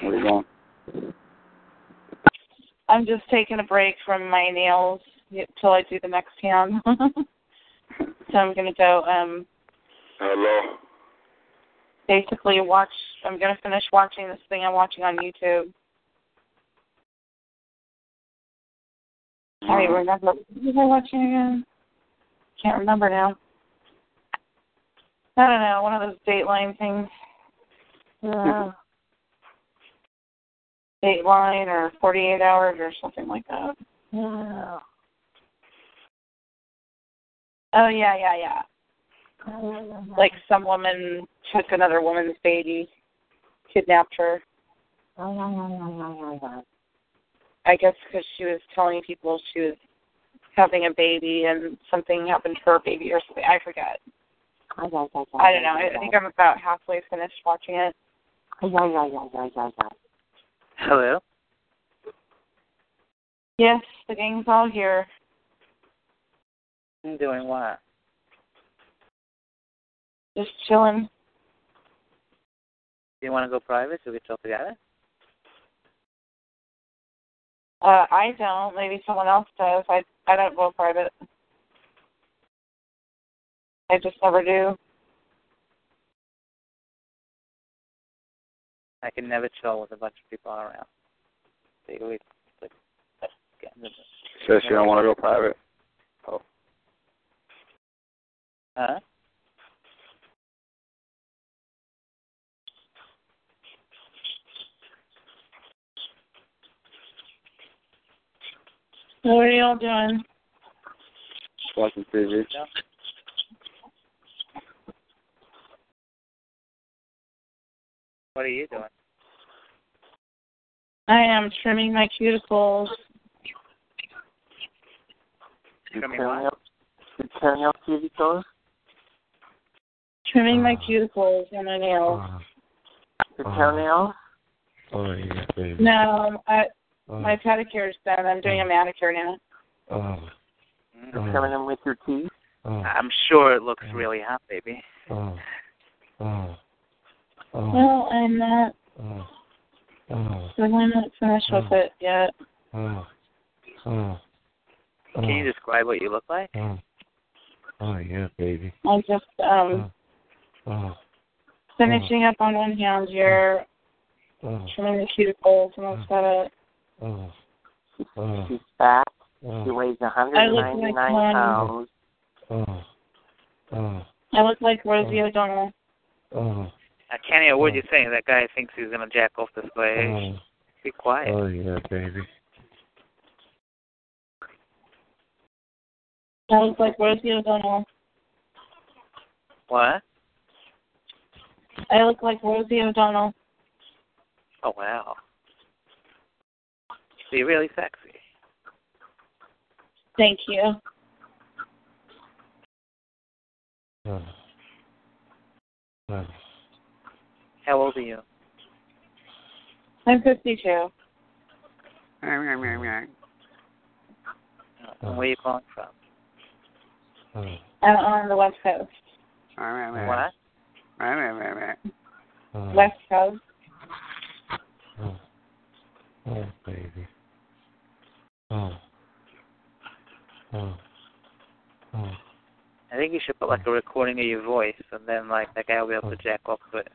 Where are you going? I'm just taking a break from my nails till I do the next hand. so I'm gonna go um Hello. basically watch I'm gonna finish watching this thing I'm watching on YouTube. I don't even remember what was I watching again? Can't remember now. I don't know, one of those Dateline things. Uh, Dateline or 48 Hours or something like that. Oh yeah, yeah, yeah. Like some woman took another woman's baby, kidnapped her. I guess because she was telling people she was having a baby and something happened to her baby or something. I forget. I don't know. I I think I'm about halfway finished watching it. Hello? Yes, the gang's all here. I'm doing what? Just chilling. Do you want to go private so we can talk together? Uh, I don't. Maybe someone else does. I I don't go private. I just never do. I can never chill with a bunch of people around. They always like get Says you don't want to go private. Oh. Huh? What are y'all doing? Watching TV. What are you doing? I am trimming my cuticles. You Trimming turn what? up, you turn up TV shows? Trimming my uh, cuticles and my nails. Uh, you turn uh, nails? Oh yeah, baby. No, I, Oh, my pedicure's done. I'm doing a manicure now. oh, You turn them with your teeth? oh, I'm sure it looks really hot, baby. oh, oh, oh, Well, I'm not. oh, oh, I'm not finished with it yet. oh, oh, Can you describe what you look like? oh, oh yeah, baby. I'm just um Oh, finishing up on one hand here, oh, trimming the cuticles, and that's about it. oh, oh, She's fat. oh, She weighs I look like 199 one. pounds. oh, oh, I look like Rosie O'Donnell. oh, I can't hear a word oh. you're saying. That guy thinks he's gonna jack off this place. oh, Be quiet. oh yeah, baby. I look like Rosie O'Donnell. What? I look like Rosie O'Donnell. Oh wow. So you're really sexy. Thank you. Oh, oh, How old are you? I'm 52. And where are you calling from? I'm on the West Coast. What? West Coast. oh, oh, baby. Oh, oh, oh, I think you should put like a recording of your voice, and then like that guy will be able to jack off to it.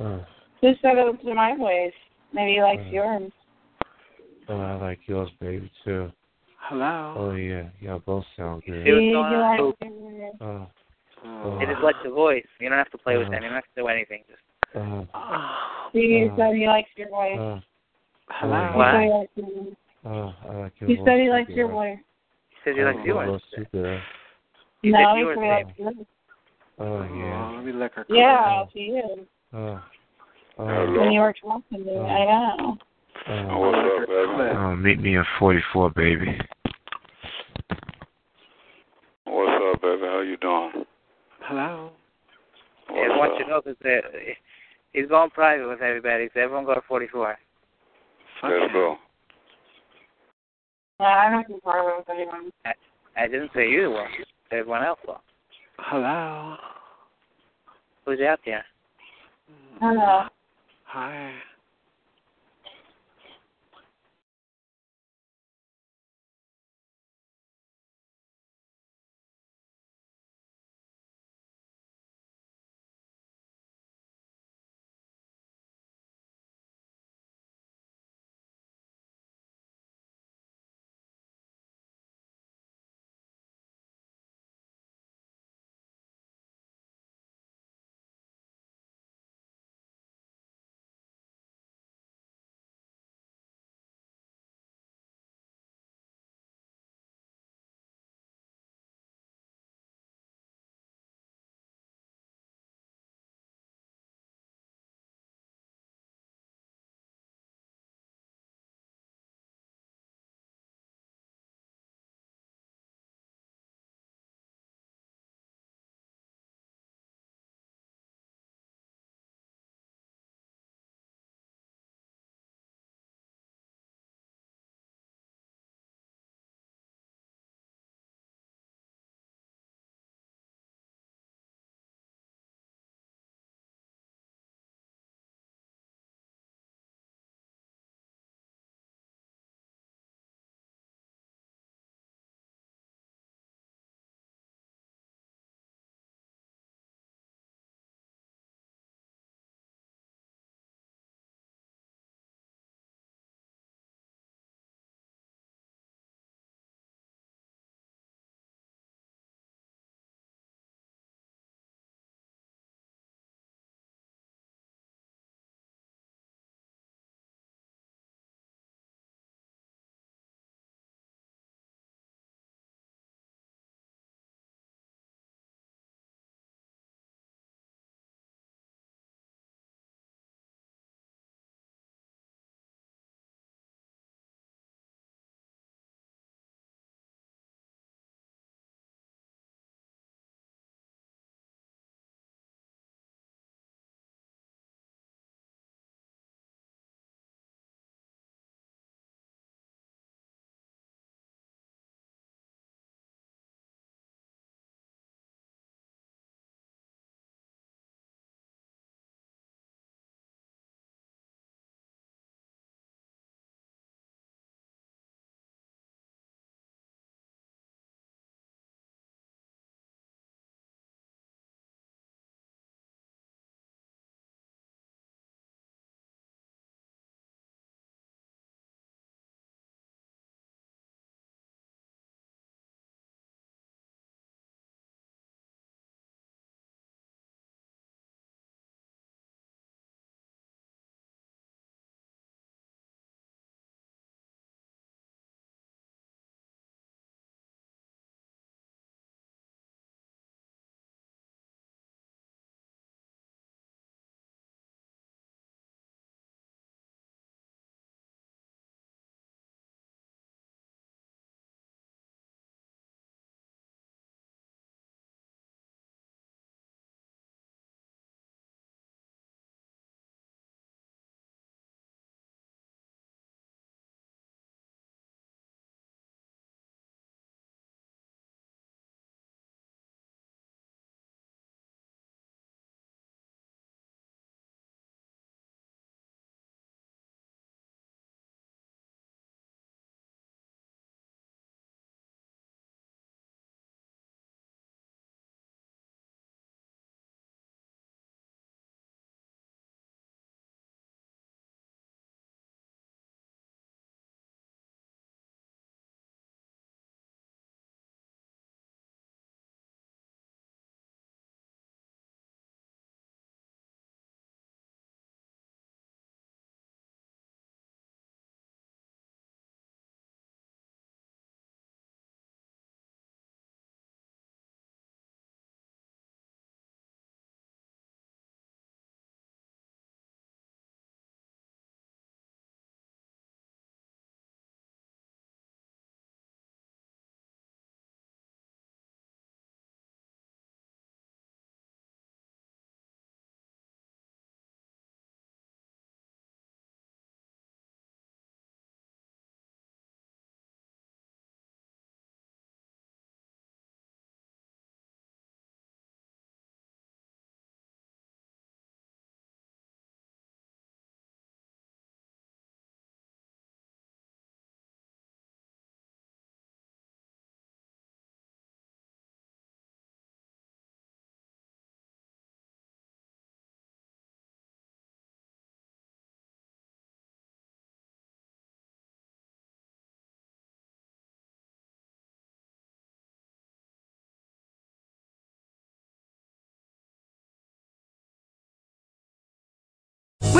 Oh, Who said it was my voice? Maybe he likes Uh, yours. oh, I like yours, baby, too. Hello. Oh yeah, y'all both sound good. See what's He going on? likes yours. Oh, It is like the voice. You don't have to play with Uh. them. You don't have to do anything. Just oh, He Uh. said he likes your voice. oh, Hello. He What? said he likes your voice. oh, I like your He voice. said he likes your voice. he said you like Oh, yours. voice too, girl. You no, said he yours, said he babe. likes yours. Oh yeah. let me lick her. Yeah, to you. When you were talking to me, uh, I know. Uh, oh, What's up, baby? oh, meet me in 44, baby. What's up, baby? How you doing? Hello. I want up? you to know that uh, he's going private with everybody, so everyone go to 44. Let's go. No, I'm not too far with anyone. I didn't say you were. Everyone else was. Hello. Who's out there? Hello. Hi.